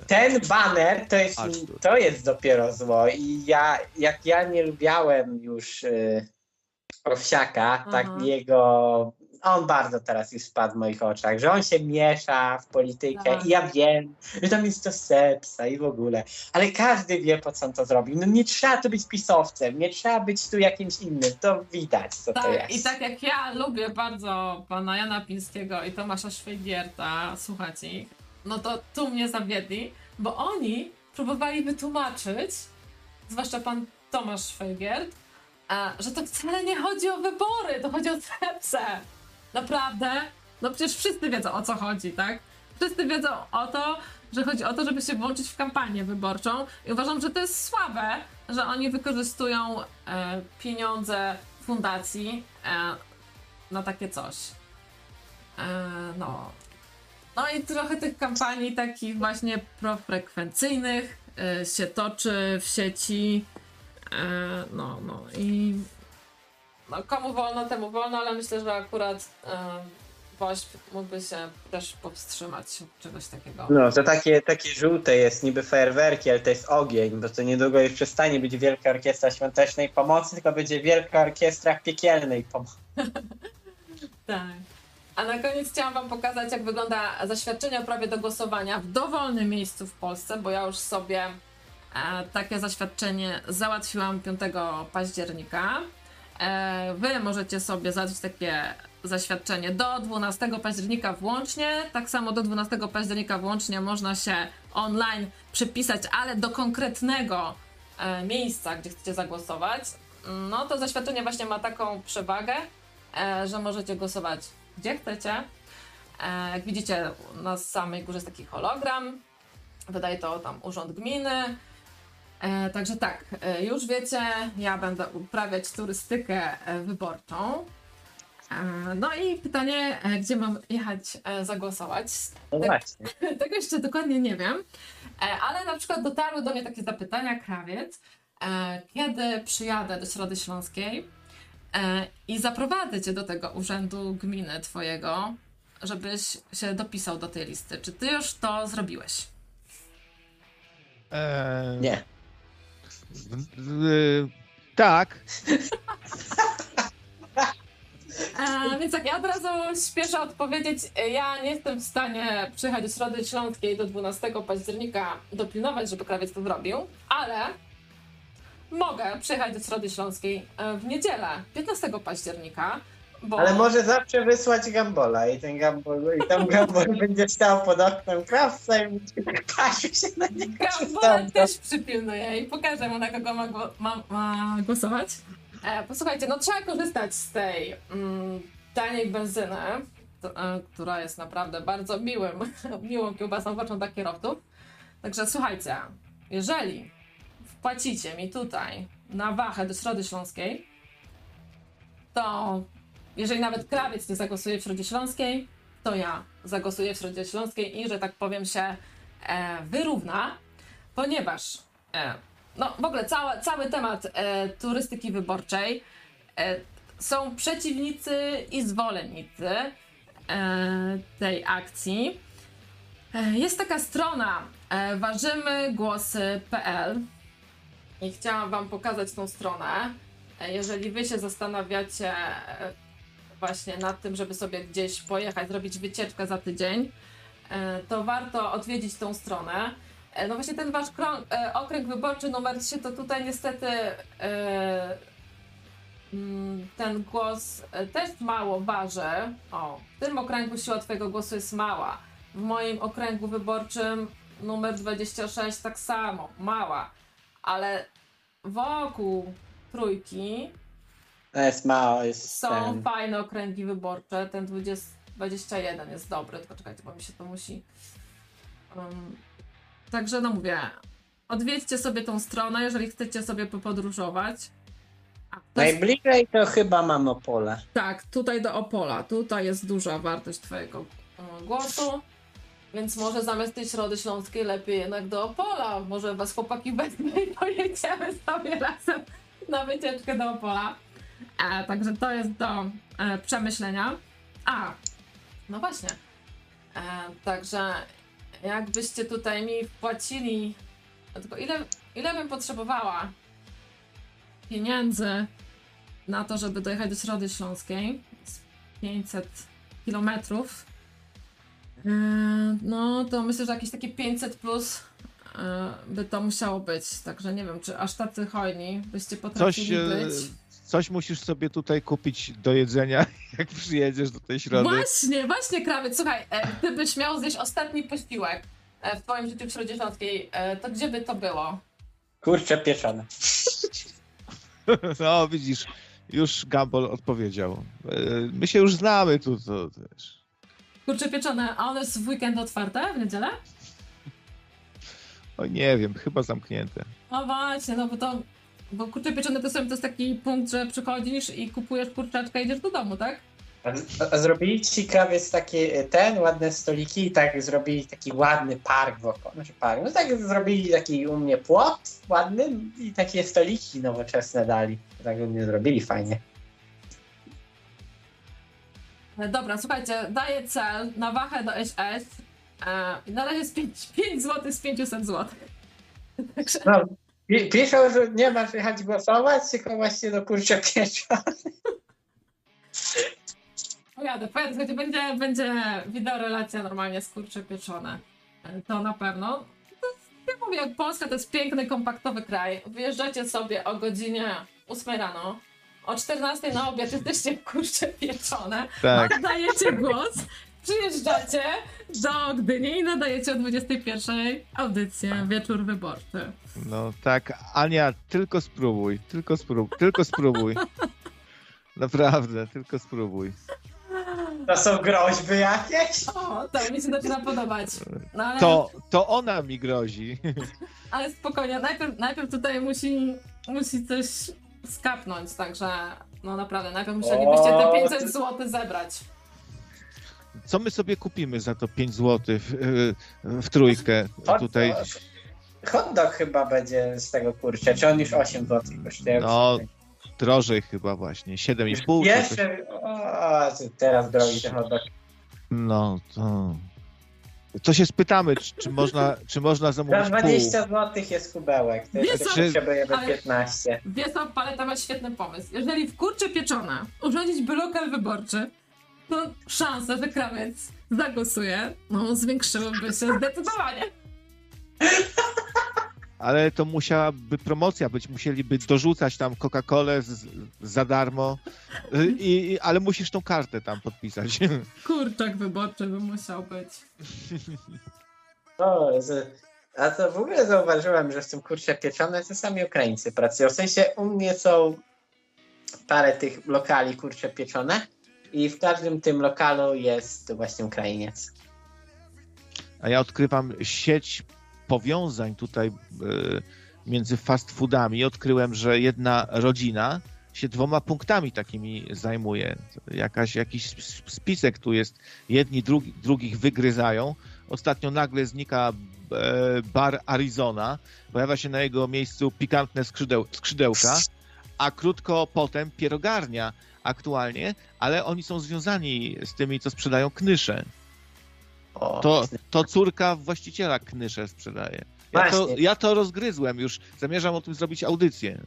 Ten baner to jest, Artur. to jest dopiero zło i ja, jak ja nie lubiałem już y, Owsiaka, tak jego, on bardzo teraz już spadł w moich oczach, że on się miesza w politykę Tak. i ja wiem, że tam jest to sepsa i w ogóle, ale każdy wie po co on to zrobił. No nie trzeba tu być pisowcem, nie trzeba być tu jakimś innym, to widać co to Tak, jest. i tak jak ja lubię bardzo pana Jana Pińskiego i Tomasza Szwajgierta, słuchać ich, no to tu mnie zawiedli, bo oni próbowali wytłumaczyć, zwłaszcza pan Tomasz Szwajgiert, a, że to wcale nie chodzi o wybory, to chodzi o sepsę. Naprawdę? No przecież wszyscy wiedzą o co chodzi, tak? Wszyscy wiedzą o to, że chodzi o to, żeby się włączyć w kampanię wyborczą i uważam, że to jest słabe, że oni wykorzystują e, pieniądze fundacji e, na takie coś. E, no. No i trochę tych kampanii takich właśnie profrekwencyjnych e, się toczy w sieci. E, no, no i no, komu wolno, temu wolno, ale myślę, że akurat e, Woś mógłby się też powstrzymać od czegoś takiego. No, to takie, takie żółte jest niby fajerwerki, ale to jest ogień, bo to niedługo już przestanie być Wielka Orkiestra Świątecznej Pomocy, tylko będzie Wielka Orkiestra Piekielnej Pomocy. Tak. A na koniec chciałam Wam pokazać, jak wygląda zaświadczenie o prawie do głosowania w dowolnym miejscu w Polsce, bo ja już sobie e, takie zaświadczenie załatwiłam 5 października. E, wy możecie sobie załatwić takie zaświadczenie do 12 października włącznie. Tak samo do 12 października włącznie można się online przypisać, ale do konkretnego e, miejsca, gdzie chcecie zagłosować. No to zaświadczenie właśnie ma taką przewagę, e, że możecie głosować gdzie chcecie. Jak widzicie, na samej górze jest taki hologram. Wydaje to tam Urząd Gminy. E, także tak, e, już wiecie, ja będę uprawiać turystykę e, wyborczą. E, no i pytanie, e, gdzie mam jechać e, zagłosować? No Tak. właśnie. Tego jeszcze dokładnie nie wiem, E, ale na przykład dotarły do mnie takie zapytania, krawiec, e, kiedy przyjadę do Środy Śląskiej e, i zaprowadzę cię do tego urzędu gminy twojego, żebyś się dopisał do tej listy. Czy ty już to zrobiłeś? E, Nie. Tak, E, więc tak, ja od razu śpieszę odpowiedzieć. Ja nie jestem w stanie przyjechać do Środy Śląskiej do 12 października dopilnować, żeby krawiec to zrobił, ale mogę przyjechać do Środy Śląskiej e, w niedzielę, 15 października, bo... Ale może zawsze wysłać Gambola i ten Gambol, i tam Gambol będzie stał pod oknem krawca i będzie się na niego. Gambola też przypilnuję i pokażę mu, na kogo ma, ma, ma głosować. E, posłuchajcie, no trzeba korzystać z tej mm, taniej benzyny, to, e, która jest naprawdę bardzo miłym, miłą kiełbasą w oczach dla kierowców. Także słuchajcie, jeżeli wpłacicie mi tutaj na wachę do Środy Śląskiej, to jeżeli nawet krawiec nie zagłosuje w Środzie Śląskiej, to ja zagłosuję w Środzie Śląskiej i, że tak powiem, się e, wyrówna, ponieważ e, no, w ogóle cały, cały temat e, turystyki wyborczej są przeciwnicy i zwolennicy tej akcji. Jest taka strona warzymygłosy.pl i chciałam Wam pokazać tą stronę. Jeżeli Wy się zastanawiacie właśnie nad tym, żeby sobie gdzieś pojechać, zrobić wycieczkę za tydzień, e, to warto odwiedzić tą stronę. E, No właśnie ten wasz krą- e, okręg wyborczy numer 3 to tutaj niestety mm, ten głos też mało waży. O, w tym okręgu siła twojego głosu jest mała. W moim okręgu wyborczym numer 26 tak samo, mała. Ale wokół trójki jest mało, jest są ten. fajne okręgi wyborcze. Ten 20, 21 jest dobry, tylko czekajcie, bo mi się to musi. Um, także no mówię, odwiedźcie sobie tą stronę, jeżeli chcecie sobie popodróżować. A, to jest, Najbliżej to chyba mam Opole. tak, tutaj do Opola. Tutaj jest duża wartość Twojego e, głosu. Więc może zamiast tej środy śląskiej lepiej jednak do Opola. Może was chłopaki wezmę i pojedziemy sobie razem na wycieczkę do Opola. E, także to jest do e, przemyślenia. A, no właśnie. E, także jakbyście tutaj mi wpłacili, tylko ile, ile bym potrzebowała pieniędzy na to, żeby dojechać do Środy Śląskiej z 500 kilometrów, e, no to myślę, że jakieś takie 500 plus e, by to musiało być. Także nie wiem, czy aż tacy hojni byście Coś, potrafili e, być. Coś musisz sobie tutaj kupić do jedzenia, jak przyjedziesz do tej środy. Właśnie, właśnie, krawiec. Słuchaj, e, gdybyś miał zjeść ostatni posiłek e, w twoim życiu w Środzie Śląskiej, e, to gdzie by to było? Kurczę pieczone. No widzisz, już Gambol odpowiedział. E, My się już znamy tu, to też. Kurcze pieczone, a one jest w weekend otwarte, w niedzielę? O nie wiem, chyba zamknięte. No właśnie, no bo to... Bo kurcze pieczone to sobie to jest taki punkt, że przychodzisz i kupujesz kurczaczkę i idziesz do domu, tak? A, zrobili ci krawiec takie ten, ładne stoliki i tak zrobili taki ładny park wokół. Znaczy park, no tak zrobili taki u mnie płot ładny i takie stoliki nowoczesne dali. Tak u mnie zrobili fajnie. E, Dobra, słuchajcie, daję cel na wachę do SS. E, i na razie jest 5, 5 zł z 500 zł. Także No, piszą, że nie masz jechać głosować, tylko właśnie do kurczę pieczone. pojadę, pojadę, słuchajcie, będzie, będzie wideorelacja normalnie z kurcze pieczone. To na pewno. To, jest- jak mówię, jak Polska to jest piękny, kompaktowy kraj. Wyjeżdżacie sobie o godzinie 8 rano. O 14 na obiad jesteście w kurcze pieczone. Tak. Oddajecie głos, przyjeżdżacie do Gdyni i nadajecie o 21 audycję Wieczór Wyborczy. No tak, Ania, tylko spróbuj, tylko spróbuj, tylko spróbuj. Naprawdę, tylko spróbuj. To są groźby jakieś? O, to mi się zaczyna podobać. No ale, To, to ona mi grozi. ale spokojnie, najpierw, najpierw tutaj musi, musi coś skapnąć, także no naprawdę, najpierw musielibyście te O, 500 ty- zł zebrać. Co my sobie kupimy za to 5 zł w, w trójkę tutaj? Hot dog chyba będzie z tego kurczę, czy on już 8 zł kosztuje? No, drożej chyba właśnie, 7,5 czy coś. Jeszcze, o, teraz drogi ten hot dog. No to... To się spytamy, czy, czy, można, czy można Za zamówić pół. 20 zł jest kubełek, to jest potrzebujemy Ale- 15. Wiesław Paleta ma świetny pomysł. Jeżeli w kurcze pieczone urządzić by lokal wyborczy, to szanse, że krawiec zagłosuje, no zwiększyłyby się zdecydowanie. Ale to musiałaby promocja być, musieliby dorzucać tam Coca-Colę za darmo, y, i, i, ale musisz tą kartę tam podpisać. Kurczak wyborczy by musiał być. O, z- a to w ogóle zauważyłem, że w tym kurcze pieczone to sami Ukraińcy pracują. W sensie u mnie są parę tych lokali kurcze pieczone i w każdym tym lokalu jest właśnie Ukrainiec. A ja odkrywam sieć powiązań tutaj y, między fast foodami. Odkryłem, że jedna rodzina się dwoma punktami takimi zajmuje. Jakaś, jakiś sp- spisek tu jest. Jedni drugi, drugich wygryzają. Ostatnio nagle znika e, bar Arizona. Pojawia się na jego miejscu pikantne skrzydeł, skrzydełka, a krótko potem pierogarnia aktualnie, ale oni są związani z tymi, co sprzedają knysze. O, To, to córka właściciela Knysze sprzedaje. Ja to, ja to rozgryzłem już. Zamierzam o tym zrobić audycję.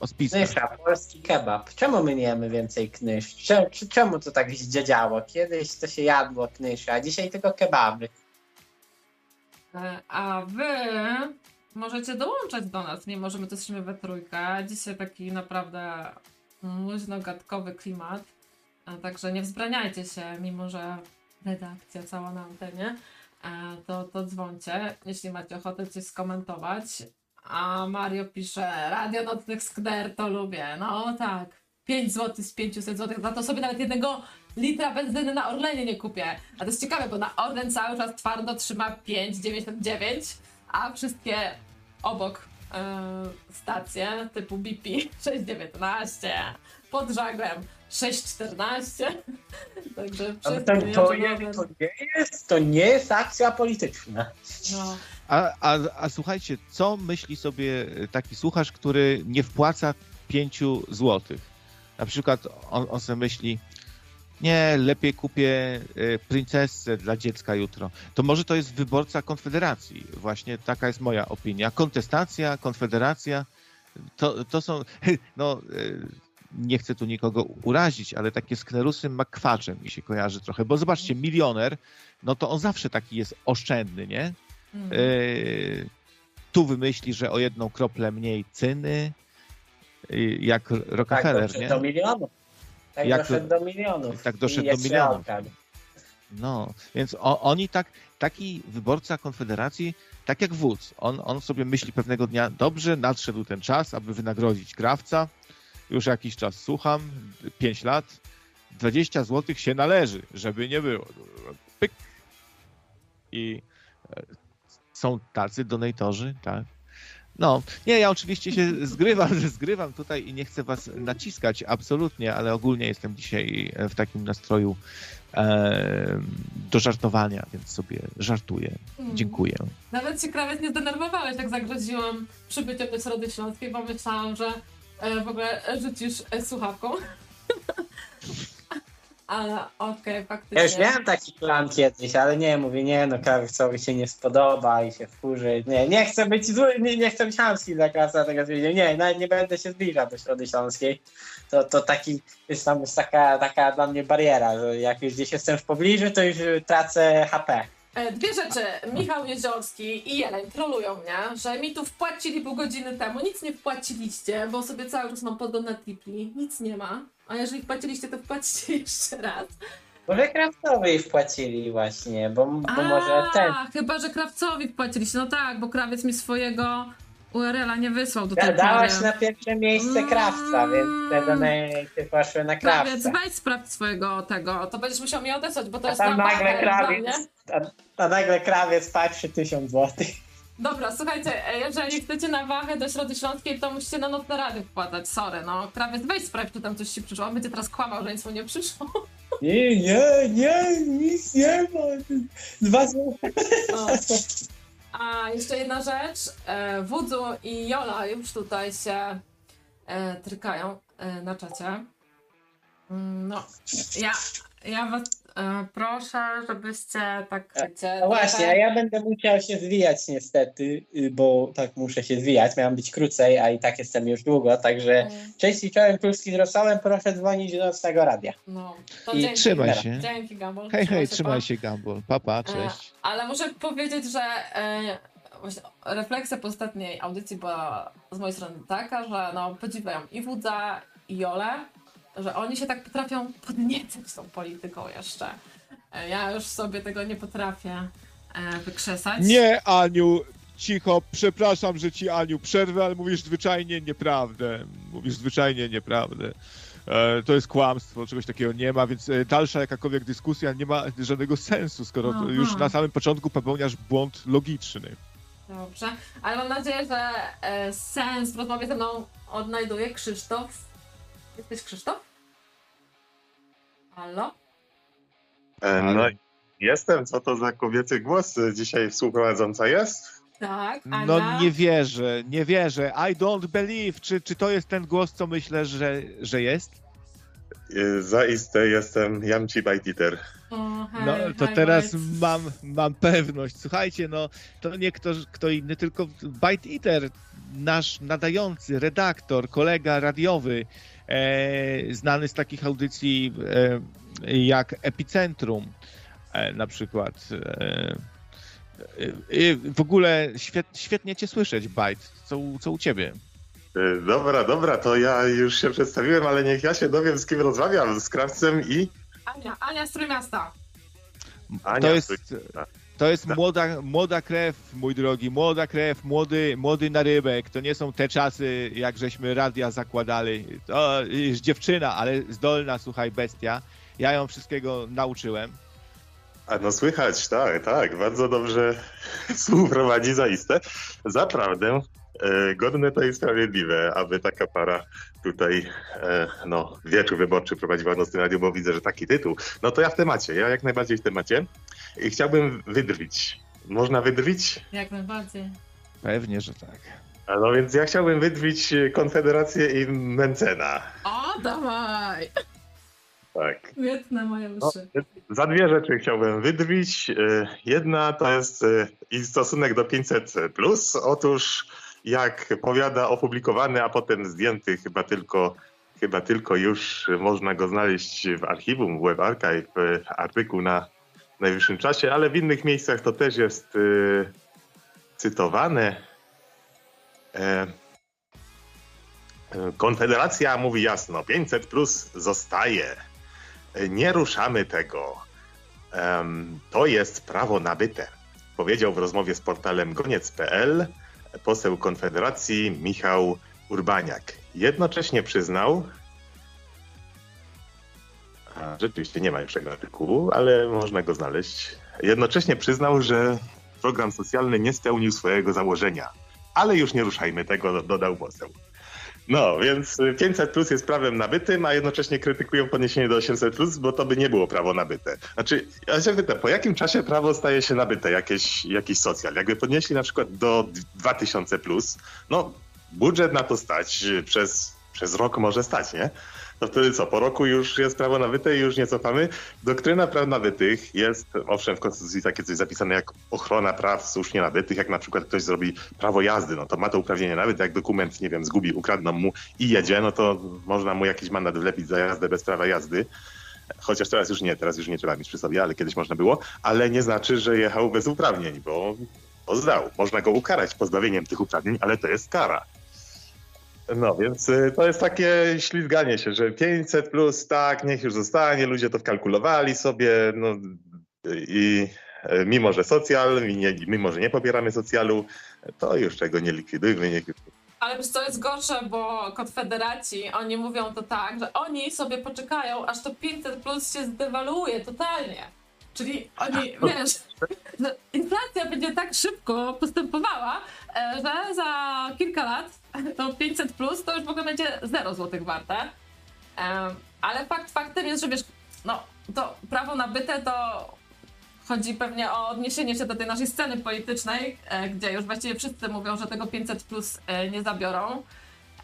O. Knysza, polski kebab. Czemu my nie jemy więcej knysz? Czemu, czemu to tak zdziadziało? Kiedyś to się jadło knysza, a dzisiaj tylko kebaby. E, A wy możecie dołączać do nas, mimo że my to jesteśmy we trójkę. Dzisiaj taki naprawdę luźno-gadkowy klimat. A Także nie wzbraniajcie się, mimo że redakcja cała na antenie, e, to, to dzwońcie, jeśli macie ochotę coś skomentować. A Mario pisze, Radio Nocnych Skner to lubię. No tak, 5 zł z 500 zł, za to sobie nawet jednego litra benzyny na Orlenie nie kupię. A to jest ciekawe, bo na Orlen cały czas twardo trzyma 5,99, a wszystkie obok e, stacje typu BP 6,19, pod żaglem 6,14. Także Ale to, to, nie, to, nie jest, to nie jest akcja polityczna. no. A, a, a słuchajcie, co myśli sobie taki słuchacz, który nie wpłaca 5 złotych? Na przykład on, on sobie myśli, nie, lepiej kupię e, princesę dla dziecka jutro. To może to jest wyborca Konfederacji. Właśnie taka jest moja opinia. Kontestacja, Konfederacja, to, to są, no e, nie chcę tu nikogo urazić, ale takie sknerusy makwaczem mi się kojarzy trochę, bo zobaczcie, milioner, no to on zawsze taki jest oszczędny, nie? Mm. Yy, tu wymyśli, że o jedną kroplę mniej cyny, yy, jak Tak Rockefeller, doszedł nie? do milionów. Tak Jak- doszedł do milionów. tak doszedł do milionów. No, więc o, oni tak, taki wyborca Konfederacji, tak jak wódz, on, on sobie myśli pewnego dnia, dobrze, nadszedł ten czas, aby wynagrodzić krawca, już jakiś czas słucham, 5 lat, 20 zł się należy, żeby nie było. Pyk. I e, są tacy donatorzy, tak? No, nie, ja oczywiście się zgrywam, zgrywam tutaj i nie chcę was naciskać, absolutnie, ale ogólnie jestem dzisiaj w takim nastroju e, do żartowania, więc sobie żartuję. Mm. Dziękuję. Nawet się krawiec nie zdenerwowałeś, jak zagroziłam przybyciem do Środy Śląskiej, bo myślałam, że e, w ogóle rzucisz e, słuchawką. Ale okej, faktycznie. Ja już miałem taki plan kiedyś, ale nie, mówię, nie, no krawcowi się nie spodoba i się wkurzy. Nie, nie chcę być zły, nie, nie chcę być chamski dla krawca, tego stwierdziłem, nie, nie będę się zbliżał do Środy Śląskiej. To, to taki, jest tam jest taka, taka dla mnie bariera, że jak już gdzieś jestem w pobliżu, to już tracę HP. E, Dwie rzeczy. Michał Jeziorski i Jeleń trolują mnie, że mi tu wpłacili pół godziny temu. Nic nie wpłaciliście, bo sobie cały czas mam na tipli. Nic nie ma. A jeżeli wpłaciliście, to wpłacicie jeszcze raz. Może krawcowi wpłacili właśnie, bo, bo może ten. chyba, że krawcowi wpłaciliście. No tak, bo krawiec mi swojego URL-a nie wysłał do tej Dałaś na pierwsze miejsce krawca, więc te donate poszły na Krawiec, krawca. weź sprawdź swojego tego. To będziesz musiał mi odesłać, bo to A jest tam na nagle wagę krawiec, a, a nagle krawiec patrzy tysiąc złotych. Dobra, słuchajcie, e, jeżeli chcecie na wachę do Środy Śląskiej, to musicie na nocne rady wpłacać, sorry, no. Krawiec, weź sprawdź, czy tam coś ci przyszło. On będzie teraz kłamał, że nic mu nie przyszło. Nie, nie, nie, nic nie ma. Dwa złote. A jeszcze jedna rzecz. E, Wudzu i Jola już tutaj się e, trykają e, na czacie. Mm, No, ja ja was proszę, żebyście tak wiecie, No właśnie, a ja będę musiał się zwijać niestety, y, bo tak muszę się zwijać. Miałem być krócej, a i tak jestem już długo, także Mm, cześć i czołem Kluski z Rosołem, proszę dzwonić do nocnego radia. No, to I dzięki. Trzymaj się. Dzięki, Gambol. Hej, hej, pa. trzymaj się, Gumball. Papa, cześć. Ale muszę powiedzieć, że e, właśnie refleksja po ostatniej audycji była z mojej strony taka, że no, podziwiają i Wudza, i Jolę, że oni się tak potrafią podniecać tą polityką jeszcze. E, ja już sobie tego nie potrafię e, wykrzesać. Nie, Aniu, cicho, przepraszam, że ci Aniu przerwę, ale mówisz zwyczajnie nieprawdę. Mówisz zwyczajnie nieprawdę. E, to jest kłamstwo, czegoś takiego nie ma, więc dalsza jakakolwiek dyskusja nie ma żadnego sensu, skoro Aha. już na samym początku popełniasz błąd logiczny. Dobrze, ale mam nadzieję, że sens w rozmowie ze mną odnajduje Krzysztof. Jesteś Krzysztof? Halo? E, No, jestem. Co to za kobiecy głos dzisiaj współprowadząca jest? Tak, Ania. No nie wierzę, nie wierzę. I don't believe. Czy, czy to jest ten głos, co myślę, że, że jest? E, Zaiste jestem Jamci Bajtiter. No to teraz mam, mam pewność. Słuchajcie, no to nie kto, kto inny, tylko Byte Eater, nasz nadający, redaktor, kolega radiowy, znany z takich audycji e, jak Epicentrum e, na przykład. E, e, w ogóle świet, świetnie cię słyszeć, Byte. Co, u- co u ciebie? E, Dobra, dobra, to ja już się przedstawiłem, ale niech ja się dowiem, z kim rozmawiam. Z krawcem i Ania, Ania z Trójmiasta. Ania. to jest. To jest Tak. młoda, młoda krew, mój drogi, młoda krew, młody, młody narybek. To nie są te czasy, jak żeśmy radia zakładali. To jest dziewczyna, ale zdolna, słuchaj, bestia. Ja ją wszystkiego nauczyłem. A no słychać, tak, tak, bardzo dobrze współprowadzi zaiste. Zaprawdę godne to i sprawiedliwe, aby taka para tutaj, e, no, wieczór wyborczy prowadziła nocny radio, bo widzę, że taki tytuł. No to ja w temacie, ja jak najbardziej w temacie. I chciałbym wydrwić. Można wydrwić? Jak najbardziej. Pewnie, że tak. A no więc ja chciałbym wydrwić Konfederację i Mencena. O, dawaj! Tak. Świetne moje No, uszy. za dwie rzeczy chciałbym wydrwić. E, Jedna to jest e, i stosunek do 500. Otóż, jak powiada opublikowany, a potem zdjęty, chyba tylko, chyba tylko już można go znaleźć w archiwum, w Web Archive, artykuł na najwyższym czasie, ale w innych miejscach to też jest e, cytowane. E, e, Konfederacja mówi jasno, 500 plus zostaje nie ruszamy tego. To jest prawo nabyte. Powiedział w rozmowie z portalem goniec.pl poseł Konfederacji Michał Urbaniak. Jednocześnie przyznał, a, rzeczywiście nie ma już tego artykułu, ale można go znaleźć. Jednocześnie przyznał, że program socjalny nie spełnił swojego założenia. Ale już nie ruszajmy tego, dodał poseł. No, więc 500 plus jest prawem nabytym, a jednocześnie krytykują podniesienie do 800 plus, bo to by nie było prawo nabyte. Znaczy, ja się pytam, po jakim czasie prawo staje się nabyte, jakieś, jakiś socjal? Jakby podnieśli na przykład do 2000 plus, no budżet na to stać, przez, przez rok może stać, nie? To wtedy co, po roku już jest prawo nabyte i już nie cofamy? Doktryna praw nabytych jest, owszem, w Konstytucji takie coś zapisane jak ochrona praw słusznie nabytych, jak na przykład ktoś zrobi prawo jazdy, no to ma to uprawnienie nawet jak dokument, nie wiem, zgubi, ukradną mu i jedzie, no to można mu jakiś mandat wlepić za jazdę bez prawa jazdy. Chociaż teraz już nie, teraz już nie trzeba mieć przy sobie, ale kiedyś można było, ale nie znaczy, że jechał bez uprawnień, bo, bo zdał. Można go ukarać pozbawieniem tych uprawnień, ale to jest kara. No więc y, to jest takie ślizganie się, że 500 plus, tak, niech już zostanie, ludzie to wkalkulowali sobie, no i y, mimo, że socjal, mimo, że nie pobieramy socjalu, to już czego nie likwidujmy, niech już Ale wiesz co jest gorsze, bo konfederaci, oni mówią to tak, że oni sobie poczekają, aż to 500 plus się zdewaluuje totalnie. Czyli oni, wiesz, że inflacja będzie tak szybko postępowała, e, że za kilka lat to 500 plus to już w ogóle będzie 0 złotych warte. Em, Ale fakt faktem jest, że wiesz, no to prawo nabyte to chodzi pewnie o odniesienie się do tej naszej sceny politycznej, e, gdzie już właściwie wszyscy mówią, że tego 500 plus e, nie zabiorą.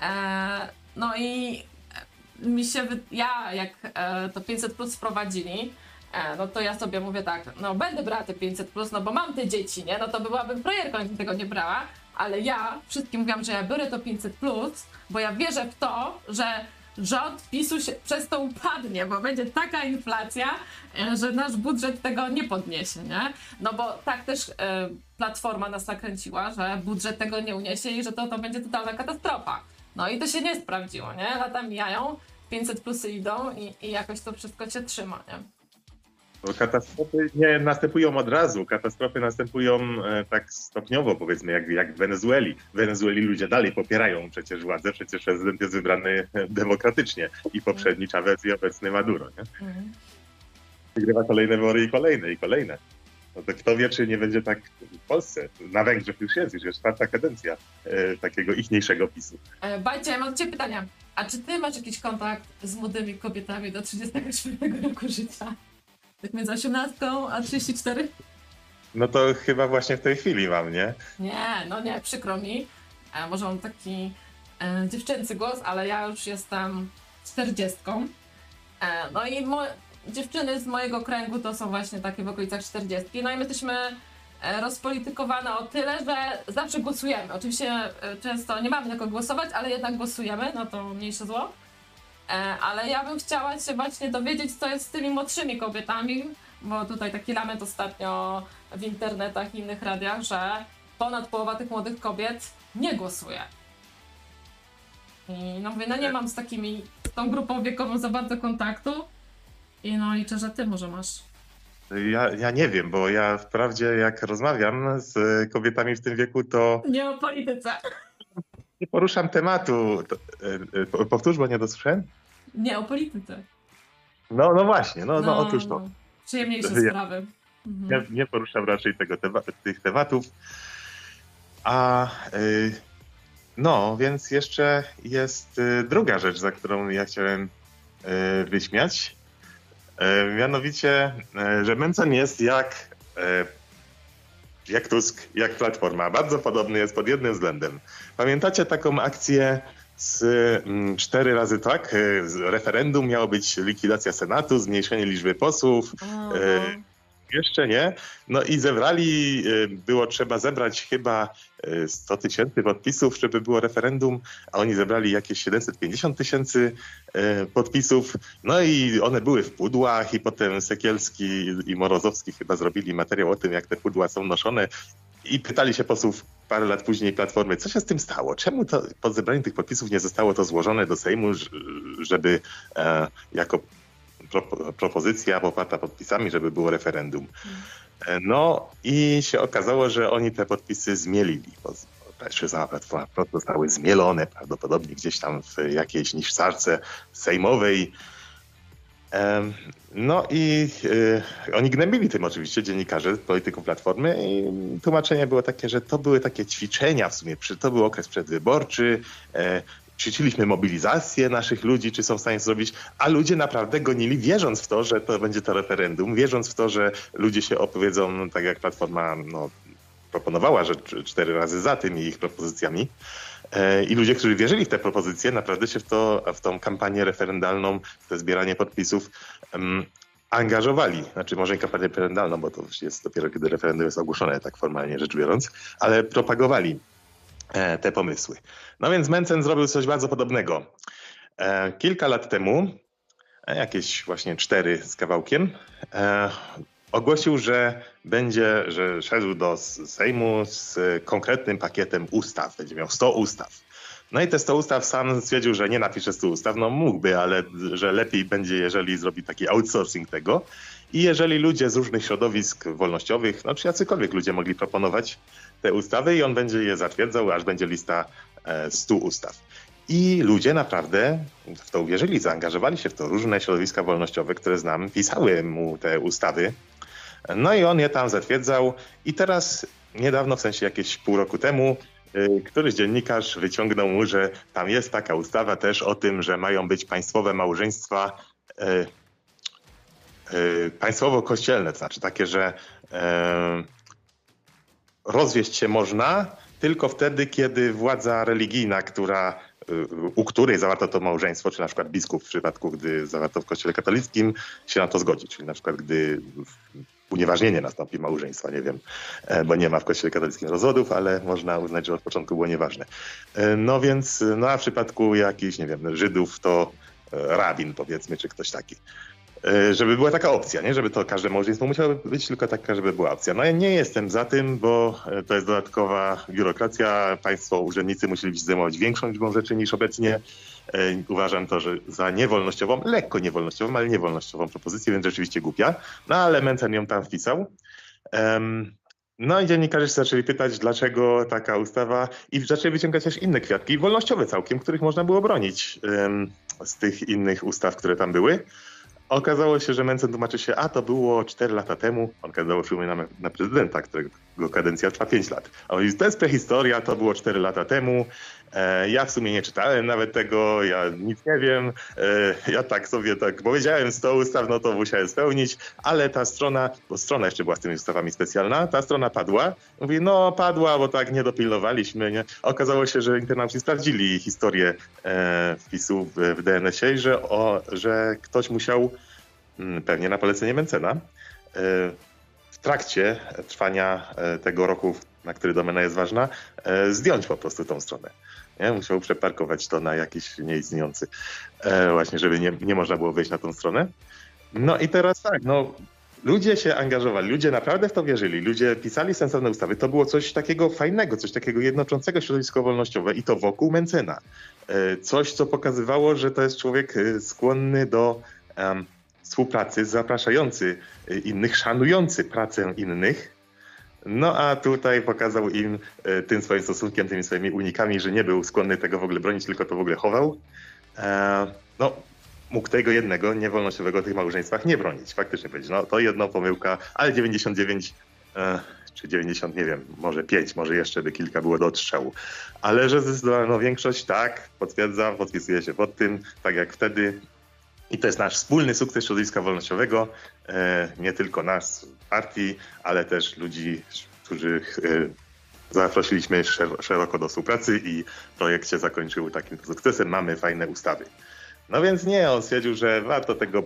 E, No i mi się, ja jak e, to 500 plus wprowadzili, e, no to ja sobie mówię tak, no będę brała te 500 plus, no bo mam te dzieci, nie? No to byłabym frajerką, jakbym tego nie brała, ale ja wszystkim mówiłam, że ja biorę to 500 plus, bo ja wierzę w to, że rząd PiSu się przez to upadnie, bo będzie taka inflacja, e, że nasz budżet tego nie podniesie, nie? No bo tak też y, Platforma nas nakręciła, że budżet tego nie uniesie i że to, to będzie totalna katastrofa. No i to się nie sprawdziło, nie? Lata mijają, 500 plusy idą i, i jakoś to wszystko się trzyma, nie? Katastrofy nie następują od razu. Katastrofy następują e, tak stopniowo, powiedzmy, jak, jak w Wenezueli. W Wenezueli ludzie dalej popierają przecież władzę, przecież prezydent jest wybrany e, demokratycznie i poprzedni Chavez i obecny Maduro. Nie? Mhm. Wygrywa kolejne wybory i kolejne, i kolejne. No to kto wie, czy nie będzie tak w Polsce. Na Węgrzech już jest, już jest czwarta kadencja e, takiego ichniejszego PiSu. E, Bajcie, ja mam do Ciebie pytania. A czy Ty masz jakiś kontakt z młodymi kobietami do 34 roku życia? Tak między 18 a 34? No to chyba właśnie w tej chwili mam, nie? Nie, no nie, przykro mi. E, może mam taki e, dziewczęcy głos, ale ja już jestem 40. E, no i mo- dziewczyny z mojego kręgu to są właśnie takie w okolicach 40. No i my jesteśmy e, rozpolitykowane o tyle, że zawsze głosujemy. Oczywiście e, często nie mamy na kogo głosować, ale jednak głosujemy, no to mniejsze zło. E, ale ja bym chciała się właśnie dowiedzieć, co jest z tymi młodszymi kobietami, bo tutaj taki lament ostatnio w internetach i innych radiach, że ponad połowa tych młodych kobiet nie głosuje. I no mówię, no nie mam z takimi, z tą grupą wiekową za bardzo kontaktu. I no liczę, że ty może masz. Ja, ja nie wiem, bo ja wprawdzie jak rozmawiam z kobietami w tym wieku, to Nie o polityce. Nie poruszam tematu. E, e, po- powtórz, bo nie dosłyszałem. Nie o polityce. No, no właśnie, no, no, otóż to. Przyjemniejsze Ja- sprawy. Mhm. Nie, nie poruszam raczej tego tema, tych tematów. A y, no, więc jeszcze jest druga rzecz, za którą ja chciałem wyśmiać. Mianowicie, że Mencen jest jak, jak Tusk, jak Platforma. Bardzo podobny jest pod jednym względem. Pamiętacie taką akcję z mm, cztery razy tak? y, referendum miało być likwidacja Senatu, zmniejszenie liczby posłów, jeszcze nie. No i zebrali, y, było trzeba zebrać chyba y, 100 tysięcy podpisów, żeby było referendum, a oni zebrali jakieś 750 tysięcy y, podpisów. No i one były w pudłach i potem Sekielski i Morozowski chyba zrobili materiał o tym, jak te pudła są noszone. I pytali się posłów parę lat później Platformy, co się z tym stało? Czemu to po zebraniu tych podpisów nie zostało to złożone do Sejmu, żeby e, jako pro, propozycja poparta podpisami, żeby było referendum. E, No i się okazało, że oni te podpisy zmielili. Sama platforma prostu zostały zmielone prawdopodobnie gdzieś tam w jakiejś niszczarce sejmowej. Em, No i y, oni gnębili tym oczywiście dziennikarze, polityków Platformy i tłumaczenie było takie, że to były takie ćwiczenia w sumie, to był okres przedwyborczy, ćwiczyliśmy mobilizację naszych ludzi, czy są w stanie zrobić, a ludzie naprawdę gonili, wierząc w to, że to będzie to referendum, wierząc w to, że ludzie się opowiedzą, tak jak Platforma no, proponowała, że cz- cztery razy za tymi ich propozycjami. E, I ludzie, którzy wierzyli w te propozycje, naprawdę się w, to, w tą kampanię referendalną, w to zbieranie podpisów em, angażowali. Znaczy może nie kampanię referendalną, bo to jest dopiero, kiedy referendum jest ogłoszone, tak formalnie rzecz biorąc, ale propagowali te pomysły. No więc Mencen zrobił coś bardzo podobnego. E, Kilka lat temu, e, jakieś właśnie cztery z kawałkiem, e, ogłosił, że będzie, że szedł do Sejmu z konkretnym pakietem ustaw. Będzie miał 100 ustaw. No i te 100 ustaw sam stwierdził, że nie napisze 100 ustaw, no mógłby, ale że lepiej będzie, jeżeli zrobi taki outsourcing tego. I jeżeli ludzie z różnych środowisk wolnościowych, no czy jacykolwiek ludzie mogli proponować te ustawy i on będzie je zatwierdzał, aż będzie lista e, 100 ustaw. I ludzie naprawdę w to uwierzyli, zaangażowali się w to. Różne środowiska wolnościowe, które znam, pisały mu te ustawy. No i on je tam zatwierdzał. I teraz niedawno, w sensie jakieś pół roku temu, y, któryś dziennikarz wyciągnął mu, że tam jest taka ustawa też o tym, że mają być państwowe małżeństwa y, państwowo-kościelne, to znaczy takie, że rozwieść się można tylko wtedy, kiedy władza religijna, która u której zawarto to małżeństwo, czy na przykład biskup w przypadku, gdy zawarto w kościele katolickim, się na to zgodzi. Czyli na przykład, gdy unieważnienie nastąpi małżeństwa, nie wiem, e, bo nie ma w kościele katolickim rozwodów, ale można uznać, że od początku było nieważne. E, no więc, no a w przypadku jakichś, nie wiem, Żydów to e, rabin powiedzmy, czy ktoś taki. Żeby była taka opcja, nie? Żeby to każde małżeństwo musiało być tylko taka, żeby była opcja. No ja nie jestem za tym, bo to jest dodatkowa biurokracja. Państwo, urzędnicy musieli się zajmować większą liczbą rzeczy niż obecnie. E, uważam to, że za niewolnościową, lekko niewolnościową, ale niewolnościową propozycję, więc rzeczywiście głupia. No ale Mencen ją tam wpisał. No i dziennikarze się zaczęli pytać, dlaczego taka ustawa i zaczęli wyciągać też inne kwiatki, wolnościowe całkiem, których można było bronić z tych innych ustaw, które tam były. Okazało się, że Mencen tłumaczy się, a to było 4 lata temu. On kazał przyjmuje na, na prezydenta, którego kadencja trwa 5 lat. A on mówi, to jest prehistoria, to było 4 lata temu. E, ja w sumie nie czytałem nawet tego, ja nic nie wiem. E, ja tak sobie tak powiedziałem 100 ustaw, no to musiałem spełnić, ale ta strona, bo strona jeszcze była z tymi ustawami specjalna, ta strona padła. Mówi, no padła, bo tak nie dopilnowaliśmy. Nie? Okazało się, że internauci sprawdzili historię e, wpisu w, DNS-ie że, o, że ktoś musiał, mm, pewnie na polecenie Mencena, w trakcie trwania tego roku, na który domena jest ważna, zdjąć po prostu tą stronę. Nie? Musiał przeparkować to na jakiś nieistniejący, e, właśnie, żeby nie, nie można było wejść na tą stronę. No i teraz tak, no ludzie się angażowali, ludzie naprawdę w to wierzyli, ludzie pisali sensowne ustawy. To było coś takiego fajnego, coś takiego jednoczącego środowisko wolnościowe i to wokół Mencena. E, coś, co pokazywało, że to jest człowiek e, skłonny do um, współpracy, zapraszający e, innych, szanujący pracę innych, no a tutaj pokazał im e, tym swoim stosunkiem, tymi swoimi unikami, że nie był skłonny tego w ogóle bronić, tylko to w ogóle chował. E, no, mógł tego jednego niewolnościowego w tych małżeństwach nie bronić. Faktycznie powiedzieć, no to jedno pomyłka, ale 99 e, czy 90, nie wiem, może 5, może jeszcze by kilka było do odstrzału. Ale że zdecydowaną większość, tak, potwierdzam, podpisuję się pod tym, tak jak wtedy i to jest nasz wspólny sukces środowiska wolnościowego, e, nie tylko nas, partii, ale też ludzi, którzy e, zaprosiliśmy szeroko do współpracy i projekt się zakończył takim sukcesem. Mamy fajne ustawy. No więc nie, on stwierdził, że warto tego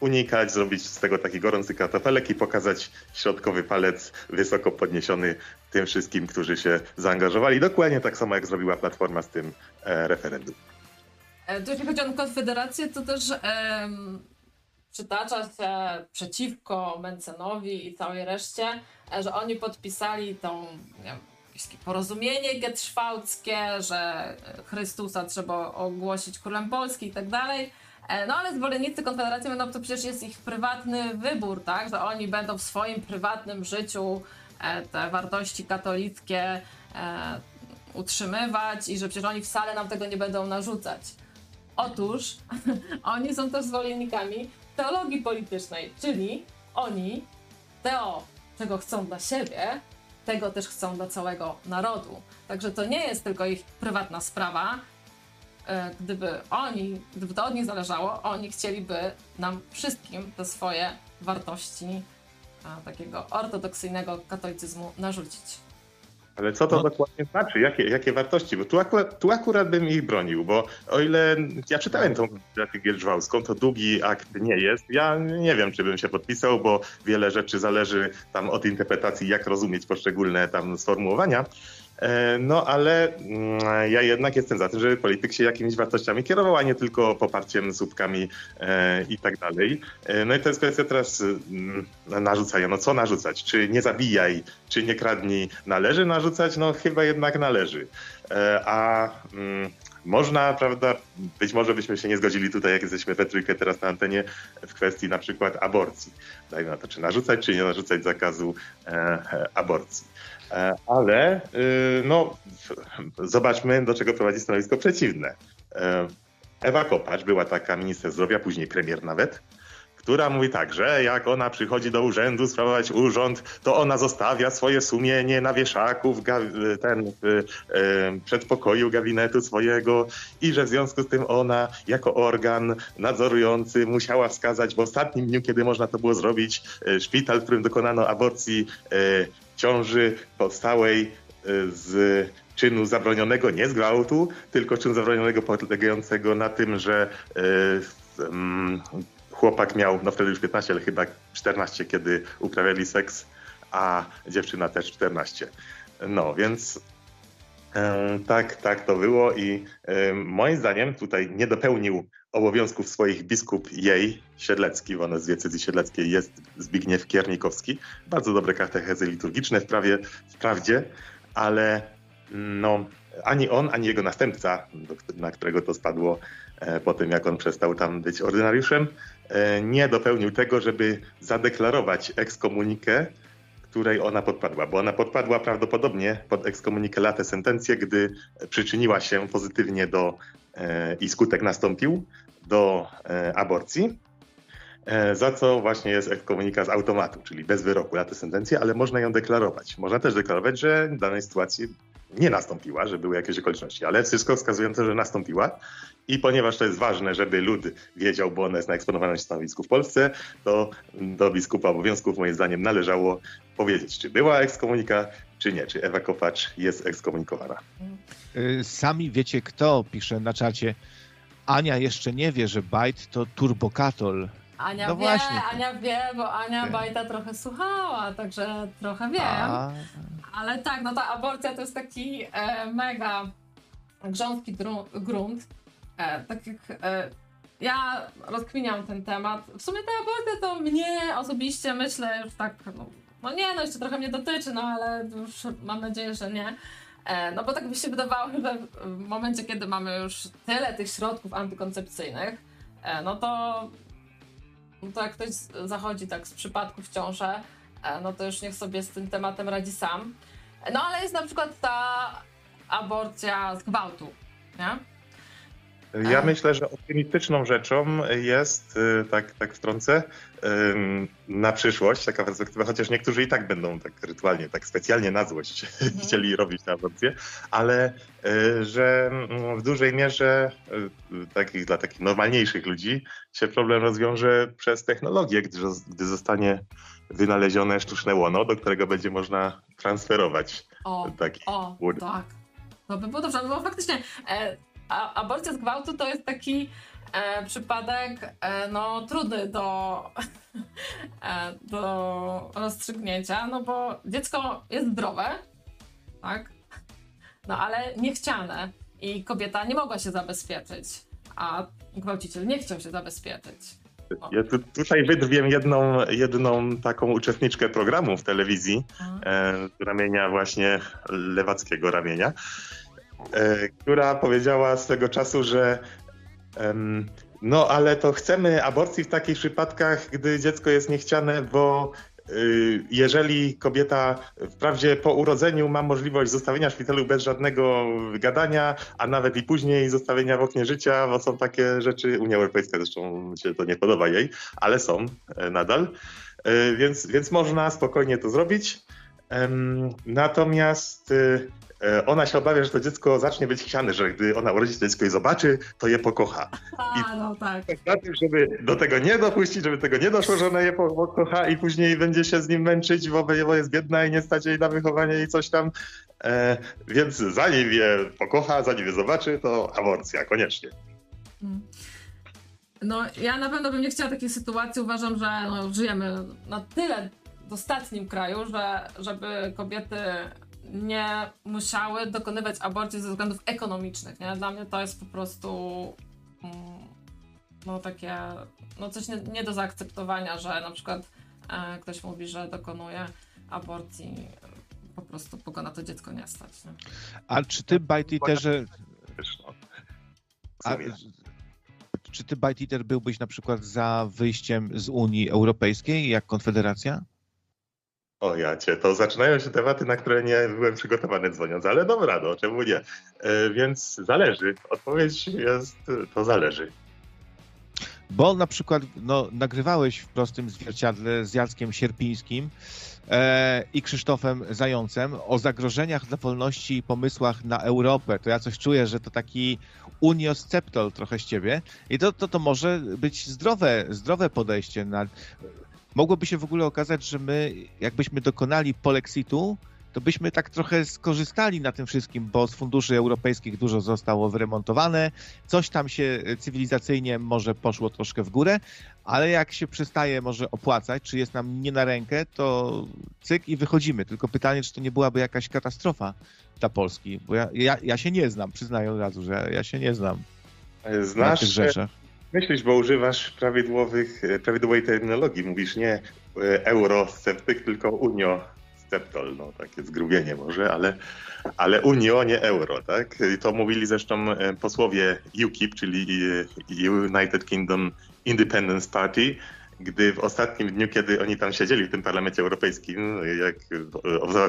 unikać, zrobić z tego taki gorący kartofelek i pokazać środkowy palec wysoko podniesiony tym wszystkim, którzy się zaangażowali. Dokładnie tak samo, jak zrobiła Platforma z tym e, referendum. E, jeśli chodzi o Konfederację, to też em, przytacza się przeciwko Mencenowi i całej reszcie, e, że oni podpisali tą wiem, porozumienie getszwałckie, że Chrystusa trzeba ogłosić królem Polski i tak dalej. E, no ale zwolennicy Konfederacji będą, to przecież jest ich prywatny wybór, tak? Że oni będą w swoim prywatnym życiu te wartości katolickie utrzymywać i że przecież oni wcale nam tego nie będą narzucać. Otóż oni są też zwolennikami teologii politycznej, czyli oni teo, czego chcą dla siebie, tego też chcą dla całego narodu. Także to nie jest tylko ich prywatna sprawa. E, gdyby oni, gdyby to od nich zależało, oni chcieliby nam wszystkim te swoje wartości takiego ortodoksyjnego katolicyzmu narzucić. Ale co to no. dokładnie znaczy? Jakie, jakie wartości? Bo tu akurat, tu akurat bym ich bronił, bo o ile ja czytałem tą grafikę Gierżwałską, to długi akt nie jest. Ja nie wiem, czy bym się podpisał, bo wiele rzeczy zależy tam od interpretacji, jak rozumieć poszczególne tam sformułowania. E, no ale mm, ja jednak jestem za tym, żeby polityk się jakimiś wartościami kierował, a nie tylko poparciem, słupkami e, i tak dalej. E, no i to jest kwestia teraz mm, narzucania. No co narzucać? Czy nie zabijaj, czy nie kradnij? Należy narzucać? No chyba jednak należy. A mm, można, prawda, być może byśmy się nie zgodzili tutaj, jak jesteśmy we trójkę teraz na antenie, w kwestii na przykład aborcji. Dajmy na to, czy narzucać, czy nie narzucać zakazu aborcji. E, ale y, no, zobaczmy, do czego prowadzi stanowisko przeciwne. E, Ewa Kopacz była taka minister zdrowia, później premier nawet, która mówi tak, że jak ona przychodzi do urzędu sprawować urząd, to ona zostawia swoje sumienie na wieszaku w ten, w, e, przedpokoju gabinetu swojego i że w związku z tym ona jako organ nadzorujący musiała wskazać w ostatnim dniu, kiedy można to było zrobić, szpital, w którym dokonano aborcji ciąży powstałej y, z czynu zabronionego, nie z gwałtu, tylko czynu zabronionego polegającego na tym, że chłopak miał, no wtedy już 15, ale chyba 14, kiedy uprawiali seks, a dziewczyna też 14. No, więc tak, tak to było i moim zdaniem tutaj nie dopełnił obowiązków swoich biskup jej, Siedlecki, bo ona z diecezji siedleckiej jest Zbigniew Kiernikowski. Bardzo dobre katechezy liturgiczne wprawie, wprawdzie, ale no, ani on, ani jego następca, na którego to spadło e, po tym, jak on przestał tam być ordynariuszem, e, nie dopełnił tego, żeby zadeklarować ekskomunikę, której ona podpadła, bo ona podpadła prawdopodobnie pod ekskomunikę latę sentencję, gdy przyczyniła się pozytywnie do e, i skutek nastąpił do aborcji, za co właśnie jest ekskomunika z automatu, czyli bez wyroku latę sentencję, ale można ją deklarować. Można też deklarować, że w danej sytuacji nie nastąpiła, że były jakieś okoliczności, ale wszystko to, że nastąpiła. I ponieważ to jest ważne, żeby lud wiedział, bo ona jest na eksponowanym stanowisku w Polsce, to do biskupa obowiązków moim zdaniem należało powiedzieć, czy była ekskomunika, czy nie, czy Ewa Kopacz jest ekskomunikowana. Y, sami wiecie kto, pisze na czacie. Ania jeszcze nie wie, że Byte to turbokatol. Ania no wie, właśnie. Ania wie, bo Ania wie. Bajta trochę słuchała, także trochę wiem. A... Ale tak, no ta aborcja to jest taki e, mega grząski grunt. E, tak jak e, ja rozkminiam ten temat. W sumie ta aborcja to mnie osobiście myślę już tak, no, no nie, no jeszcze trochę mnie dotyczy, no ale już mam nadzieję, że nie. E, no bo tak mi się wydawało, że w momencie, kiedy mamy już tyle tych środków antykoncepcyjnych, e, no to no to jak ktoś zachodzi tak z przypadku w ciążę, e, no to już niech sobie z tym tematem radzi sam. No ale jest na przykład ta aborcja z gwałtu, nie? Ja myślę, że optymistyczną rzeczą jest, y, tak, tak wtrącę, na przyszłość taka perspektywa, chociaż niektórzy i tak będą tak rytualnie, tak specjalnie na złość mhm. chcieli robić tę aborcję, ale y, że mm, w dużej mierze y, takich, dla takich normalniejszych ludzi się problem rozwiąże przez technologię, gdy, gdy zostanie wynalezione sztuczne łono, do którego będzie można transferować o, taki o, tak. To by było dobrze, no bo faktycznie e, a, aborcja z gwałtu to jest taki e, przypadek e, no, trudny do, e, do rozstrzygnięcia, no bo dziecko jest zdrowe, tak? No ale niechciane i kobieta nie mogła się zabezpieczyć, a gwałciciel nie chciał się zabezpieczyć. Ja tu, tutaj wydrwiem jedną, jedną taką uczestniczkę programu w telewizji e, z ramienia właśnie lewackiego ramienia, która powiedziała swego czasu, że no ale to chcemy aborcji w takich przypadkach, gdy dziecko jest niechciane, bo Y, jeżeli kobieta wprawdzie po urodzeniu ma możliwość zostawienia szpitalu bez żadnego gadania, a nawet i później zostawienia w oknie życia, bo są takie rzeczy, Unia Europejska zresztą się to nie podoba jej, ale są e, nadal, e, więc, więc można spokojnie to zrobić. Natomiast y, E, ona się obawia, że to dziecko zacznie być chciane, że gdy ona urodzi to dziecko i zobaczy, to je pokocha. A, no tak. Na tym, żeby do tego nie dopuścić, żeby tego nie doszło, że ona je pokocha i później będzie się z nim męczyć, bo jest biedna i nie stać jej na wychowanie i coś tam. E, więc zanim je pokocha, zanim je zobaczy, to aborcja, koniecznie. Hmm. No, ja na pewno bym nie chciała takiej sytuacji. Uważam, że no, żyjemy na tyle w ostatnim kraju, że żeby kobiety nie musiały dokonywać aborcji ze względów ekonomicznych. Nie? Dla mnie to jest po prostu mm, no takie, no coś nie, nie do zaakceptowania, że na przykład e, ktoś mówi, że dokonuje aborcji po prostu, bo go na to dziecko nie stać. Nie? A czy ty, Bajtiterze... A, czy ty, Bajtiter, byłbyś na przykład za wyjściem z Unii Europejskiej jak Konfederacja? O ja to zaczynają się tematy, na które nie byłem przygotowany dzwoniąc, ale dobra, no czemu nie? E, więc zależy. Odpowiedź jest, to zależy. Bo na przykład no, nagrywałeś w prostym zwierciadle z Jackiem Sierpińskim e, i Krzysztofem Zającem o zagrożeniach dla wolności i pomysłach na Europę. To ja coś czuję, że to taki uniosceptol trochę z ciebie. I to, to, to może być zdrowe, zdrowe podejście na mogłoby się w ogóle okazać, że my, jakbyśmy dokonali polexitu, to byśmy tak trochę skorzystali na tym wszystkim, bo z funduszy europejskich dużo zostało wyremontowane, coś tam się cywilizacyjnie może poszło troszkę w górę, ale jak się przestaje może opłacać, czy jest nam nie na rękę, to cyk i wychodzimy. Tylko pytanie, czy to nie byłaby jakaś katastrofa dla Polski, bo ja, ja, ja się nie znam, przyznaję od razu, że ja się nie znam Znasz, na tych rzeczach. Myślisz, bo używasz prawidłowych, prawidłowej terminologii. Mówisz nie e, eurosceptyk, tylko unio sceptol. No, takie zgrubienie może, ale, ale unio, nie euro, tak? I to mówili zresztą e, posłowie UKIP, czyli e, United Kingdom Independence Party, gdy w ostatnim dniu, kiedy oni tam siedzieli w tym parlamencie europejskim, jak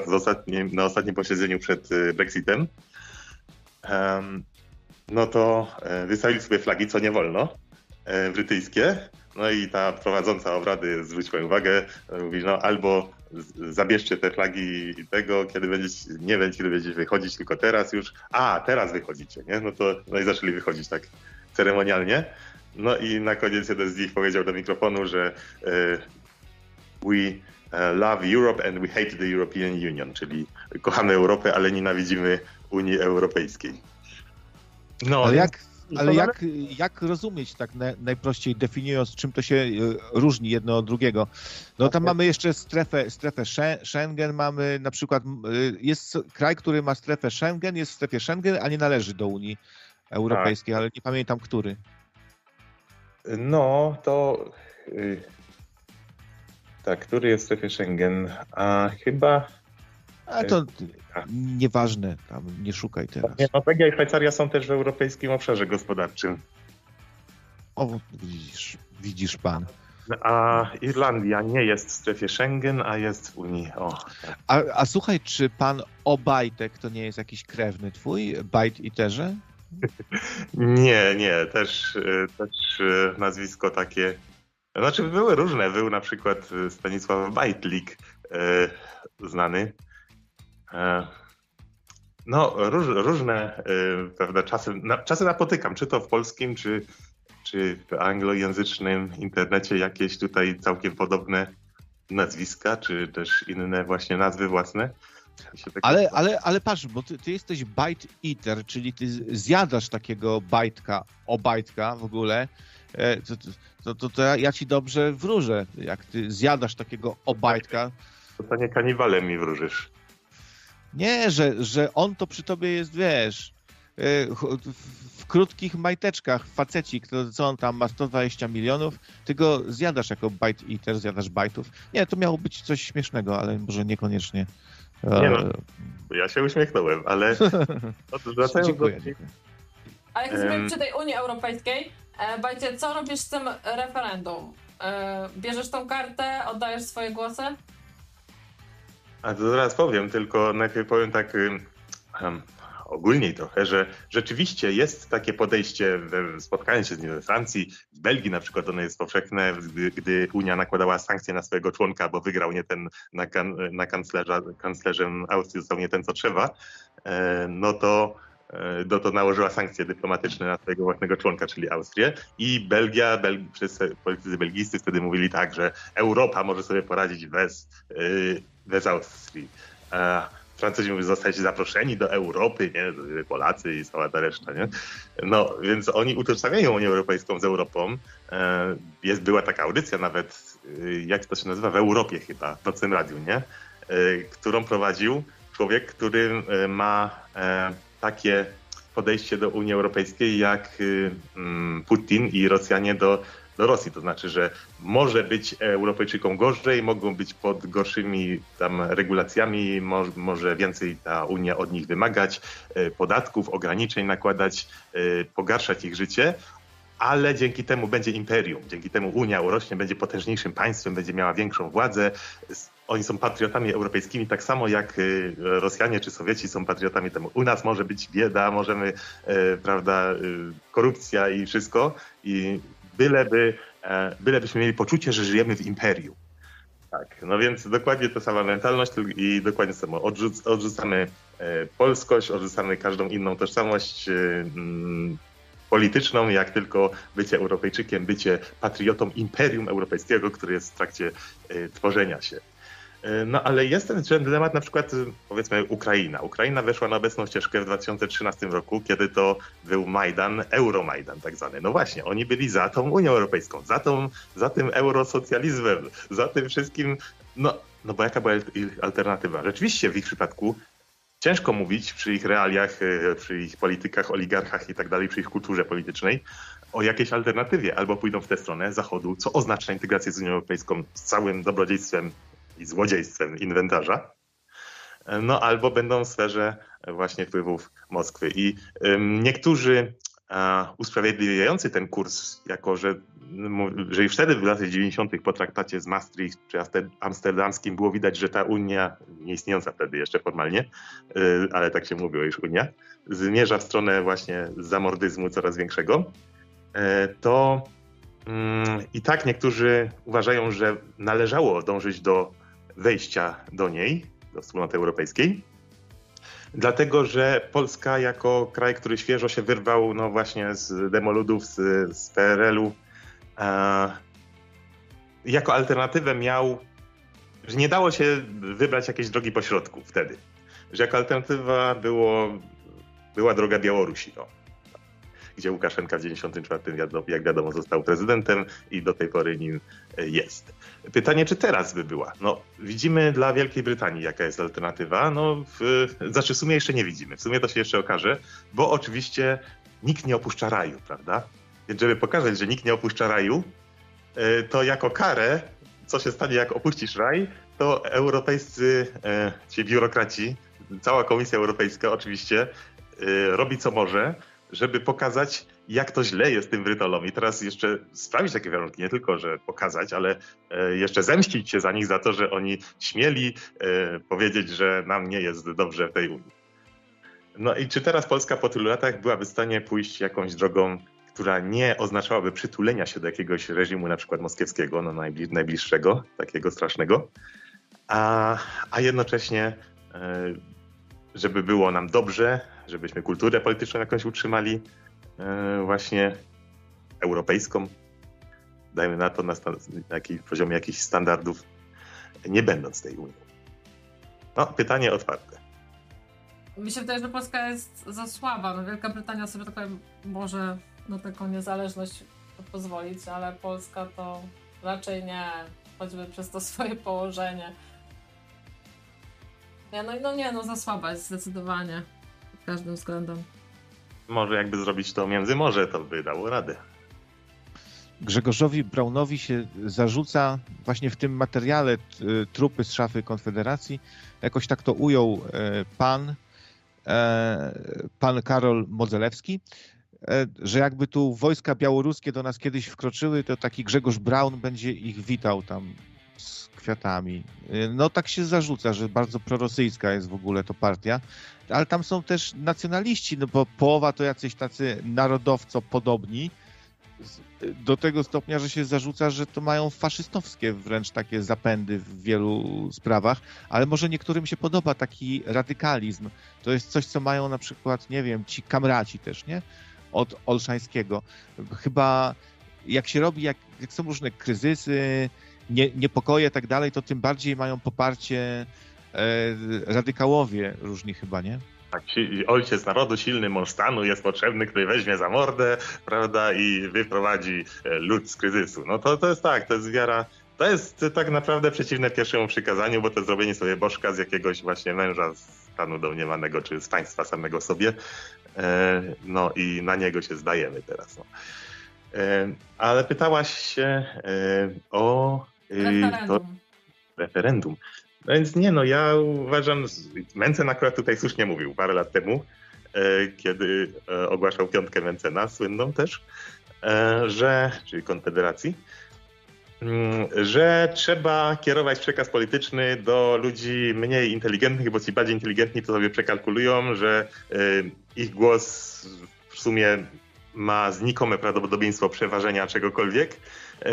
w ostatnim, na ostatnim posiedzeniu przed Brexitem, um, no to wystawili sobie flagi, co nie wolno. E, brytyjskie. No i ta prowadząca obrady zwróciła uwagę, mówi, no albo zabierzcie te flagi tego, kiedy będziecie, nie wiem, kiedy będziecie wychodzić, tylko teraz już, a teraz wychodzicie, nie? No to, no i zaczęli wychodzić tak ceremonialnie. No i na koniec jeden z nich powiedział do mikrofonu, że e, we e, love Europe and we hate the European Union, czyli kochamy Europę, ale nienawidzimy Unii Europejskiej. No, ale jak, ale jak, jak rozumieć tak na, najprościej definiując, czym to się e, różni jedno od drugiego? No tam mamy jeszcze strefę, strefę Schengen, mamy na przykład, e, jest kraj, który ma strefę Schengen, jest w strefie Schengen, a nie należy do Unii Europejskiej, tak. ale nie pamiętam który. No, to y, tak, który jest w strefie Schengen? A chyba a to nieważne, tam nie szukaj teraz. Norwegia i Szwajcaria są też w europejskim obszarze gospodarczym. O, widzisz, widzisz pan. A Irlandia nie jest w strefie Schengen, a jest w Unii. Tak. a, a słuchaj, czy pan Obajtek to nie jest jakiś krewny twój, Bajt i Terze? nie, nie, też, też nazwisko takie. Znaczy były różne. Był na przykład Stanisław Bajtlik, e, znany E, no, róż, różne e, pewne czasy, na, czasy napotykam, czy to w polskim, czy, czy w anglojęzycznym internecie jakieś tutaj całkiem podobne nazwiska, czy też inne właśnie nazwy własne. Tak ale, ale, ale patrz, bo ty, ty, jesteś bite eater, czyli ty zjadasz takiego bajtka, obajtka w ogóle, e, to, to, to, to ja ci dobrze wróżę, jak ty zjadasz takiego obajtka. To nie kaniwalem mi wróżysz. Nie, że, że on to przy tobie jest, wiesz, e, w krótkich majteczkach, facecik, to co on tam ma 120 milionów, ty go zjadasz jako bite eater, zjadasz bajtów. Nie, to miało być coś śmiesznego, ale może niekoniecznie. Nie no, ja się uśmiechnąłem, ale wracając dziękuję, do... Ale jak jesteśmy przy tej Unii Europejskiej, e, Bajcie, co robisz z tym referendum? E, bierzesz tą kartę, oddajesz swoje głosy? A to zaraz powiem, tylko najpierw powiem tak um, ogólniej trochę, że rzeczywiście jest takie podejście, we, spotkałem się z nim we Francji, w Belgii na przykład ono jest powszechne, gdy, gdy Unia nakładała sankcje na swojego członka, bo wygrał nie ten na, kan, na kanclerza, kanclerzem Austrii został nie ten, co trzeba, e, no to no to nałożyła sankcje dyplomatyczne na swojego własnego członka, czyli Austrię. I Belgia, Bel wszyscy politycy belgijscy wtedy mówili tak, że Europa może sobie poradzić bez, yy, bez Austrii. Francuzi mówią, zostać zaproszeni do Europy, nie? Polacy i cała ta reszta, nie? No, więc oni utożsamiają Unię Europejską z Europą. E, jest, była taka audycja nawet, y, jak to się nazywa, w Europie chyba, w Nocnym Radiu, nie? E, którą prowadził człowiek, który e, ma takie podejście do Unii Europejskiej jak y, mm, Putin i Rosjanie do, do Rosji. To znaczy, że może być Europejczykom gorzej, mogą być pod gorszymi tam regulacjami, może, może więcej ta Unia od nich wymagać, y, podatków, ograniczeń nakładać, y, pogarszać ich życie, ale dzięki temu będzie imperium, dzięki temu Unia urośnie, będzie potężniejszym państwem, będzie miała większą władzę, oni są patriotami europejskimi, tak samo jak y, Rosjanie czy Sowieci są patriotami temu. U nas może być bieda, możemy, e, prawda, y, korupcja i wszystko i byleby, e, bylebyśmy mieli poczucie, że żyjemy w imperium. Tak, no więc dokładnie ta sama mentalność i dokładnie samo. Odrzuc odrzucamy e, polskość, odrzucamy każdą inną tożsamość mm, polityczną, jak tylko bycie Europejczykiem, bycie patriotą imperium europejskiego, który jest w trakcie tworzenia się. E, no ale jest ten dylemat na przykład powiedzmy Ukraina. Ukraina weszła na obecną ścieżkę w 2013 roku, kiedy to był Majdan, Euromajdan tak zwany. No właśnie, oni byli za tą Unią Europejską, za, tą, za tym eurosocjalizmem, za tym wszystkim. No, no bo jaka była ich alternatywa? Rzeczywiście w ich przypadku ciężko mówić przy ich realiach, e, przy ich politykach, oligarchach i tak dalej, przy ich kulturze politycznej o jakiejś alternatywie. Albo pójdą w tę stronę Zachodu, co oznacza integrację z Unią Europejską z całym dobrodziejstwem i złodziejstwem inwentarza, no albo będą w sferze właśnie wpływów Moskwy. I niektórzy usprawiedliwiający ten kurs, jako że, że już wtedy w latach 90. po traktacie z Maastricht czy amsterdamskim było widać, że ta Unia, nieistniejąca wtedy jeszcze formalnie, y, ale tak się mówiło już Unia, zmierza w stronę właśnie zamordyzmu coraz większego, e, to mm, i tak niektórzy uważają, że należało dążyć do wejścia do niej, do wspólnoty europejskiej. Dlatego, że Polska jako kraj, który świeżo się wyrwał no właśnie z demoludów, z, z PRL-u, e, jako alternatywę miał, że nie dało się wybrać jakiejś drogi pośrodku wtedy. Że jako alternatywa było, była droga Białorusi. No gdzie Łukaszenka w 1994, jak wiadomo, został prezydentem i do tej pory nim e, jest. Pytanie, czy teraz by była? No, widzimy dla Wielkiej Brytanii, jaka jest alternatywa. No, w, znaczy w sumie jeszcze nie widzimy. W sumie to się jeszcze okaże, bo oczywiście nikt nie opuszcza raju, prawda? Więc żeby pokazać, że nikt nie opuszcza raju, e, to jako karę, co się stanie, jak opuścisz raj, to europejscy e, ci biurokraci, cała Komisja Europejska oczywiście robi co może, żeby pokazać, jak to źle jest tym brytolom. I teraz jeszcze sprawić takie warunki, nie tylko, że pokazać, ale e, jeszcze zemścić się za nich za to, że oni śmieli e, powiedzieć, że nam nie jest dobrze w tej Unii. No i czy teraz Polska po tylu latach byłaby w stanie pójść jakąś drogą, która nie oznaczałaby przytulenia się do jakiegoś reżimu, na przykład moskiewskiego, no najbliższego, takiego strasznego, a, a jednocześnie, e, żeby było nam dobrze, żebyśmy kulturę polityczną jakąś utrzymali, e, właśnie europejską, dajmy na to na, na poziomie jakichś standardów, nie będąc tej Unii. No, pytanie otwarte. Mi się wydaje, że Polska jest za słaba. No, Wielka Brytania sobie tylko może na taką niezależność pozwolić, ale Polska to raczej nie, choćby przez to swoje położenie. Nie, no, no nie, no za słaba jest zdecydowanie każdym względem. Może jakby zrobić to między morze, to by dało radę. Grzegorzowi Braunowi się zarzuca właśnie w tym materiale trupy z szafy Konfederacji. Jakoś tak to ujął e, pan, e, pan Karol Modzelewski, e, że jakby tu wojska białoruskie do nas kiedyś wkroczyły, to taki Grzegorz Braun będzie ich witał tam kwiatami. No tak się zarzuca, że bardzo prorosyjska jest w ogóle to partia ale tam są też nacjonaliści, no bo połowa to jacyś tacy narodowco podobni, do tego stopnia, że się zarzuca, że to mają faszystowskie wręcz takie zapędy w wielu sprawach, ale może niektórym się podoba taki radykalizm. To jest coś, co mają na przykład, nie wiem, ci kamraci też, nie? Od Olszańskiego. Chyba jak się robi, jak, jak są różne kryzysy, nie, niepokoje i tak dalej, to tym bardziej mają poparcie E, radykałowie różni chyba, nie? Tak, ojciec narodu, silny mąż stanu jest potrzebny, który weźmie za mordę, prawda, i wyprowadzi e, lud z kryzysu. No to, to jest tak, to jest wiara, to jest tak naprawdę przeciwne pierwszemu przykazaniu, bo to zrobienie sobie bożka z jakiegoś właśnie męża stanu domniemanego, czy z państwa samego sobie, e, no i na niego się zdajemy teraz. No. Ale pytałaś się o referendum. To referendum. No więc nie, no ja uważam, Mencen akurat tutaj słusznie mówił parę lat temu, e, kiedy e, ogłaszał piątkę Mencena, słynną też, e, że, czyli Konfederacji, mm, że trzeba kierować przekaz polityczny do ludzi mniej inteligentnych, bo ci bardziej inteligentni to sobie przekalkulują, że ich głos w sumie ma znikome prawdopodobieństwo przeważenia czegokolwiek,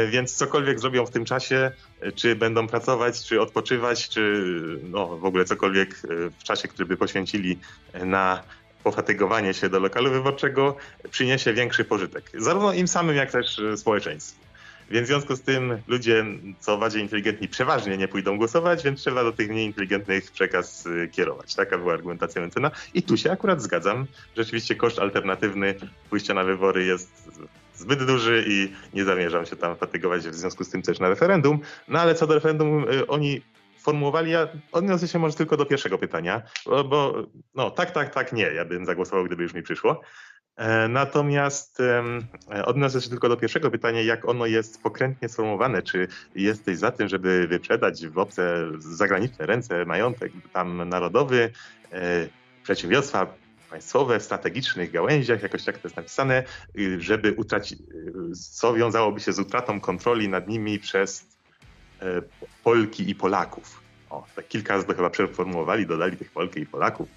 więc cokolwiek zrobią w tym czasie, e, czy będą pracować, czy odpoczywać, czy no, w ogóle cokolwiek e, w czasie, który by poświęcili na pofatygowanie się do lokalu wyborczego, przyniesie większy pożytek. Zarówno im samym, jak też społeczeństwu. Więc w związku z tym ludzie, co bardziej inteligentni, przeważnie nie pójdą głosować, więc trzeba do tych mniej inteligentnych przekaz kierować. Taka była argumentacja Mencena. I tu się akurat zgadzam. Rzeczywiście koszt alternatywny pójścia na wybory jest zbyt duży i nie zamierzam się tam fatygować w związku z tym też na referendum. No ale co do referendum, y, oni formułowali, ja odniosę się może tylko do pierwszego pytania, bo, no tak, tak, tak, nie, ja bym zagłosował, gdyby już mi przyszło. E, natomiast odniosę się tylko do pierwszego pytania, jak ono jest pokrętnie sformułowane. Czy jesteś za tym, żeby wyprzedać w obce zagraniczne ręce majątek tam narodowy, e, przedsiębiorstwa państwowe w strategicznych gałęziach, jakoś tak to jest napisane, y, żeby utracić, y, co wiązałoby się z utratą kontroli nad nimi przez e, Polki i Polaków. O, tak kilka razy to chyba przeformułowali, dodali tych Polki i Polaków.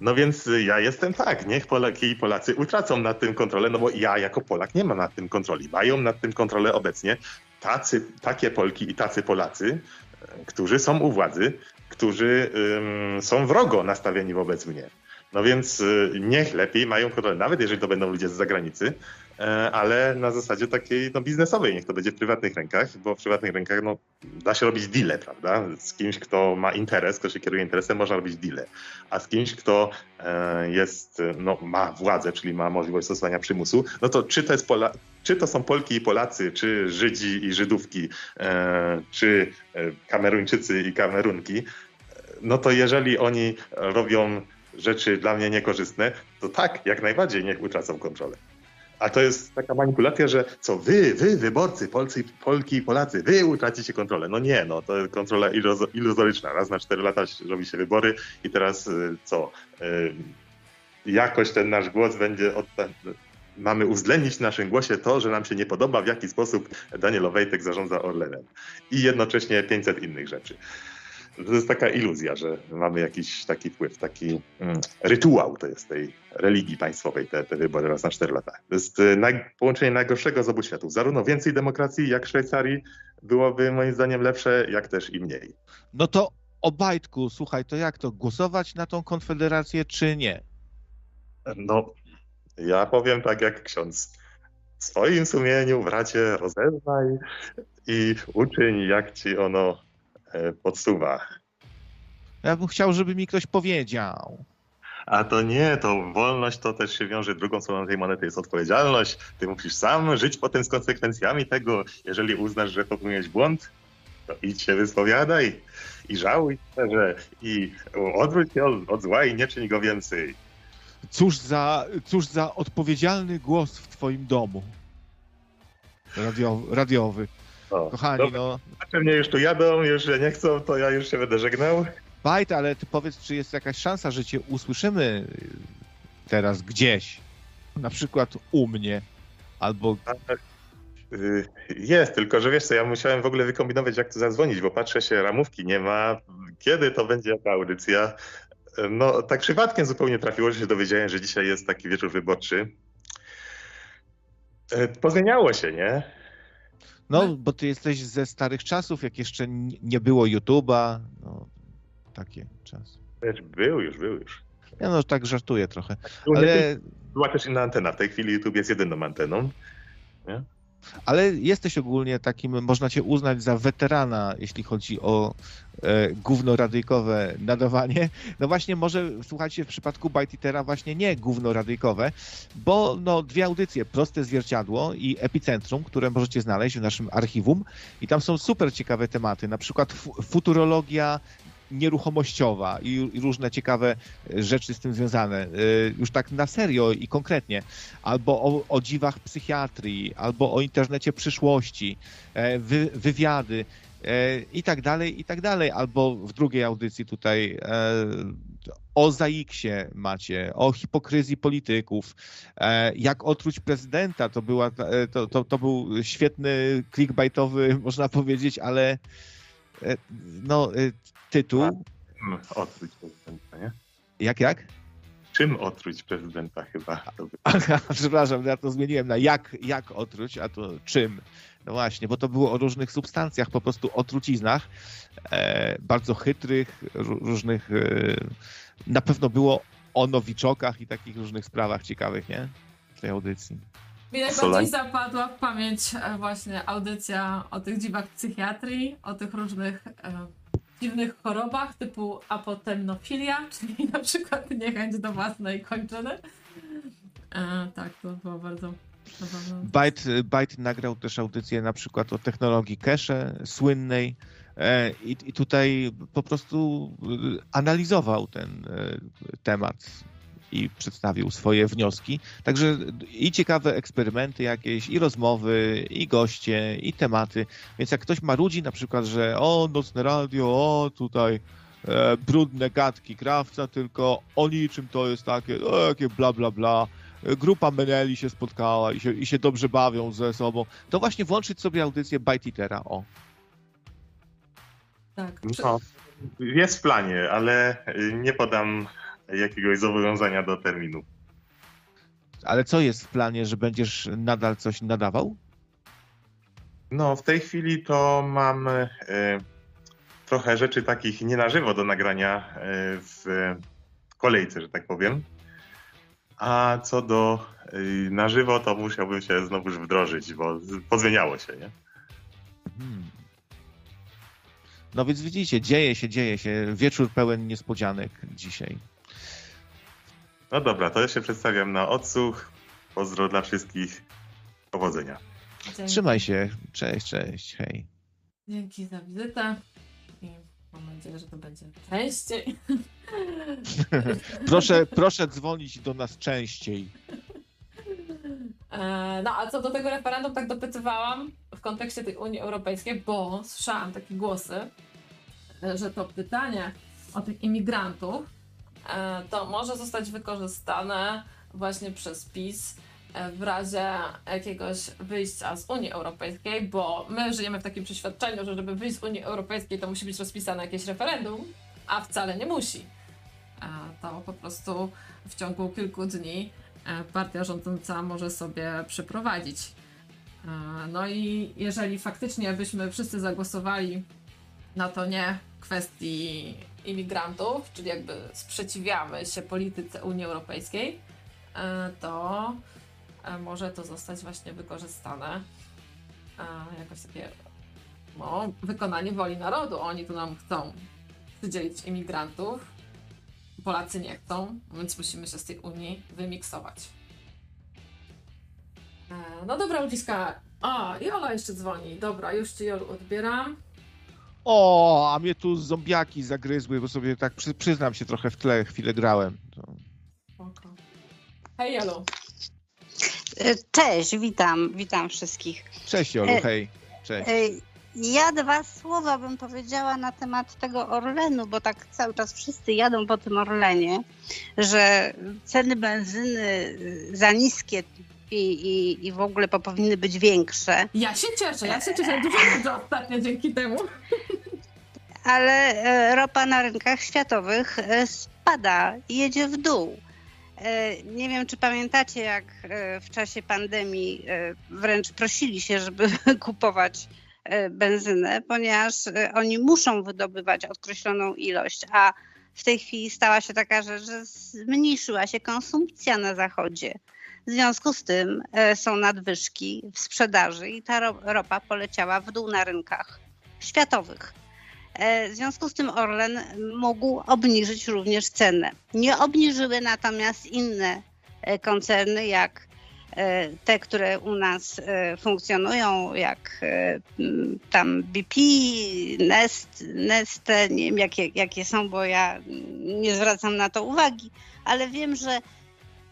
No więc ja jestem tak, niech Polaki i Polacy utracą nad tym kontrolę, no bo ja jako Polak nie mam nad tym kontroli. Mają nad tym kontrolę obecnie tacy, takie Polki i tacy Polacy, e, którzy są u władzy, którzy ym, są wrogo nastawieni wobec mnie. No więc y, niech lepiej mają kontrolę, nawet jeżeli to będą ludzie z zagranicy, e, ale na zasadzie takiej no, biznesowej, niech to będzie w prywatnych rękach, bo w prywatnych rękach no, da się robić deale, prawda? Z kimś, kto ma interes, kto się kieruje interesem, można robić deale, a z kimś, kto e, jest, no, ma władzę, czyli ma możliwość stosowania przymusu, no to czy to, jest Pola czy to są Polki i Polacy, czy Żydzi i Żydówki, e, czy Kameruńczycy i Kamerunki, no to jeżeli oni robią rzeczy dla mnie niekorzystne, to tak, jak najbardziej niech utracą kontrolę. A to jest taka manipulacja, że co wy, wy, wyborcy, Polcy, Polki i Polacy, wy utracicie kontrolę. No nie, no to kontrola iluzoryczna. Raz na cztery lata robi się wybory i teraz y, co? Y, jakoś ten nasz głos będzie od... Mamy uwzględnić w naszym głosie to, że nam się nie podoba, w jaki sposób Daniel Owejtek zarządza Orlenem. I jednocześnie 500 innych rzeczy to jest taka iluzja, że mamy jakiś taki wpływ, taki mm, rytuał to jest tej religii państwowej, te, te wybory raz na 4 lata. To jest y, naj, połączenie najgorszego z obu światów. Zarówno więcej demokracji jak Szwajcarii byłoby moim zdaniem lepsze, jak też i mniej. No to Obajtku, słuchaj, to jak to, głosować na tą konfederację czy nie? No, ja powiem tak jak ksiądz. W swoim sumieniu, bracie, rozeznaj i uczyń, jak ci ono podsuwa. Ja bym chciał, żeby mi ktoś powiedział. A to nie, to wolność to też się wiąże, drugą stroną tej monety jest odpowiedzialność. Ty musisz sam żyć potem z konsekwencjami tego. Jeżeli uznasz, że popełniłeś błąd, to idź się wyspowiadaj i żałuj że i odwróć się od, od zła i nie czyń go więcej. Cóż za, cóż za odpowiedzialny głos w twoim domu. Radiowy. radiowy. O, Kochani, dobra. no. Znaczy mnie już tu jadą, już nie chcą, to ja już się będę żegnał. Bajt, ale ty powiedz, czy jest jakaś szansa, że cię usłyszymy teraz gdzieś? Na przykład u mnie, albo... Y, jest, tylko że wiesz co, ja musiałem w ogóle wykombinować, jak tu zadzwonić, bo patrzę się, ramówki nie ma. Kiedy to będzie jaka audycja? No, tak przypadkiem zupełnie trafiło, że się dowiedziałem, że dzisiaj jest taki wieczór wyborczy. E, pozmieniało się, nie? No, bo ty jesteś ze starych czasów, jak jeszcze nie było YouTube'a, no, takie czasy. Był już, był już. Ja no, tak żartuję trochę. Ale... Była też inna antena. W tej chwili YouTube jest jedyną anteną. Nie? Ale jesteś ogólnie takim, można cię uznać za weterana, jeśli chodzi o e, gównoradyjkowe nadawanie. No właśnie, może słuchajcie, w przypadku Byteatera właśnie nie gównoradyjkowe, bo no, dwie audycje, Proste Zwierciadło i Epicentrum, które możecie znaleźć w naszym archiwum i tam są super ciekawe tematy, na przykład futurologia nieruchomościowa i, i, różne ciekawe rzeczy z tym związane, y, już tak na serio i konkretnie, albo o, o dziwach psychiatrii, albo o internecie przyszłości, e, wy, wywiady e, i tak dalej, i tak dalej, albo w drugiej audycji tutaj e, o Zaiksie macie, o hipokryzji polityków, jak otruć prezydenta, to, była, to, to, to był świetny clickbaitowy, można powiedzieć, ale no, tytuł. Czym otruć prezydenta, nie? Jak, jak? Czym otruć prezydenta chyba? Aha, przepraszam, ja to zmieniłem na jak, jak otruć, a to czym. No właśnie, bo to było o różnych substancjach, po prostu o truciznach, e, bardzo chytrych, różnych, e, na pewno było o nowiczokach i takich różnych sprawach ciekawych, nie? W tej audycji. Mi najbardziej zapadła w pamięć e, właśnie audycja o tych dziwach psychiatrii, o tych różnych e, dziwnych chorobach typu apotemnofilia, czyli na przykład niechęć do własnej kończyny. E, tak, to było bardzo Byte, Byte nagrał też audycję na przykład o technologii cache słynnej e, i, i tutaj po prostu e, analizował ten e, temat i przedstawił swoje wnioski. Także i ciekawe eksperymenty jakieś, i rozmowy, i goście, i tematy. Więc jak ktoś marudzi na przykład, że o, nocne radio, o, tutaj e, brudne gadki krawca, tylko o niczym to jest takie, o, jakie bla, bla, bla. Grupa Meneli się spotkała i się, i się dobrze bawią ze sobą. To właśnie włączyć sobie audycję Byte Eatera, o. Tak. No, jest w planie, ale nie podam jakiegoś zobowiązania do terminu. Ale co jest w planie, że będziesz nadal coś nadawał? No, w tej chwili to mam e, trochę rzeczy takich nie na żywo do nagrania e, w kolejce, że tak powiem. A co do e, na żywo, to musiałbym się znowuż wdrożyć, bo pozmieniało się, nie? Hmm. No więc widzicie, dzieje się, dzieje się. Wieczór pełen niespodzianek dzisiaj. No dobra, to ja się przedstawiam na odsłuch. Pozdro dla wszystkich. Powodzenia. Dzięki. Trzymaj się. Cześć, cześć, hej. Dzięki za wizytę i mam nadzieję, że to będzie częściej. proszę, proszę dzwonić do nas częściej. E, no a co do tego referendum, tak dopytywałam w kontekście tej Unii Europejskiej, bo słyszałam takie głosy, że to pytanie o tych imigrantów E, to może zostać wykorzystane właśnie przez PiS e, w razie jakiegoś wyjścia z Unii Europejskiej, bo my żyjemy w takim przeświadczeniu, że żeby wyjść z Unii Europejskiej, to musi być rozpisane jakieś referendum, a wcale nie musi. E, to po prostu w ciągu kilku dni partia rządząca może sobie przeprowadzić. No i jeżeli faktycznie byśmy wszyscy zagłosowali na to nie kwestii imigrantów, czyli jakby sprzeciwiamy się polityce Unii Europejskiej, e, to e, może to zostać właśnie wykorzystane e, jakoś takie no, wykonanie woli narodu. Oni tu nam chcą przydzielić imigrantów, Polacy nie chcą, więc musimy się z tej Unii wymiksować. No dobra, Ludziska. O, i Ola jeszcze dzwoni. Dobra, już ci Jolu odbieram. O, a mnie tu zombiaki zagryzły, bo sobie tak przy, przyznam się trochę w tle chwilę grałem. To... Hej, Jolu. E, cześć, witam, witam wszystkich. Cześć, Jolu, e, hej. Cześć. E, ja dwa słowa bym powiedziała na temat tego Orlenu, bo tak cały czas wszyscy jadą po tym Orlenie, że ceny benzyny za niskie i, i, i w ogóle powinny być większe. Ja się cieszę, ja się cieszę dużo ludzi ostatnio dzięki temu. Ale e, ropa na rynkach światowych e, spada, jedzie w dół. E, nie wiem, czy pamiętacie, jak w czasie pandemii wręcz prosili się, żeby kupować benzynę, ponieważ oni muszą wydobywać określoną ilość, a w tej chwili stała się taka rzecz, że zmniejszyła się konsumpcja na zachodzie. W związku z tym e, są nadwyżki w sprzedaży i ta ropa poleciała w dół na rynkach światowych. E, w związku z tym Orlen mógł obniżyć również cenę. Nie obniżyły natomiast inne e, koncerny, jak te, które u nas funkcjonują, jak tam BP, Nest, Neste, nie wiem jakie, jakie są, bo ja nie zwracam na to uwagi, ale wiem, że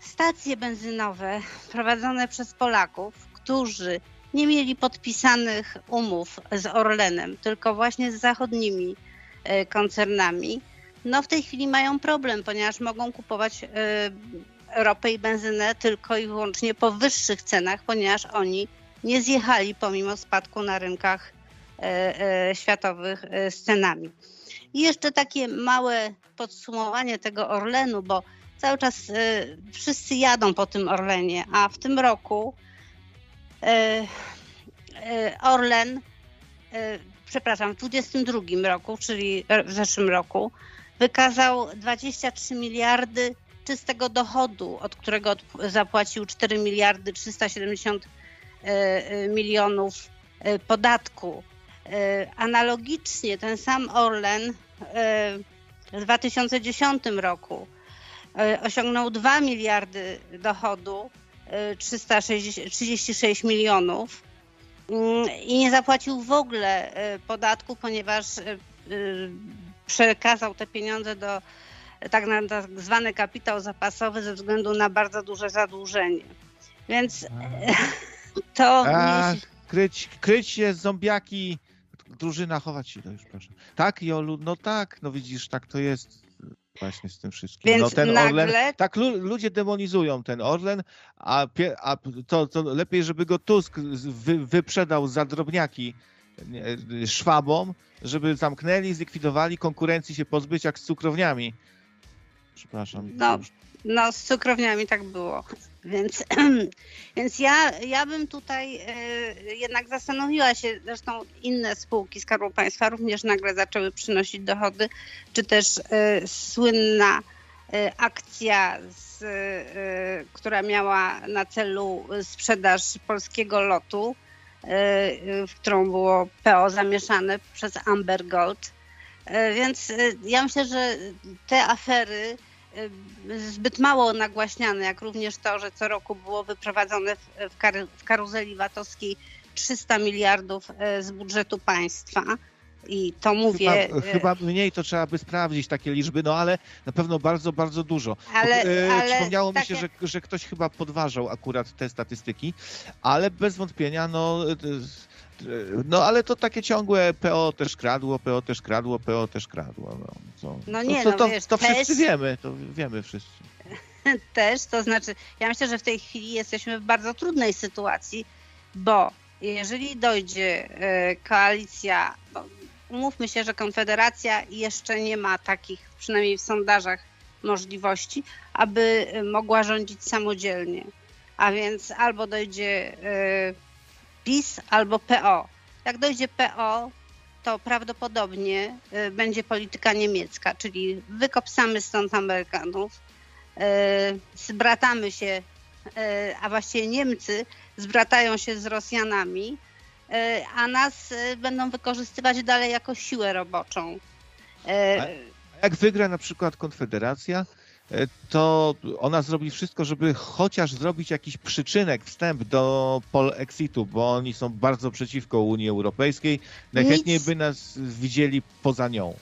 stacje benzynowe prowadzone przez Polaków, którzy nie mieli podpisanych umów z Orlenem, tylko właśnie z zachodnimi e, koncernami, no w tej chwili mają problem, ponieważ mogą kupować e, ropę i benzynę tylko i wyłącznie po wyższych cenach, ponieważ oni nie zjechali pomimo spadku na rynkach e, światowych z cenami. I jeszcze takie małe podsumowanie tego Orlenu, bo cały czas y, wszyscy jadą po tym Orlenie, a w tym roku y, y, Orlen, przepraszam, w 2022 roku, czyli w zeszłym roku, wykazał 23 miliardy czystego dochodu, od którego zapłacił 4 miliardy 370 e, milionów podatku. Analogicznie ten sam Orlen w 2010 roku osiągnął 2 miliardy dochodu, 336 milionów mm, i nie zapłacił w ogóle podatku, ponieważ przekazał te pieniądze do tak, na tak zwany kapitał zapasowy ze względu na bardzo duże zadłużenie. Więc to. A, kryć, kryć się zombiaki, drużyna, chować się, to już proszę. Tak, Jolu, no tak, no widzisz, tak to jest właśnie z tym wszystkim. Więc no ten nagle... Orlen, tak lu, ludzie demonizują ten Orlen, a, pie, a to, to lepiej, żeby go Tusk wy, wyprzedał za drobniaki szwabom, żeby zamknęli, zlikwidowali, konkurencji się pozbyć jak z cukrowniami. Przepraszam. No, no z cukrowniami tak było. Więc, więc ja, ja bym tutaj y, jednak zastanowiła się, zresztą inne spółki Skarbu Państwa również nagle zaczęły przynosić dochody, czy też y, słynna y, akcja, z, która miała na celu sprzedaż polskiego lotu, w którą było PO zamieszane przez Amber Gold. Więc ja myślę, że te afery zbyt mało nagłaśniane, jak również to, że co roku było wyprowadzone w, w karuzeli VAT-owskiej 300 miliardów e, z budżetu państwa. I to mówię. Chyba, e, chyba, mniej to trzeba by sprawdzić takie liczby, no ale na pewno bardzo, bardzo dużo. Ale, e, ale Przypomniało takie... mi się, że, że ktoś chyba podważał akurat te statystyki, ale bez wątpienia, no. No ale to takie ciągłe PO też kradło, PO też kradło, PO też kradło. No, no nie, to, no to, wiesz, to też... wszyscy wiemy, to wiemy wszyscy. Też, to znaczy, ja myślę, że w tej chwili jesteśmy w bardzo trudnej sytuacji, bo jeżeli dojdzie e, koalicja, bo umówmy się, że Konfederacja jeszcze nie ma takich, przynajmniej w sondażach, możliwości, aby mogła rządzić samodzielnie. A więc albo dojdzie e, PiS albo PO. Jak dojdzie PO, to prawdopodobnie y, będzie polityka niemiecka, czyli wykopsamy stąd Amerykanów, y, zbratamy się, y, a właściwie Niemcy zbratają się z Rosjanami, a nas będą wykorzystywać dalej jako siłę roboczą. A jak wygra na przykład Konfederacja, to ona zrobi wszystko, żeby chociaż zrobić jakiś przyczynek, wstęp do polexitu, bo oni są bardzo przeciwko Unii Europejskiej. Najchętniej nic, by nas widzieli poza nią.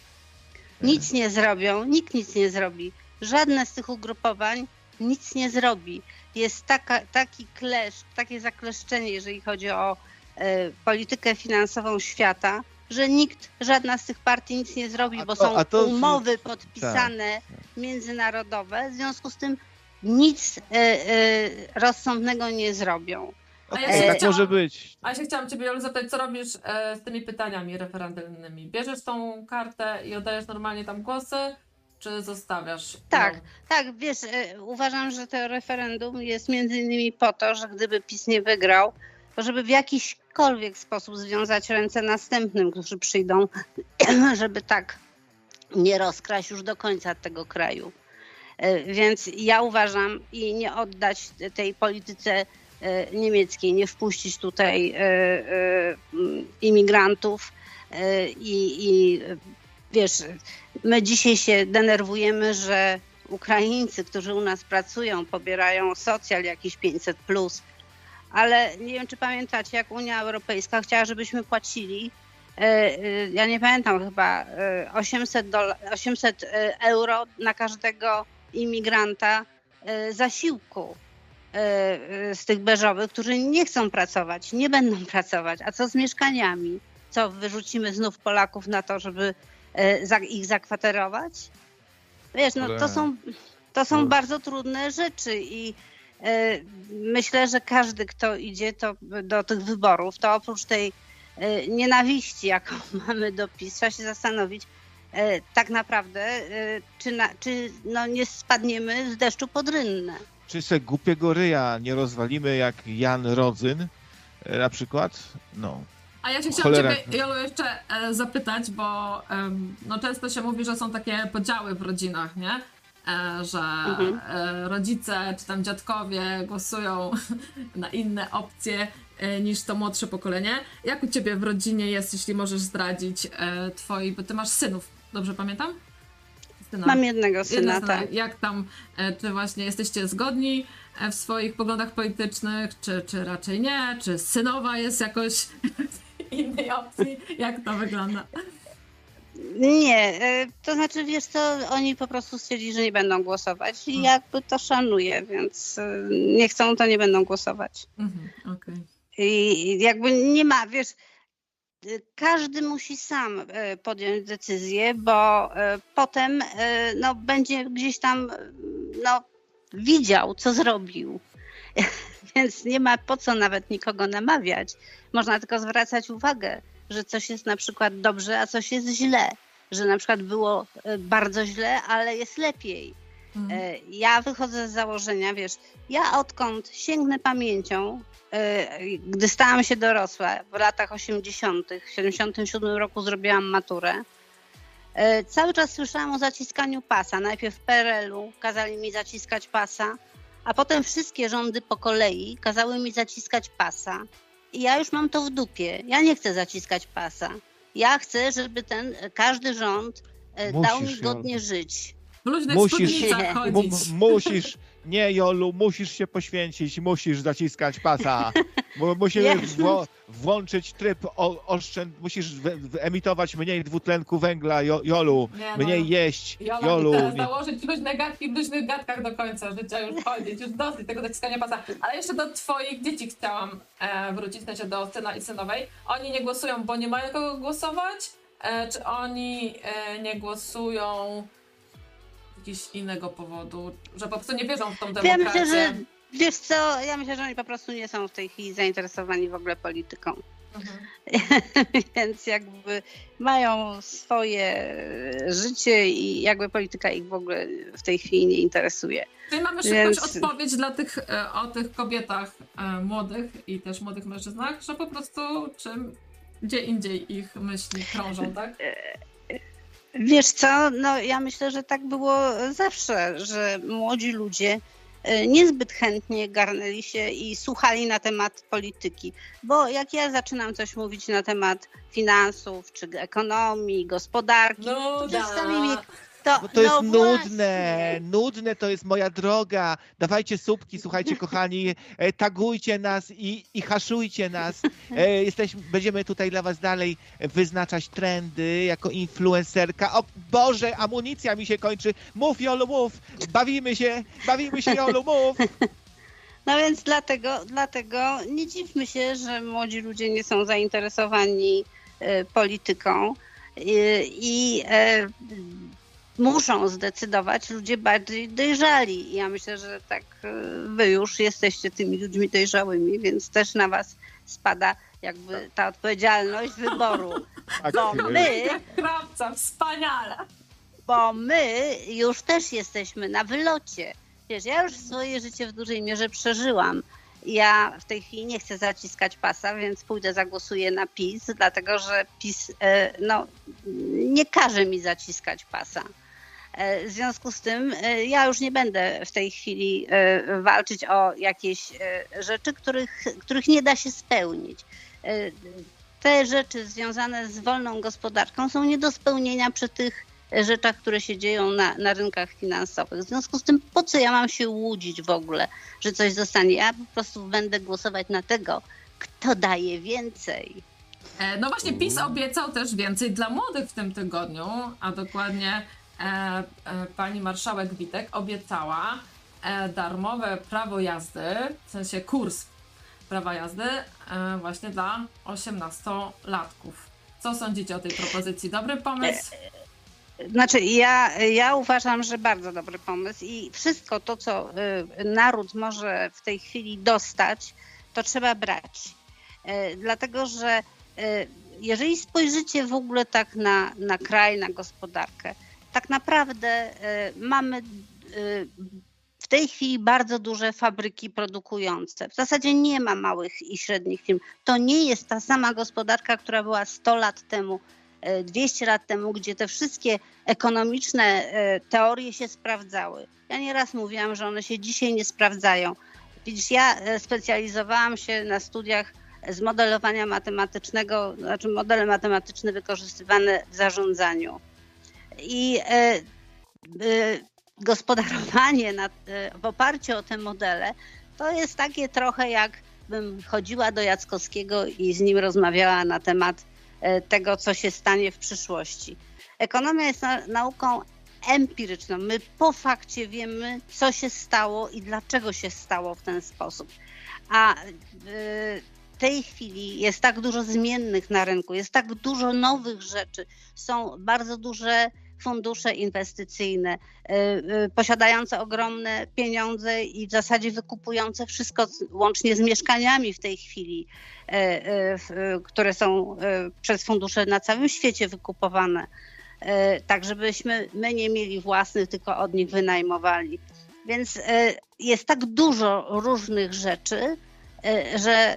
Nic nie zrobią, nikt nic nie zrobi. Żadne z tych ugrupowań nic nie zrobi. Jest taka, taki kleszcz, takie zakleszczenie, jeżeli chodzi o e, politykę finansową świata, że nikt, żadna z tych partii nic nie zrobi, bo to, są to... umowy podpisane tak, tak. międzynarodowe, w związku z tym nic e, e, rozsądnego nie zrobią. A ja tak chciałam, może być. A ja się chciałam Ciebie, Jolu, zapytać, co robisz e, z tymi pytaniami referendalnymi? Bierzesz tą kartę i oddajesz normalnie tam głosy, czy zostawiasz? Tak, ją? tak, wiesz, e, uważam, że to referendum jest między innymi po to, że gdyby PiS nie wygrał, to żeby w jakiśkolwiek sposób związać ręce następnym, którzy przyjdą, żeby tak nie rozkraść już do końca tego kraju. E, więc ja uważam i nie oddać tej polityce e, niemieckiej, nie wpuścić tutaj e, imigrantów i, i wiesz, my dzisiaj się denerwujemy, że Ukraińcy, którzy u nas pracują, pobierają socjal jakiś 500 plus, ale nie wiem, czy pamiętacie, jak Unia Europejska chciała, żebyśmy płacili, e, e, ja nie pamiętam chyba, 800, dola, 800 euro na każdego imigranta e, zasiłku z tych beżowych, którzy nie chcą pracować, nie będą pracować. A co z mieszkaniami? Co, wyrzucimy znów Polaków na to, żeby ich zakwaterować? Wiesz, no to są, to są bardzo trudne rzeczy i E, myślę, że każdy, kto idzie to, do tych wyborów, to oprócz tej e, nienawiści, jaką mamy do PiS, trzeba się zastanowić e, tak naprawdę, czy, na, czy no nie spadniemy z deszczu pod rynnę. Czy se głupiego ryja nie rozwalimy jak Jan Rodzyn na przykład? No. A ja się chciałam Cholera. Ciebie, Jolu, jeszcze zapytać, bo no, często się mówi, że są takie podziały w rodzinach, nie? E, że Mhm. e, rodzice czy tam dziadkowie głosują na inne opcje e, niż to młodsze pokolenie. Jak u ciebie w rodzinie jest, jeśli możesz zdradzić twoi, bo ty masz synów, dobrze pamiętam? Syna. Mam jednego Jedna syna, syna. tak. Jak tam, czy właśnie jesteście zgodni w swoich poglądach politycznych, czy, czy raczej nie? Czy synowa jest jakoś w innej opcji? Jak to wygląda? Nie, e, to znaczy wiesz co, oni po prostu stwierdzili, że nie będą głosować i Hmm. jakby to szanuję, więc e, nie chcą, to nie będą głosować. Mhm, Okej. I jakby nie ma, wiesz, y, każdy musi sam e, podjąć decyzję, bo e, potem e, no, będzie gdzieś tam e, no, widział, co zrobił. Więc nie ma po co nawet nikogo namawiać. Można tylko zwracać uwagę, że coś jest na przykład dobrze, a coś jest źle. Że na przykład było e, bardzo źle, ale jest lepiej. Mhm. E, Ja wychodzę z założenia, wiesz, ja odkąd sięgnę pamięcią, e, gdy stałam się dorosła w latach 80., w 77 roku zrobiłam maturę, cały czas słyszałam o zaciskaniu pasa. Najpierw w PRL-u kazali mi zaciskać pasa, a potem wszystkie rządy po kolei kazały mi zaciskać pasa. I ja już mam to w dupie. Ja nie chcę zaciskać pasa. Ja chcę, żeby ten każdy rząd e, dał mi Musisz, godnie żyć. W luźnych Musisz- spódnicach Mu- chodzić. musisz, nie Jolu, musisz się poświęcić, musisz zaciskać pasa. Mu- Musimy Ja- wło- włączyć tryb oszczęd, musisz wyemitować mniej dwutlenku węgla, jo, Jolu, Nie, no. mniej jeść, Jola Jolu. teraz założyć luźne gadki w luźnych gadkach do końca życia, już chodzić, już dosyć tego zaciskania pasa. Ale jeszcze do twoich dzieci chciałam e, wrócić, sensie do syna i synowej. Oni nie głosują, bo nie mają kogo głosować? E, czy oni e, nie głosują jakiegoś innego powodu? Że po prostu nie wierzą w tą Ja demokrację? myślę, że wiesz co, ja myślę, że oni po prostu nie są w tej chwili zainteresowani w ogóle polityką. Mhm. Więc jakby mają swoje życie i jakby polityka ich w ogóle w tej chwili nie interesuje. Czyli mamy szybkość Więc- odpowiedź dla tych, e, o tych kobietach e, młodych i też młodych mężczyznach, że po prostu czym gdzie indziej ich myśli krążą, tak? Wiesz co, no ja myślę, że tak było zawsze, że młodzi ludzie e, niezbyt chętnie garnęli się i słuchali na temat polityki. Bo jak ja zaczynam coś mówić na temat finansów, czy ekonomii, gospodarki, to Nuda. czasami mi to, to jest no nudne, właśnie. nudne to jest moja droga. Dawajcie słupki, słuchajcie kochani, e, tagujcie nas i, i haszujcie nas. E, Jesteśmy, będziemy tutaj dla was dalej wyznaczać trendy jako influencerka. O Boże, amunicja mi się kończy. Mów Jolu, mów. Bawimy się, bawimy się Jolu, mów. No więc dlatego, dlatego nie dziwmy się, że młodzi ludzie nie są zainteresowani e, polityką i, i e, muszą zdecydować ludzie bardziej dojrzali. Ja myślę, że tak e, wy już jesteście tymi ludźmi dojrzałymi, więc też na was spada jakby ta odpowiedzialność wyboru. Tak, Bo e, my, Jak krawca, wspaniale! bo my już też jesteśmy na wylocie. Wiesz, ja już swoje życie w dużej mierze przeżyłam. Ja w tej chwili nie chcę zaciskać pasa, więc pójdę zagłosuję na PiS, dlatego że PiS e, no, nie każe mi zaciskać pasa. E, W związku z tym e, ja już nie będę w tej chwili e, walczyć o jakieś rzeczy, których, których nie da się spełnić. Te rzeczy związane z wolną gospodarką są nie do spełnienia przy tych rzeczach, które się dzieją na, na rynkach finansowych. W związku z tym, po co ja mam się łudzić w ogóle, że coś zostanie? Ja po prostu będę głosować na tego, kto daje więcej. No właśnie, PiS obiecał też więcej dla młodych w tym tygodniu, a dokładnie pani marszałek Witek obiecała e, darmowe prawo jazdy, w sensie kurs prawa jazdy e, właśnie dla 18-latków. Co sądzicie o tej propozycji? Dobry pomysł? Znaczy, ja, ja uważam, że bardzo dobry pomysł i wszystko to, co y, naród może w tej chwili dostać, to trzeba brać. Dlatego, że jeżeli spojrzycie w ogóle tak na, na kraj, na gospodarkę, tak naprawdę y, mamy y, w tej chwili bardzo duże fabryki produkujące. W zasadzie nie ma małych i średnich firm. To nie jest ta sama gospodarka, która była 100 lat temu 200 lat temu, gdzie te wszystkie ekonomiczne teorie się sprawdzały. Ja nieraz mówiłam, że one się dzisiaj nie sprawdzają. Widzisz, ja specjalizowałam się na studiach z modelowania matematycznego, znaczy modele matematyczne wykorzystywane w zarządzaniu. I e, e, gospodarowanie e, w oparciu o te modele to jest takie trochę jakbym chodziła do Jackowskiego i z nim rozmawiała na temat tego, co się stanie w przyszłości. Ekonomia jest nauką empiryczną. My po fakcie wiemy, co się stało i dlaczego się stało w ten sposób. A tej chwili jest tak dużo zmiennych na rynku, jest tak dużo nowych rzeczy, są bardzo duże fundusze inwestycyjne, y, y, posiadające ogromne pieniądze i w zasadzie wykupujące wszystko łącznie z mieszkaniami w tej chwili, y, które są przez fundusze na całym świecie wykupowane, tak żebyśmy my nie mieli własnych, tylko od nich wynajmowali. Więc jest tak dużo różnych rzeczy, że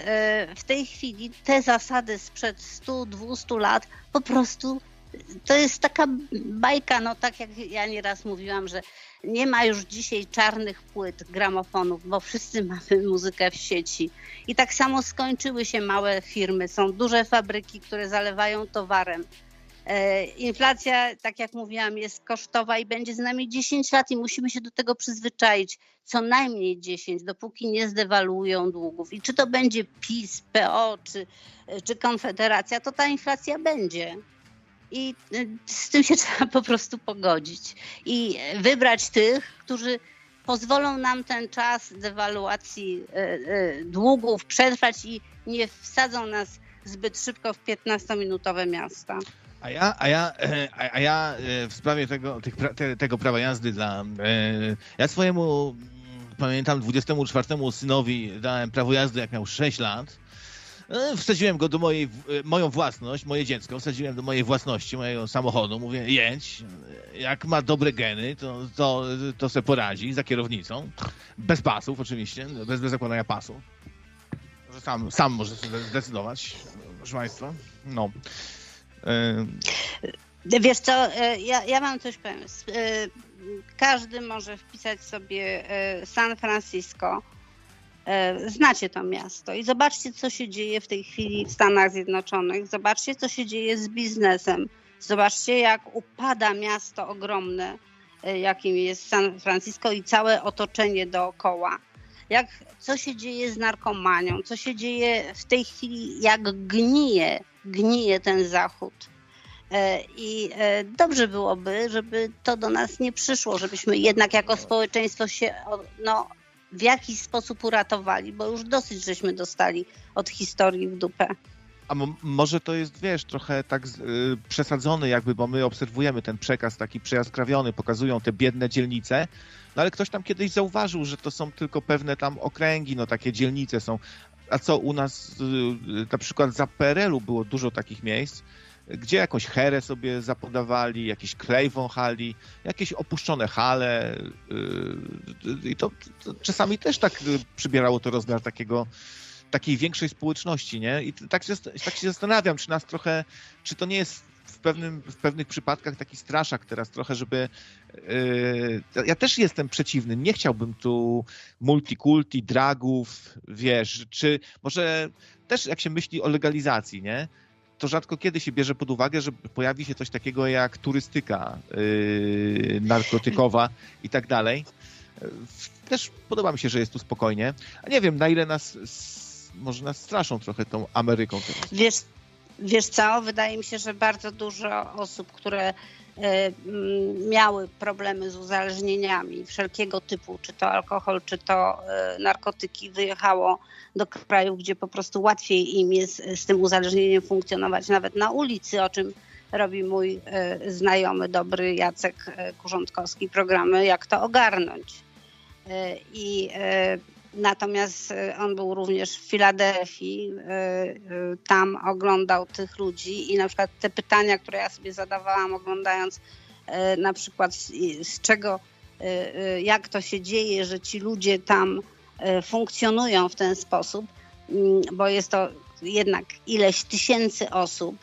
w tej chwili te zasady sprzed 100-200 lat po prostu to jest taka bajka, no tak jak ja nieraz mówiłam, że nie ma już dzisiaj czarnych płyt, gramofonów, bo wszyscy mamy muzykę w sieci. I tak samo skończyły się małe firmy. Są duże fabryki, które zalewają towarem. E, inflacja, tak jak mówiłam, jest kosztowa i będzie z nami 10 lat i musimy się do tego przyzwyczaić. Co najmniej 10, dopóki nie zdewaluują długów. I czy to będzie PiS, PO czy, czy Konfederacja, to ta inflacja będzie. I e, z tym się trzeba po prostu pogodzić. I wybrać tych, którzy pozwolą nam ten czas dewaluacji e, długów przetrwać i nie wsadzą nas zbyt szybko w 15-minutowe miasta. A ja, a ja, a ja e, w sprawie tego, tych, tego prawa jazdy dla. E, ja swojemu, mm, pamiętam, 24 synowi dałem prawo jazdy, jak miał 6 lat. E, wsadziłem go do mojej, moją własność, moje dziecko, wsadziłem do mojej własności, mojego samochodu. Mówię, jedź, jak ma dobre geny, to, to, to se poradzi za kierownicą. Bez pasów oczywiście, bez, bez zakładania pasów. Sam, sam może zdecydować, proszę Państwa. No. Wiesz co, e, ja, ja mam coś powiem. E, każdy może wpisać sobie e, San Francisco. Znacie to miasto i zobaczcie, co się dzieje w tej chwili w Stanach Zjednoczonych. Zobaczcie, co się dzieje z biznesem. Zobaczcie, jak upada miasto ogromne, jakim jest San Francisco i całe otoczenie dookoła. Jak, co się dzieje z narkomanią, co się dzieje w tej chwili, jak gnije gnije ten Zachód. E, I e, dobrze byłoby, żeby to do nas nie przyszło, żebyśmy jednak jako społeczeństwo się no, w jakiś sposób uratowali, bo już dosyć żeśmy dostali od historii w dupę. A może to jest, wiesz, trochę tak y, przesadzony jakby, bo my obserwujemy ten przekaz taki przejaskrawiony, pokazują te biedne dzielnice, no ale ktoś tam kiedyś zauważył, że to są tylko pewne tam okręgi, no takie dzielnice są, a co u nas, y, na przykład za PRL-u było dużo takich miejsc, gdzie jakąś herę sobie zapodawali, jakiś klej wąchali, jakieś opuszczone hale y, i to, to czasami też tak przybierało to rozmiar takiego takiej większej społeczności, nie? I tak się, tak się zastanawiam, czy nas trochę, czy to nie jest w, pewnym, w pewnych przypadkach taki straszak teraz trochę, żeby yy, ja też jestem przeciwny, nie chciałbym tu multikulti, dragów, wiesz, czy może też jak się myśli o legalizacji, nie? To rzadko kiedy się bierze pod uwagę, że pojawi się coś takiego jak turystyka yy, narkotykowa i tak dalej. Też podoba mi się, że jest tu spokojnie. A nie wiem, na ile nas może nas straszą trochę tą Ameryką. Wiesz, wiesz co, wydaje mi się, że bardzo dużo osób, które miały problemy z uzależnieniami wszelkiego typu, czy to alkohol, czy to e, narkotyki, wyjechało do krajów, gdzie po prostu łatwiej im jest z tym uzależnieniem funkcjonować nawet na ulicy, o czym robi mój e, znajomy, dobry Jacek Kurzątkowski, programy Jak to ogarnąć. I Natomiast e, on był również w Filadelfii, e, e, tam oglądał tych ludzi i na przykład te pytania, które ja sobie zadawałam oglądając na przykład z czego, jak to się dzieje, że ci ludzie tam funkcjonują w ten sposób, mm, bo jest to jednak ileś tysięcy osób,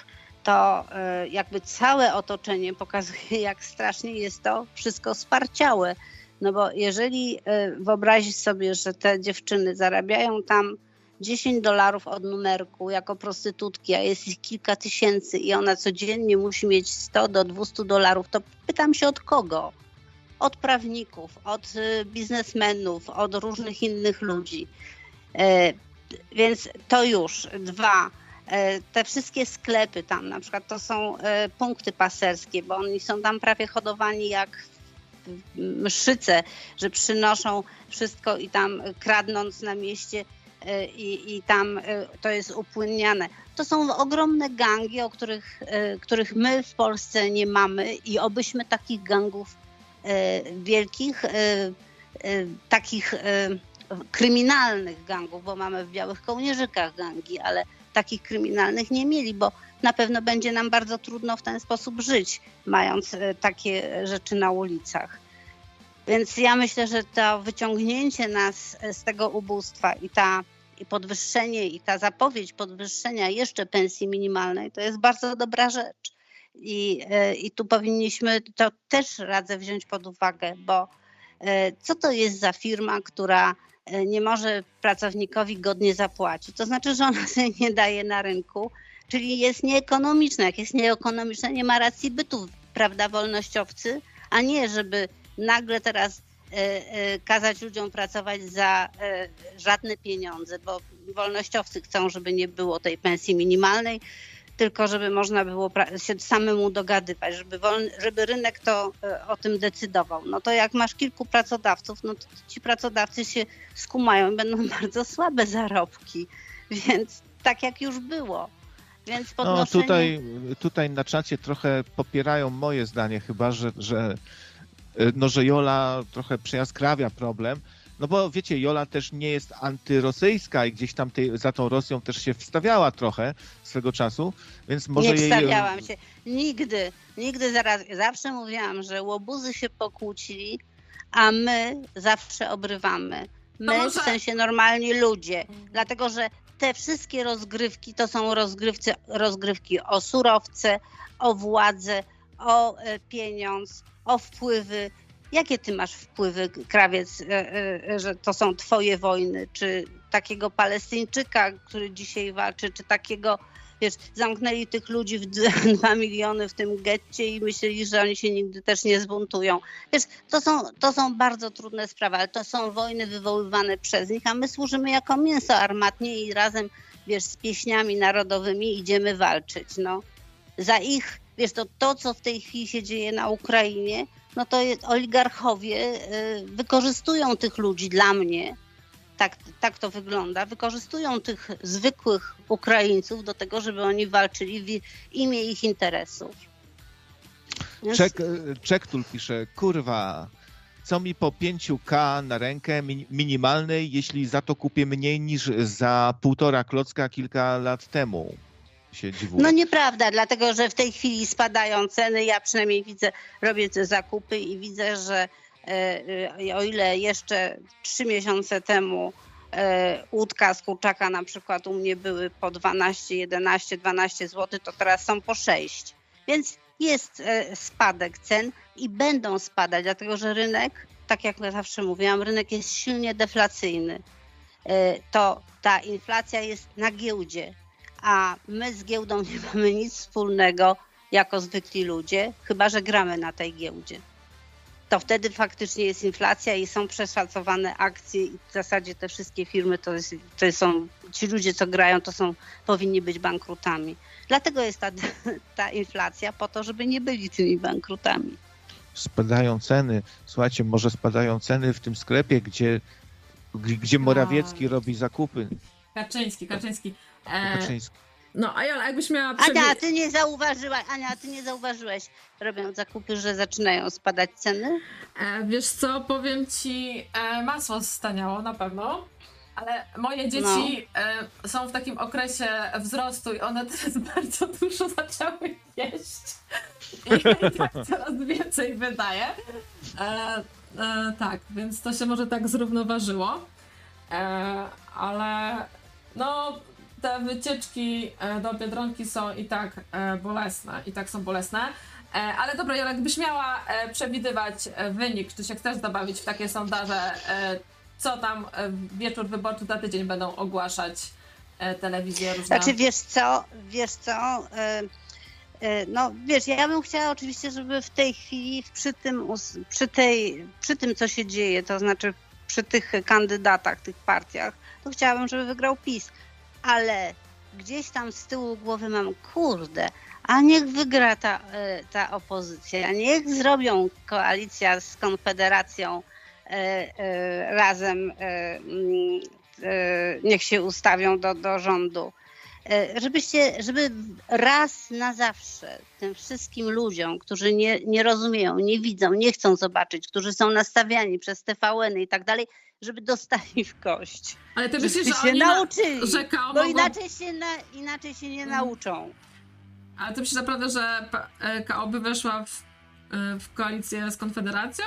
to jakby całe otoczenie pokazuje, jak strasznie jest to wszystko sparciałe. No bo jeżeli e, wyobrazić sobie, że te dziewczyny zarabiają tam 10 dolarów od numerku jako prostytutki, a jest ich kilka tysięcy i ona codziennie musi mieć 100 do 200 dolarów, to pytam się od kogo? Od prawników, od e, biznesmenów, od różnych innych ludzi. Więc to już. Dwa, E, te wszystkie sklepy tam, na przykład to są e, punkty paserskie, bo oni są tam prawie hodowani jak mszyce, że przynoszą wszystko i tam kradnąc na mieście e, i, i tam to jest upłynniane. To są ogromne gangi, o których, których my w Polsce nie mamy i obyśmy takich gangów wielkich, takich kryminalnych gangów, bo mamy w Białych Kołnierzykach gangi, ale takich kryminalnych nie mieli, bo na pewno będzie nam bardzo trudno w ten sposób żyć, mając e, takie rzeczy na ulicach. Więc ja myślę, że to wyciągnięcie nas e, z tego ubóstwa i ta i podwyższenie i ta zapowiedź podwyższenia jeszcze pensji minimalnej to jest bardzo dobra rzecz. I, e, i tu powinniśmy to też radzę wziąć pod uwagę, bo co to jest za firma, która nie może pracownikowi godnie zapłacić. To znaczy, że ona sobie nie daje na rynku, czyli jest nieekonomiczna. Jak jest nieekonomiczna, nie ma racji bytu, prawda, wolnościowcy, a nie, żeby nagle teraz e, e, kazać ludziom pracować za żadne pieniądze, bo wolnościowcy chcą, żeby nie było tej pensji minimalnej, tylko żeby można było się samemu dogadywać, żeby, wolny, żeby rynek to e, o tym decydował. No to jak masz kilku pracodawców, no to ci pracodawcy się skumają i będą bardzo słabe zarobki, więc tak jak już było. Więc no, podnoszenie... No tutaj, tutaj na czacie trochę popierają moje zdanie chyba, że, że, e, no, że Jola trochę przejaskrawia problem, no bo wiecie, Jola też nie jest antyrosyjska i gdzieś tam tej, za tą Rosją też się wstawiała trochę swego czasu, więc może nie jej... wstawiałam się. Nigdy, nigdy zaraz, zawsze mówiłam, że łobuzy się pokłócili, a my zawsze obrywamy. My, może... w sensie normalni ludzie. Dlatego, że te wszystkie rozgrywki to są rozgrywcy, rozgrywki o surowce, o władzę, o e, pieniądz, o wpływy. Jakie ty masz wpływy, krawiec, e, e, że to są twoje wojny? Czy takiego Palestyńczyka, który dzisiaj walczy, czy takiego, wiesz, zamknęli tych ludzi w dwa miliony w tym getcie i myśleli, że oni się nigdy też nie zbuntują. Wiesz, to są, to są bardzo trudne sprawy, ale to są wojny wywoływane przez nich, a my służymy jako mięso armatnie i razem, wiesz, z pieśniami narodowymi idziemy walczyć, no. Za ich, wiesz, to, to co w tej chwili się dzieje na Ukrainie, no to oligarchowie y, wykorzystują tych ludzi dla mnie. Tak, tak to wygląda. Wykorzystują tych zwykłych Ukraińców do tego, żeby oni walczyli w imię ich interesów. Więc... Czek, Czektul pisze, kurwa, co mi po 5K na rękę minimalnej, jeśli za to kupię mniej niż za półtora klocka kilka lat temu. No nieprawda, dlatego że w tej chwili spadają ceny. Ja przynajmniej widzę, robię te zakupy i widzę, że o ile jeszcze trzy miesiące temu e, łódka z kurczaka na przykład u mnie były po 12, 11, 12 zł, to teraz są po 6. Więc jest spadek cen i będą spadać, dlatego że rynek, tak jak ja zawsze mówiłam, rynek jest silnie deflacyjny. To ta inflacja jest na giełdzie, a my z giełdą nie mamy nic wspólnego jako zwykli ludzie, chyba że gramy na tej giełdzie. To wtedy faktycznie jest inflacja i są przeszacowane akcje i w zasadzie te wszystkie firmy to, jest, to są, ci ludzie co grają to są, powinni być bankrutami. Dlatego jest ta, ta inflacja po to, żeby nie byli tymi bankrutami. Spadają ceny. Słuchajcie, może spadają ceny w tym sklepie, gdzie, gdzie Morawiecki no. robi zakupy. Kaczyński, Kaczyński. E, Kaczyński. No, a Jola, jakbyś miała... Ania, ty nie zauważyłaś, Ania, ty nie zauważyłeś, robiąc zakupy, że zaczynają spadać ceny? E, wiesz co, powiem ci, e, masło staniało na pewno, ale moje dzieci no. e, są w takim okresie wzrostu i one teraz bardzo dużo zaczęły jeść. I tak coraz więcej wydaje. E, e, tak, więc to się może tak zrównoważyło. E, ale no te wycieczki e, do Biedronki są i tak e, bolesne, i tak są bolesne. E, ale dobra, Jola, gdybyś miała przewidywać wynik, czy się chcesz zabawić w takie sondaże, co tam wieczór wyborczy za tydzień będą ogłaszać telewizje różne? Znaczy, wiesz co, wiesz co, no wiesz, ja bym chciała oczywiście, żeby w tej chwili przy tym, przy tej, przy tym co się dzieje, to znaczy przy tych kandydatach, tych partiach, to chciałabym, żeby wygrał PiS. Ale gdzieś tam z tyłu głowy mam, kurde, a niech wygra ta, e, ta opozycja, niech zrobią koalicja z Konfederacją e, e, razem, mm, niech się ustawią do, do rządu. Żebyście, żeby raz na zawsze tym wszystkim ludziom, którzy nie, nie rozumieją, nie widzą, nie chcą zobaczyć, którzy są nastawiani przez TVN i tak dalej, żeby dostali w kość. Ale ty myślisz, że się oni nauczyli, że KO bo mogą... inaczej, się na, inaczej się nie nauczą. Ale ty myślisz naprawdę, że e, KO by weszła w, e, w koalicję z Konfederacją?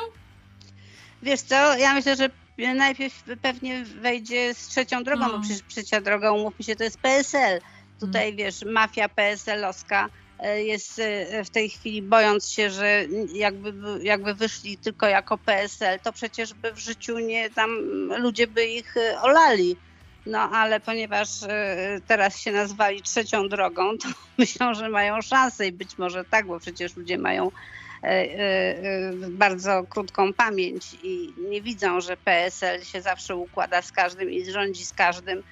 Wiesz co, ja myślę, że najpierw pewnie wejdzie z trzecią drogą, no. bo przecież trzecia droga, umówmy się, to jest PSL. Tutaj, hmm. wiesz, mafia PSL-owska jest e, w tej chwili bojąc się, że jakby, jakby wyszli tylko jako PSL, to przecież by w życiu nie tam ludzie by ich e, olali. No ale ponieważ teraz się nazwali trzecią drogą, to myślą, że mają szansę i być może tak, bo przecież ludzie mają bardzo krótką pamięć i nie widzą, że PSL się zawsze układa z każdym i rządzi z każdym,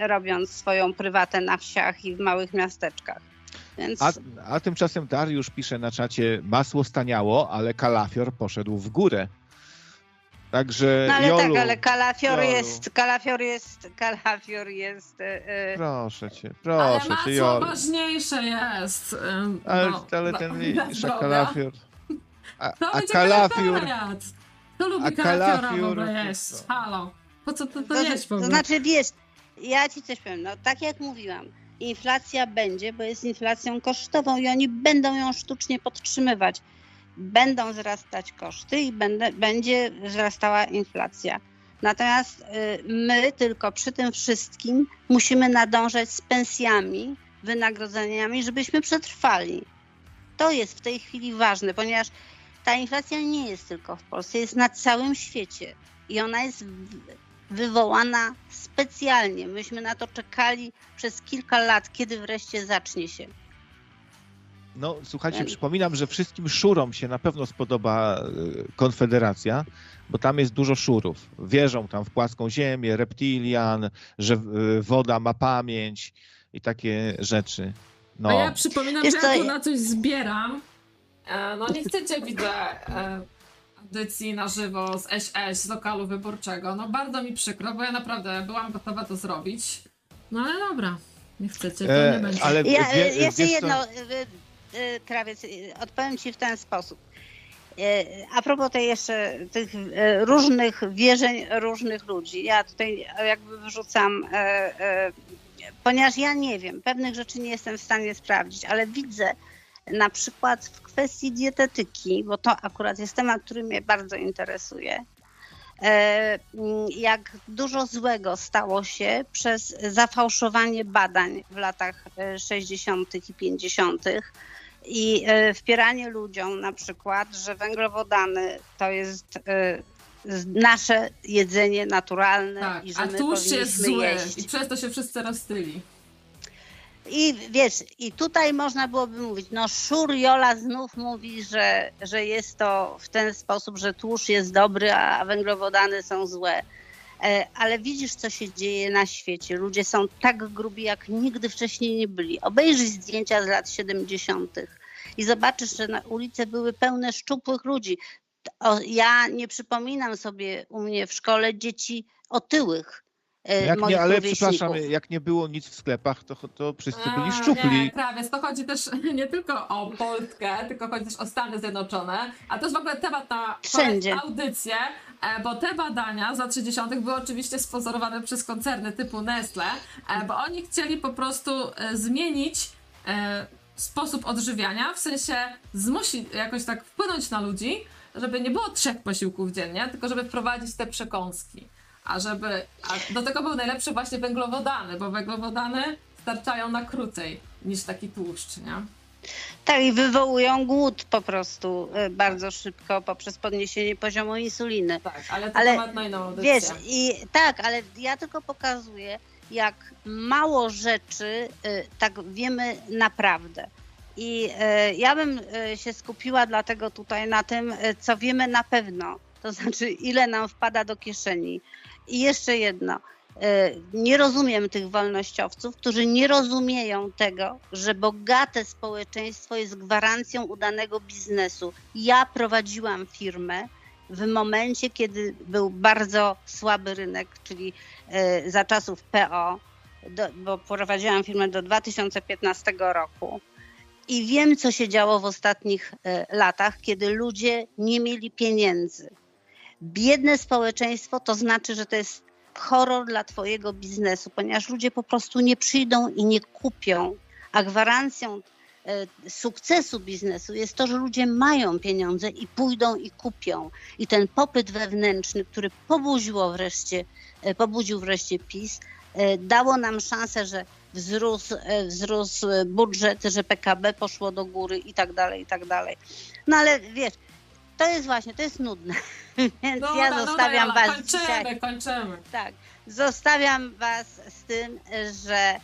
robiąc swoją prywatę na wsiach i w małych miasteczkach. Więc... A, a tymczasem Dariusz pisze na czacie, masło staniało, ale kalafior poszedł w górę. Także no ale Jolu, tak, ale kalafior Jolu. jest, kalafior jest, kalafior jest... Yy... Proszę cię, proszę ale cię, Jolu. ważniejsze jest. Yy, ale, no, ale ten mniejszy kalafior... A, a kalafior... Kto lubi a kalafiora w ogóle jeść? Halo. Po co to, to, to jeść w ogóle? To znaczy, wiesz, ja ci coś powiem, no tak jak mówiłam, inflacja będzie, bo jest inflacją kosztową i oni będą ją sztucznie podtrzymywać. Będą wzrastać koszty i będę, będzie wzrastała inflacja. Natomiast y, my tylko przy tym wszystkim musimy nadążać z pensjami, wynagrodzeniami, żebyśmy przetrwali. To jest w tej chwili ważne, ponieważ ta inflacja nie jest tylko w Polsce, jest na całym świecie i ona jest wywołana specjalnie. Myśmy na to czekali przez kilka lat, kiedy wreszcie zacznie się. No, słuchajcie, przypominam, że wszystkim szurom się na pewno spodoba e, Konfederacja, bo tam jest dużo szurów. Wierzą tam w płaską ziemię, reptilian, że e, woda ma pamięć i takie rzeczy. No. A ja przypominam, że ja tu na coś zbieram. E, no nie chcecie, widzę, audycji na żywo z SS, z lokalu wyborczego. No bardzo mi przykro, bo ja naprawdę byłam gotowa to zrobić. No ale dobra, nie chcecie, to e, nie będzie. Ale ja, wie, jeszcze jedno, y, krawiec, y, odpowiem ci w ten sposób. A propos tej jeszcze tych różnych wierzeń różnych ludzi, ja tutaj jakby wrzucam, ponieważ ja nie wiem, pewnych rzeczy nie jestem w stanie sprawdzić, ale widzę, na przykład w kwestii dietetyki, bo to akurat jest temat, który mnie bardzo interesuje, e, jak dużo złego stało się przez zafałszowanie badań w latach 60. i 50. i e, wpieranie ludziom na przykład, że węglowodany to jest e, nasze jedzenie naturalne tak, i że a my tłuszcz jest zły jeść. i przez to się wszyscy roztyli. I wiesz, i tutaj można byłoby mówić, no Szur Jola znów mówi, że, że jest to w ten sposób, że tłuszcz jest dobry, a węglowodany są złe. E, ale widzisz, co się dzieje na świecie. Ludzie są tak grubi, jak nigdy wcześniej nie byli. Obejrzyj zdjęcia z lat 70. i zobaczysz, że na ulice były pełne szczupłych ludzi. Ja nie przypominam sobie u mnie w szkole dzieci otyłych jak nie, ale przepraszam, jak nie było nic w sklepach, to, to wszyscy byli szczupli. Nie, prawie. To chodzi też nie tylko o Polskę, tylko chodzi też o Stany Zjednoczone, a to jest w ogóle temat na audycję, e, bo te badania za 30 były oczywiście sponsorowane przez koncerny typu Nestle, e, bo oni chcieli po prostu zmienić sposób odżywiania, w sensie zmusić, jakoś tak wpłynąć na ludzi, żeby nie było trzech posiłków dziennie, tylko żeby wprowadzić te przekąski. A żeby. A do tego był najlepszy właśnie węglowodany, bo węglowodany starczają na krócej niż taki tłuszcz, nie? Tak, i wywołują głód po prostu y, bardzo szybko poprzez podniesienie poziomu insuliny. Tak, ale to Ale temat na inną audycję. Wiesz, i tak, ale ja tylko pokazuję, jak mało rzeczy y, tak wiemy naprawdę. I y, ja bym się skupiła dlatego tutaj na tym, co wiemy na pewno. To znaczy, ile nam wpada do kieszeni. I jeszcze jedno. y, Nie rozumiem tych wolnościowców, którzy nie rozumieją tego, że bogate społeczeństwo jest gwarancją udanego biznesu. Ja prowadziłam firmę, w momencie, kiedy był bardzo słaby rynek, czyli e, za czasów PO, bo prowadziłam firmę do 2015 roku. I wiem, co się działo w ostatnich e, latach, kiedy ludzie nie mieli pieniędzy. Biedne społeczeństwo to znaczy, że to jest horror dla Twojego biznesu, ponieważ ludzie po prostu nie przyjdą i nie kupią. A gwarancją e, sukcesu biznesu jest to, że ludzie mają pieniądze i pójdą i kupią. I ten popyt wewnętrzny, który pobudziło wreszcie, e, pobudził wreszcie PiS, e, dało nam szansę, że wzrósł, wzrósł budżet, że PKB poszło do góry i tak dalej, i tak dalej. No ale wiesz, to jest właśnie, to jest nudne. Więc No, ja no, no, zostawiam Jola, was kończymy, dzisiaj. kończymy. Tak, zostawiam was z tym, że e,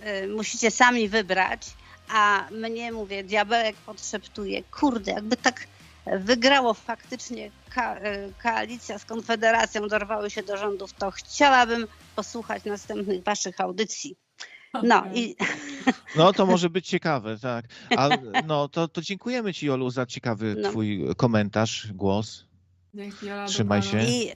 e, musicie sami wybrać, a mnie mówię, diabełek podszeptuje, kurde, jakby tak wygrało faktycznie ka, e, koalicja z Konfederacją, dorwały się do rządów, to chciałabym posłuchać następnych waszych audycji. No i No to może być ciekawe, tak. A, no to, to dziękujemy Ci, Jolu, za ciekawy No. Twój komentarz, głos. Dzięki, Jola, Trzymaj się. I e,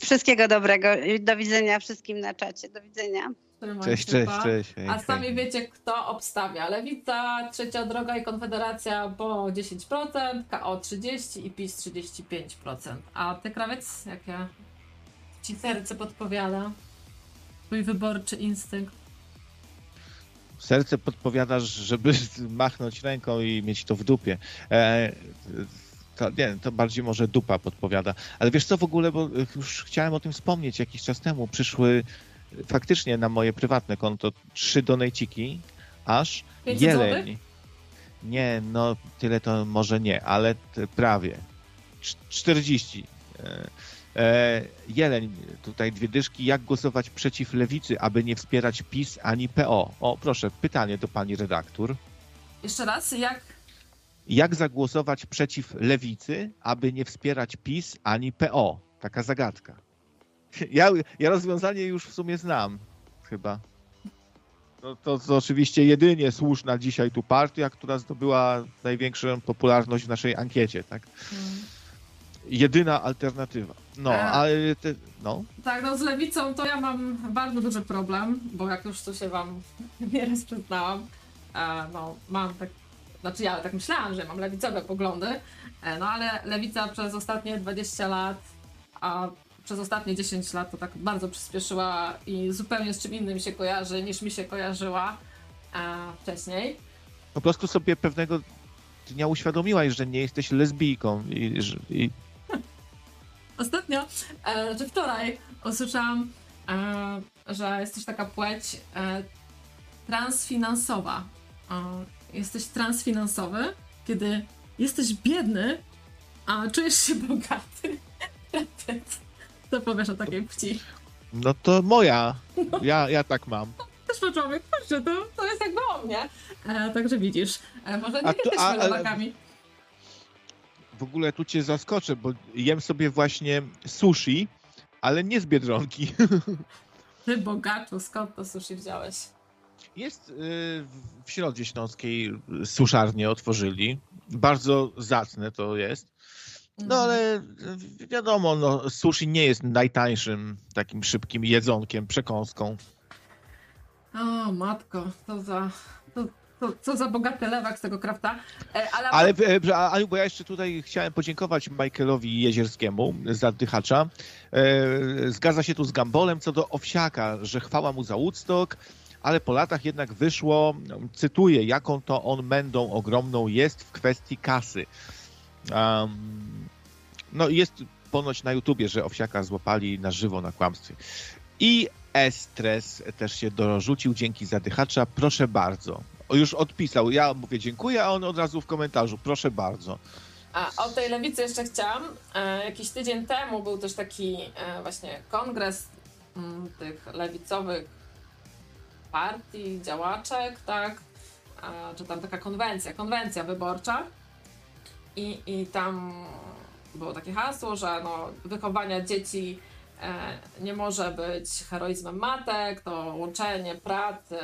wszystkiego dobrego. Do widzenia wszystkim na czacie. Do widzenia. Trzymaj Cześć, się, cześć, pa. cześć. A hej. sami wiecie, kto obstawia. Lewica, Trzecia Droga i Konfederacja po 10%, KO 30% i PiS 35%. A ty, krawiec, jakie ci serce podpowiada? Twój wyborczy instynkt. Serce podpowiadasz, żeby machnąć ręką i mieć to w dupie. E, to, nie, to bardziej może dupa podpowiada. Ale wiesz co w ogóle, bo już chciałem o tym wspomnieć jakiś czas temu. Przyszły faktycznie na moje prywatne konto trzy donejciki, aż 500 jeleń. Nie, no tyle to może nie, ale prawie. Cz- 40. E, e, jeleń, tutaj dwie dyszki. Jak głosować przeciw lewicy, aby nie wspierać PiS ani PO? O, proszę, pytanie do pani redaktor. Jeszcze raz, jak Jak zagłosować przeciw lewicy, aby nie wspierać PiS ani PO? Taka zagadka. Ja, ja rozwiązanie już w sumie znam, chyba. No, to, to oczywiście jedynie słuszna dzisiaj tu partia, która zdobyła największą popularność w naszej ankiecie, tak? Hmm. Jedyna alternatywa. No, A. ale te, no. Tak, no z lewicą to ja mam bardzo duży problem, bo jak już tu się wam nieraz przyznałam, e, no mam tak, znaczy ja tak myślałam, że mam lewicowe poglądy, e, no ale lewica przez ostatnie 20 lat, a przez ostatnie 10 lat to tak bardzo przyspieszyła i zupełnie z czym innym się kojarzy niż mi się kojarzyła e, wcześniej. Po prostu sobie pewnego dnia uświadomiłaś, że nie jesteś lesbijką i, że- i Ostatnio, e, czy wczoraj usłyszałam, e, że jest też taka płeć e, transfinansowa. E, jesteś transfinansowy, kiedy jesteś biedny, a czujesz się bogaty. Co powiesz o takiej płci? no to moja. Ja, ja tak mam. Też po człowiek, kurczę, to, to jest jakby o mnie. E, także widzisz, e, może nie A a- ale-. W ogóle tu cię zaskoczę, bo jem sobie właśnie sushi, ale nie z Biedronki. Ty bogaczu, skąd to sushi wziąłeś? Jest y, w Środzie Śląskiej suszarnię otworzyli. Bardzo zacne to jest. No Mhm. ale y, wiadomo, no, sushi nie jest najtańszym takim szybkim jedzonkiem, przekąską. O, matko, to za. Co za bogaty lewak z tego krafta. E, ale Ale e, Aniu, bo ja jeszcze tutaj chciałem podziękować Michaelowi Jezierskiemu za dychacza. E, Zgadza się tu z Gambolem co do Owsiaka, że chwała mu za Woodstock, ale po latach jednak wyszło, cytuję, jaką to on mędą ogromną jest w kwestii kasy. Um, no jest ponoć na YouTubie, że Owsiaka złapali na żywo na kłamstwie. I Estres też się dorzucił, dzięki zadychacza, proszę bardzo. Już odpisał, ja mówię dziękuję, a on od razu w komentarzu, proszę bardzo. A o tej lewicy jeszcze chciałam. E, jakiś tydzień temu był też taki e, właśnie kongres mm, tych lewicowych partii, działaczek, tak? Czy tam taka konwencja, konwencja wyborcza. I, I tam było takie hasło, że no, wychowania dzieci e, nie może być heroizmem matek, to łączenie pracy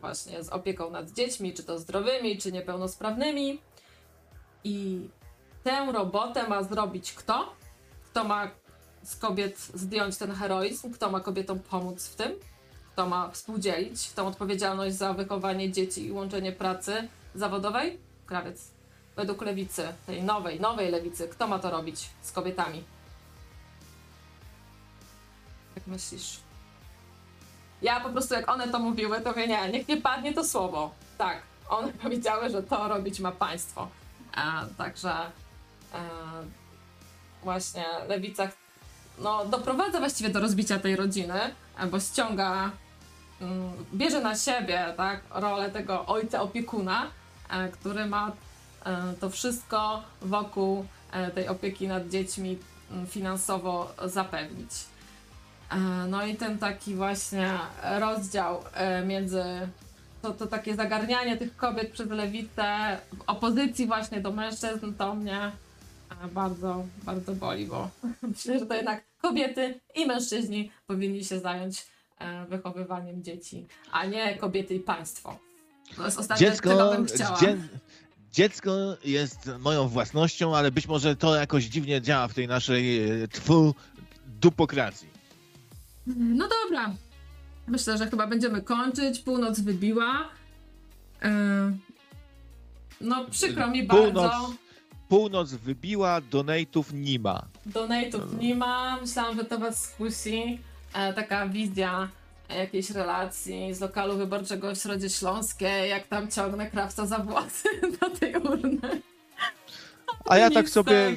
właśnie z opieką nad dziećmi, czy to zdrowymi, czy niepełnosprawnymi. I tę robotę ma zrobić kto? Kto ma z kobiet zdjąć ten heroizm? Kto ma kobietom pomóc w tym? Kto ma współdzielić tą odpowiedzialność za wychowanie dzieci i łączenie pracy zawodowej? Krawiec. Według lewicy, tej nowej, nowej lewicy, kto ma to robić z kobietami? Jak myślisz? Ja po prostu, jak one to mówiły, to mówię, nie, niech nie padnie to słowo. Tak, one powiedziały, że to robić ma państwo. A, także e, właśnie lewica no, doprowadza właściwie do rozbicia tej rodziny, bo ściąga, mm, bierze na siebie tak, rolę tego ojca opiekuna, e, który ma e, to wszystko wokół tej opieki nad dziećmi mm, finansowo zapewnić. No i ten taki właśnie rozdział między to, to takie zagarnianie tych kobiet przez lewicę w opozycji właśnie do mężczyzn to mnie e, bardzo, bardzo boli, bo myślę, że to jednak kobiety i mężczyźni powinni się zająć e, wychowywaniem dzieci, a nie kobiety i państwo. To jest ostatnie, dziecko, czego bym chciała. Dzie dziecko jest moją własnością, ale być może to jakoś dziwnie działa w tej naszej e, twu dupokracji. No dobra, Myślę, że chyba będziemy kończyć. Północ wybiła. Yy, no, przykro mi północ, bardzo. Północ wybiła, donate'ów nie ma. Donate'ów nie ma. Myślałam, że to was skusi. E, taka wizja jakiejś relacji z lokalu wyborczego w Środzie Śląskiej, jak tam ciągnę krawca za włosy do tej urny. A ja tak sobie...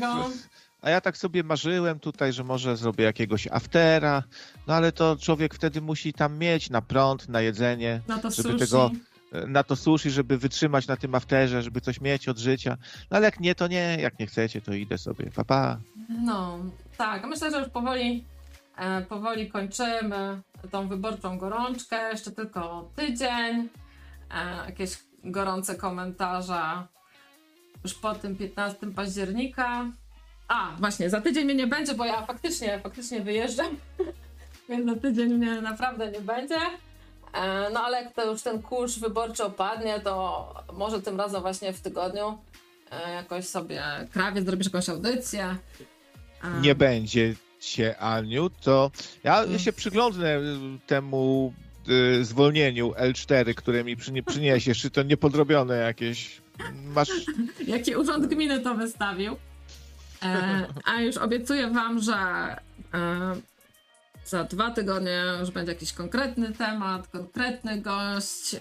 A ja tak sobie marzyłem tutaj, że może zrobię jakiegoś aftera, no ale to człowiek wtedy musi tam mieć na prąd, na jedzenie, na to żeby sushi. tego na to sushi, żeby wytrzymać na tym afterze, żeby coś mieć od życia. No ale jak nie, to nie, jak nie chcecie, to idę sobie. Pa, pa. No, tak, myślę, że już powoli, e, powoli kończymy tą wyborczą gorączkę. Jeszcze tylko tydzień. E, jakieś gorące komentarze już po tym 15 października. A, właśnie, za tydzień mnie nie będzie, bo ja faktycznie, faktycznie wyjeżdżam. Więc za tydzień mnie naprawdę nie będzie. E, no ale jak to już ten kurz wyborczy opadnie, to może tym razem właśnie w tygodniu e, jakoś sobie krawiec zrobisz jakąś audycję. E. Nie będzie cię, Aniu, to ja mm. się przyglądnę temu y, zwolnieniu L4, które mi przyniesiesz, czy to niepodrobione jakieś masz... Jaki urząd gminy to wystawił? E, a już obiecuję wam, że e, za dwa tygodnie już będzie jakiś konkretny temat, konkretny gość, e,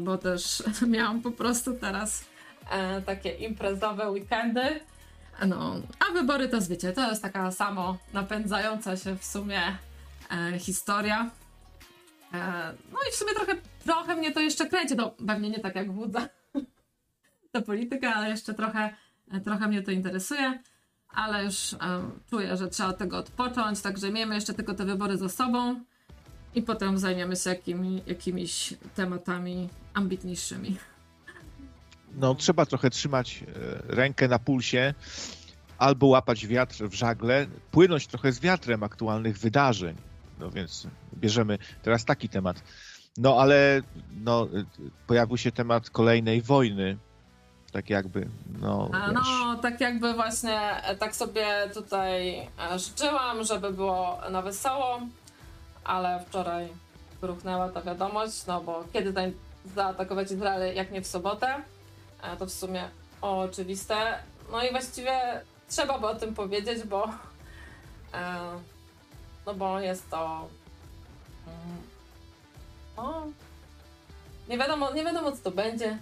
bo też miałam po prostu teraz e, takie imprezowe weekendy. No, a wybory to wiecie, to jest taka samo napędzająca się w sumie e, historia. E, no i w sumie trochę, trochę mnie to jeszcze kręci, no pewnie nie tak jak wódza to polityka, ale jeszcze trochę, trochę mnie to interesuje ale już um, czuję, że trzeba od tego odpocząć, także miejmy jeszcze tylko te wybory za sobą i potem zajmiemy się jakimi, jakimiś tematami ambitniejszymi. No, trzeba trochę trzymać e, rękę na pulsie, albo łapać wiatr w żagle, płynąć trochę z wiatrem aktualnych wydarzeń. No więc bierzemy teraz taki temat. No ale no, e, pojawił się temat kolejnej wojny tak jakby, no, no tak jakby właśnie, e, tak sobie tutaj e, życzyłam, żeby było na wesoło, ale wczoraj wyruchnęła ta wiadomość, no bo kiedy ten zaatakować Izrael, jak nie w sobotę, e, to w sumie oczywiste. No i właściwie trzeba by o tym powiedzieć, bo no bo jest to mm, no, nie wiadomo, nie wiadomo co to będzie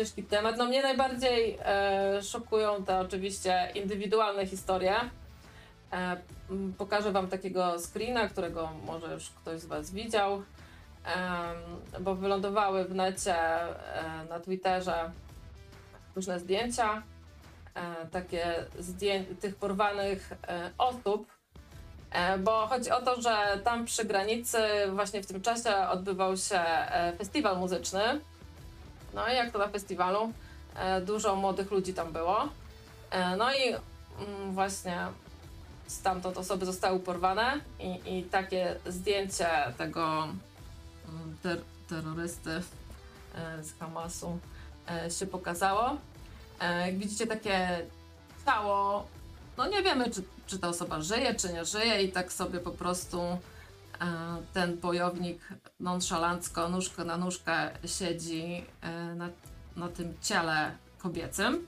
ciężki temat. No mnie najbardziej e, szokują te oczywiście indywidualne historie, Pokażę Wam takiego screena, którego może już ktoś z Was widział, bo wylądowały w necie na Twitterze różne zdjęcia, takie zdję tych porwanych osób, bo chodzi o to, że tam przy granicy właśnie w tym czasie odbywał się festiwal muzyczny. No i jak to na festiwalu, dużo młodych ludzi tam było. No i mm, właśnie stamtąd osoby zostały porwane i, i takie zdjęcie tego mm, ter terrorysty e, z Hamasu e, się pokazało. E, jak widzicie takie ciało, no nie wiemy czy, czy ta osoba żyje, czy nie żyje i tak sobie po prostu ten bojownik nonszalancko, nóżkę na nóżkę siedzi na, na tym ciele kobiecym.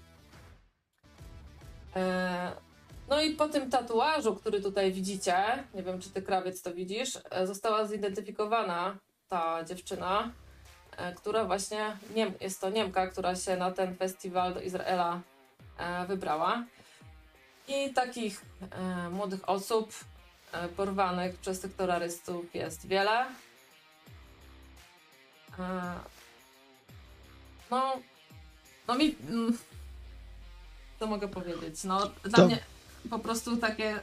No i po tym tatuażu, który tutaj widzicie, nie wiem czy ty krawiec to widzisz, e, została zidentyfikowana ta dziewczyna, e, która właśnie, jest to Niemka, która się na ten festiwal do Izraela e, wybrała. I takich młodych osób porwanych przez tych terrorystów jest wiele. No, no mi, mm, co mogę powiedzieć? No, dla to... mnie po prostu takie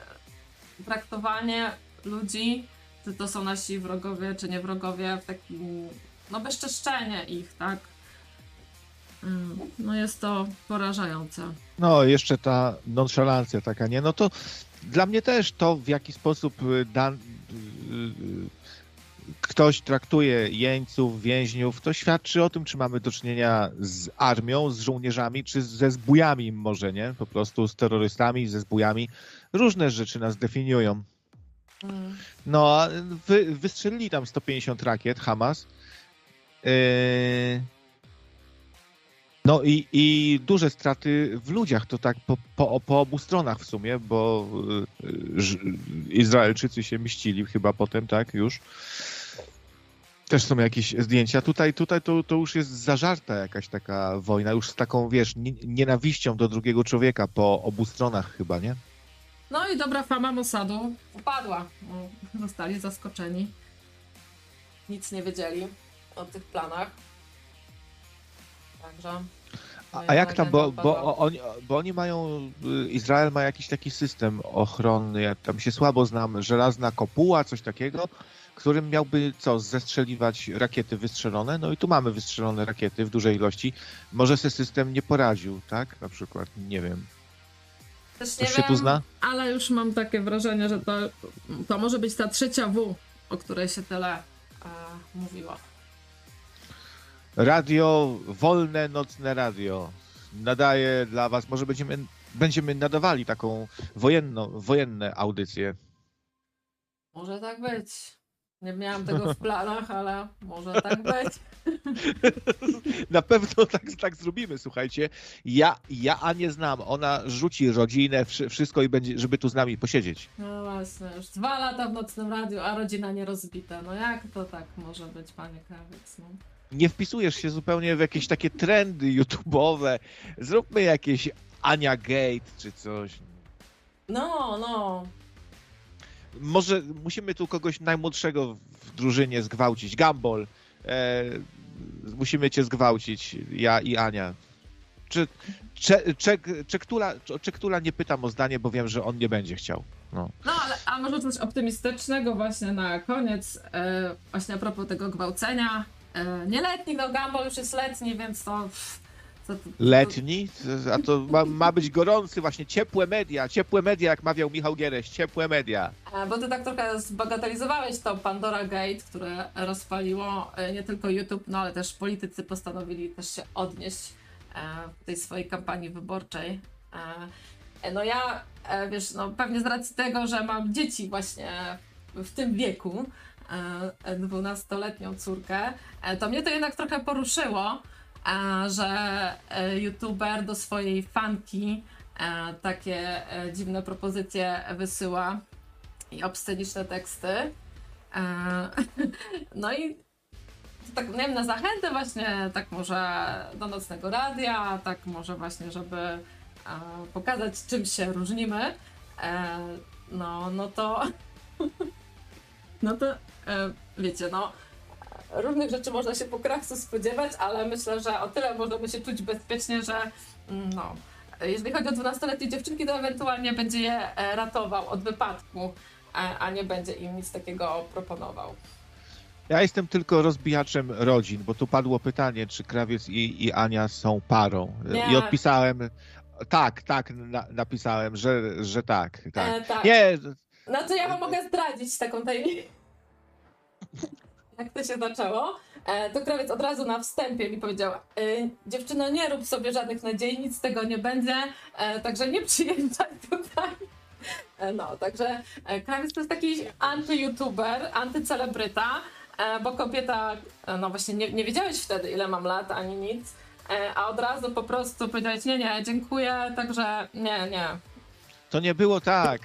traktowanie ludzi, czy to są nasi wrogowie, czy nie wrogowie, w takim, no bezczeszczenie ich, tak? Mm, no jest to porażające. No, jeszcze ta nonszalancja taka, nie? No to dla mnie też to, w jaki sposób y, dan, y, y, ktoś traktuje jeńców, więźniów, to świadczy o tym, czy mamy do czynienia z armią, z żołnierzami, czy ze zbójami może, nie? Po prostu z terrorystami, ze zbójami. Różne rzeczy nas definiują. Mm. No, a wy, wystrzelili tam 150 rakiet, Hamas. Yy... No i, i duże straty w ludziach, to tak po, po, po obu stronach w sumie, bo yy, Izraelczycy się mścili chyba potem, tak, już. Też są jakieś zdjęcia. Tutaj, tutaj to, to już jest zażarta jakaś taka wojna, już z taką, wiesz, nienawiścią do drugiego człowieka po obu stronach chyba, nie? No i dobra fama Mossadu upadła. Zostali zaskoczeni. Nic nie wiedzieli o tych planach. Także. A, a jak tam, bo, bo, oni, bo oni mają, y, Izrael ma jakiś taki system ochronny, ja tam się słabo znam, żelazna kopuła, coś takiego, którym miałby co, zestrzeliwać rakiety wystrzelone. No i tu mamy wystrzelone rakiety w dużej ilości. Może se system nie poradził, tak? Na przykład, nie wiem. Też nie się tu zna? Ale już mam takie wrażenie, że to, to może być ta trzecia W, o której się tyle e, mówiło. Radio, wolne nocne radio. Nadaje dla was, może będziemy, będziemy nadawali taką wojenną, wojenne audycje. Może tak być. Nie miałam tego w planach, ale może tak być. Na pewno tak, tak zrobimy, słuchajcie. Ja, ja Anię znam. Ona rzuci rodzinę, wszystko i będzie, żeby tu z nami posiedzieć. No właśnie, już dwa lata w nocnym radiu, a rodzina nie rozbita. No jak to tak może być, panie Krawiec? No? Nie wpisujesz się zupełnie w jakieś takie trendy YouTube'owe. Zróbmy jakieś Ania Gate czy coś. No, no może musimy tu kogoś najmłodszego w drużynie zgwałcić. Gambol. E, musimy cię zgwałcić, ja i Ania. Czy, czy, czy, czy, Ktula, czy Ktula nie pytam o zdanie, bo wiem, że on nie będzie chciał. No, no ale a może coś optymistycznego właśnie na koniec, e, właśnie a propos tego gwałcenia. E, nieletni, no Gumball już jest letni, więc to... Letni? A to ma, ma, być gorący, właśnie ciepłe media, ciepłe media, jak mawiał Michał Giereś, ciepłe media. E, bo ty tak trochę zbagatelizowałeś to Pandora Gate, które rozpaliło e, nie tylko YouTube, no ale też politycy postanowili też się odnieść w tej swojej kampanii wyborczej. No ja, wiesz, no pewnie z racji tego, że mam dzieci właśnie w tym wieku, dwunastoletnią córkę, to mnie to jednak trochę poruszyło, że e, youtuber do swojej fanki e, takie e, dziwne propozycje wysyła i obsceniczne teksty. No i tak, nie wiem, na zachętę właśnie, tak może do nocnego radia, tak może właśnie, żeby pokazać czym się różnimy, E, no, no to. No to e, wiecie, no. Różnych rzeczy można się po krawcu spodziewać, ale myślę, że o tyle możemy się czuć bezpiecznie, że mm, no. Jeżeli chodzi o 12-letnie dziewczynki, to ewentualnie będzie je e, ratował od wypadku, a, a nie będzie im nic takiego proponował. Ja jestem tylko rozbijaczem rodzin, bo tu padło pytanie, czy krawiec i, i Ania są parą. Nie. I odpisałem, tak, tak, na, napisałem, że, że tak. tak. E, tak. Nie, No to ja wam mogę zdradzić taką tajemnicę. Jak to się zaczęło, e, to krawiec od razu na wstępie mi powiedział: e, Dziewczyno, nie rób sobie żadnych nadziei, nic z tego nie będzie, e, także nie przyjeżdżaj tutaj. E, No, także e, krawiec to jest taki anty-youtuber, antycelebryta, e, bo kobieta, e, no właśnie nie, nie wiedziałeś wtedy, ile mam lat, ani nic, e, a od razu po prostu powiedziałeś: Nie, nie, dziękuję, także nie, nie. to nie było tak.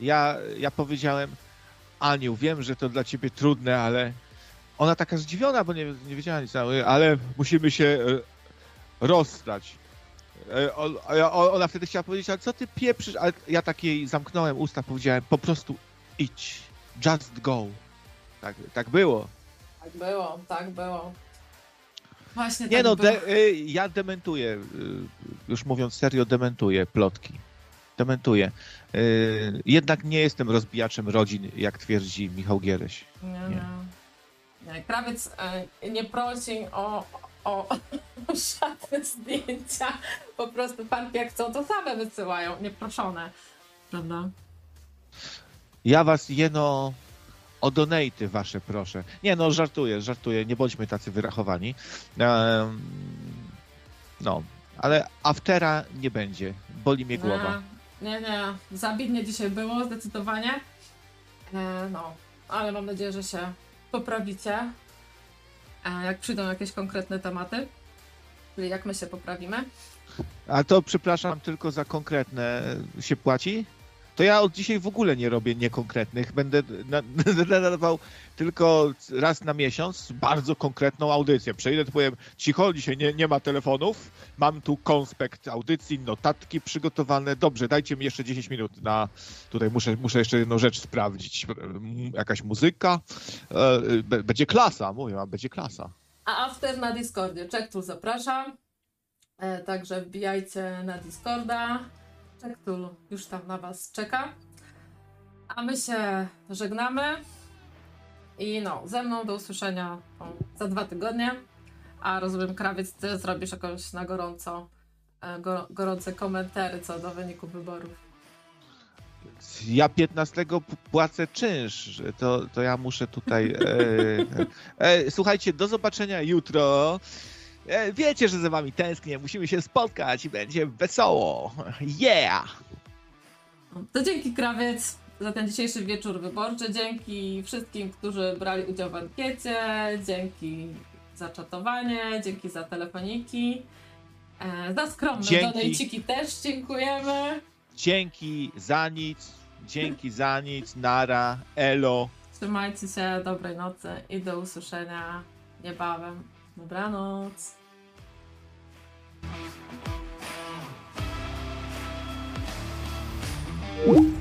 Ja, ja powiedziałem, Aniu, wiem, że to dla ciebie trudne, ale ona taka zdziwiona, bo nie, nie wiedziała nic, ale- musimy się e, rozstać. E, a Ona wtedy chciała powiedzieć, ale co ty pieprzysz? Ale ja takiej zamknąłem usta, powiedziałem, po prostu idź, just go. Tak, tak było. Tak było, tak było. Właśnie Nie tak no, było. de, y, ja dementuję, y, już mówiąc serio, dementuję plotki. Dementuję. Y, jednak nie jestem rozbijaczem rodzin, jak twierdzi Michał Giereś. Nie, Nie. nie. nie. Krawiec e, nie prosi o, o, o żadne zdjęcia. Po prostu panki jak chcą, to same wysyłają, nieproszone. Prawda? Ja was jeno o donaty wasze proszę. Nie no, żartuję, żartuję, nie bądźmy tacy wyrachowani. Em, no, ale aftera nie będzie. Boli mnie głowa. Nie, nie, nie. Zabitnie dzisiaj było, zdecydowanie. E, no, ale mam nadzieję, że się poprawicie. E, jak przyjdą jakieś konkretne tematy. Czyli jak my się poprawimy. A to przepraszam, tylko za konkretne się płaci? To ja od dzisiaj w ogóle nie robię niekonkretnych. Będę na- nadawał tylko raz na miesiąc bardzo konkretną audycję. Przejdę, to powiem, cicho, dzisiaj nie, nie ma telefonów. Mam tu konspekt audycji, notatki przygotowane. Dobrze, dajcie mi jeszcze 10 minut na... Tutaj muszę, muszę jeszcze jedną rzecz sprawdzić. Jakaś muzyka. E, Będzie klasa, mówię, będzie klasa. A after na Discordzie. Czek tu zapraszam. E, także wbijajcie na Discorda. Tu już tam na Was czeka. A my się żegnamy. I no, ze mną do usłyszenia za dwa tygodnie. A rozumiem, krawiec, ty zrobisz jakąś na gorąco, e, go, gorące komentary co do wyniku wyborów. Ja 15 p- płacę czynsz, to, to ja muszę tutaj. E, e, słuchajcie, do zobaczenia jutro. E, wiecie, że za wami tęsknię, musimy się spotkać i będzie wesoło. Yeah! To dzięki krawiec za ten dzisiejszy wieczór wyborczy. Dzięki wszystkim, którzy brali udział w ankiecie. Dzięki za czatowanie, dzięki za telefoniki. E, za skromne Dzięki. donejciki też dziękujemy. Dzięki za nic, dzięki za nic, nara, elo. Trzymajcie się, dobrej nocy i do usłyszenia niebawem. Dobranoc. Woo!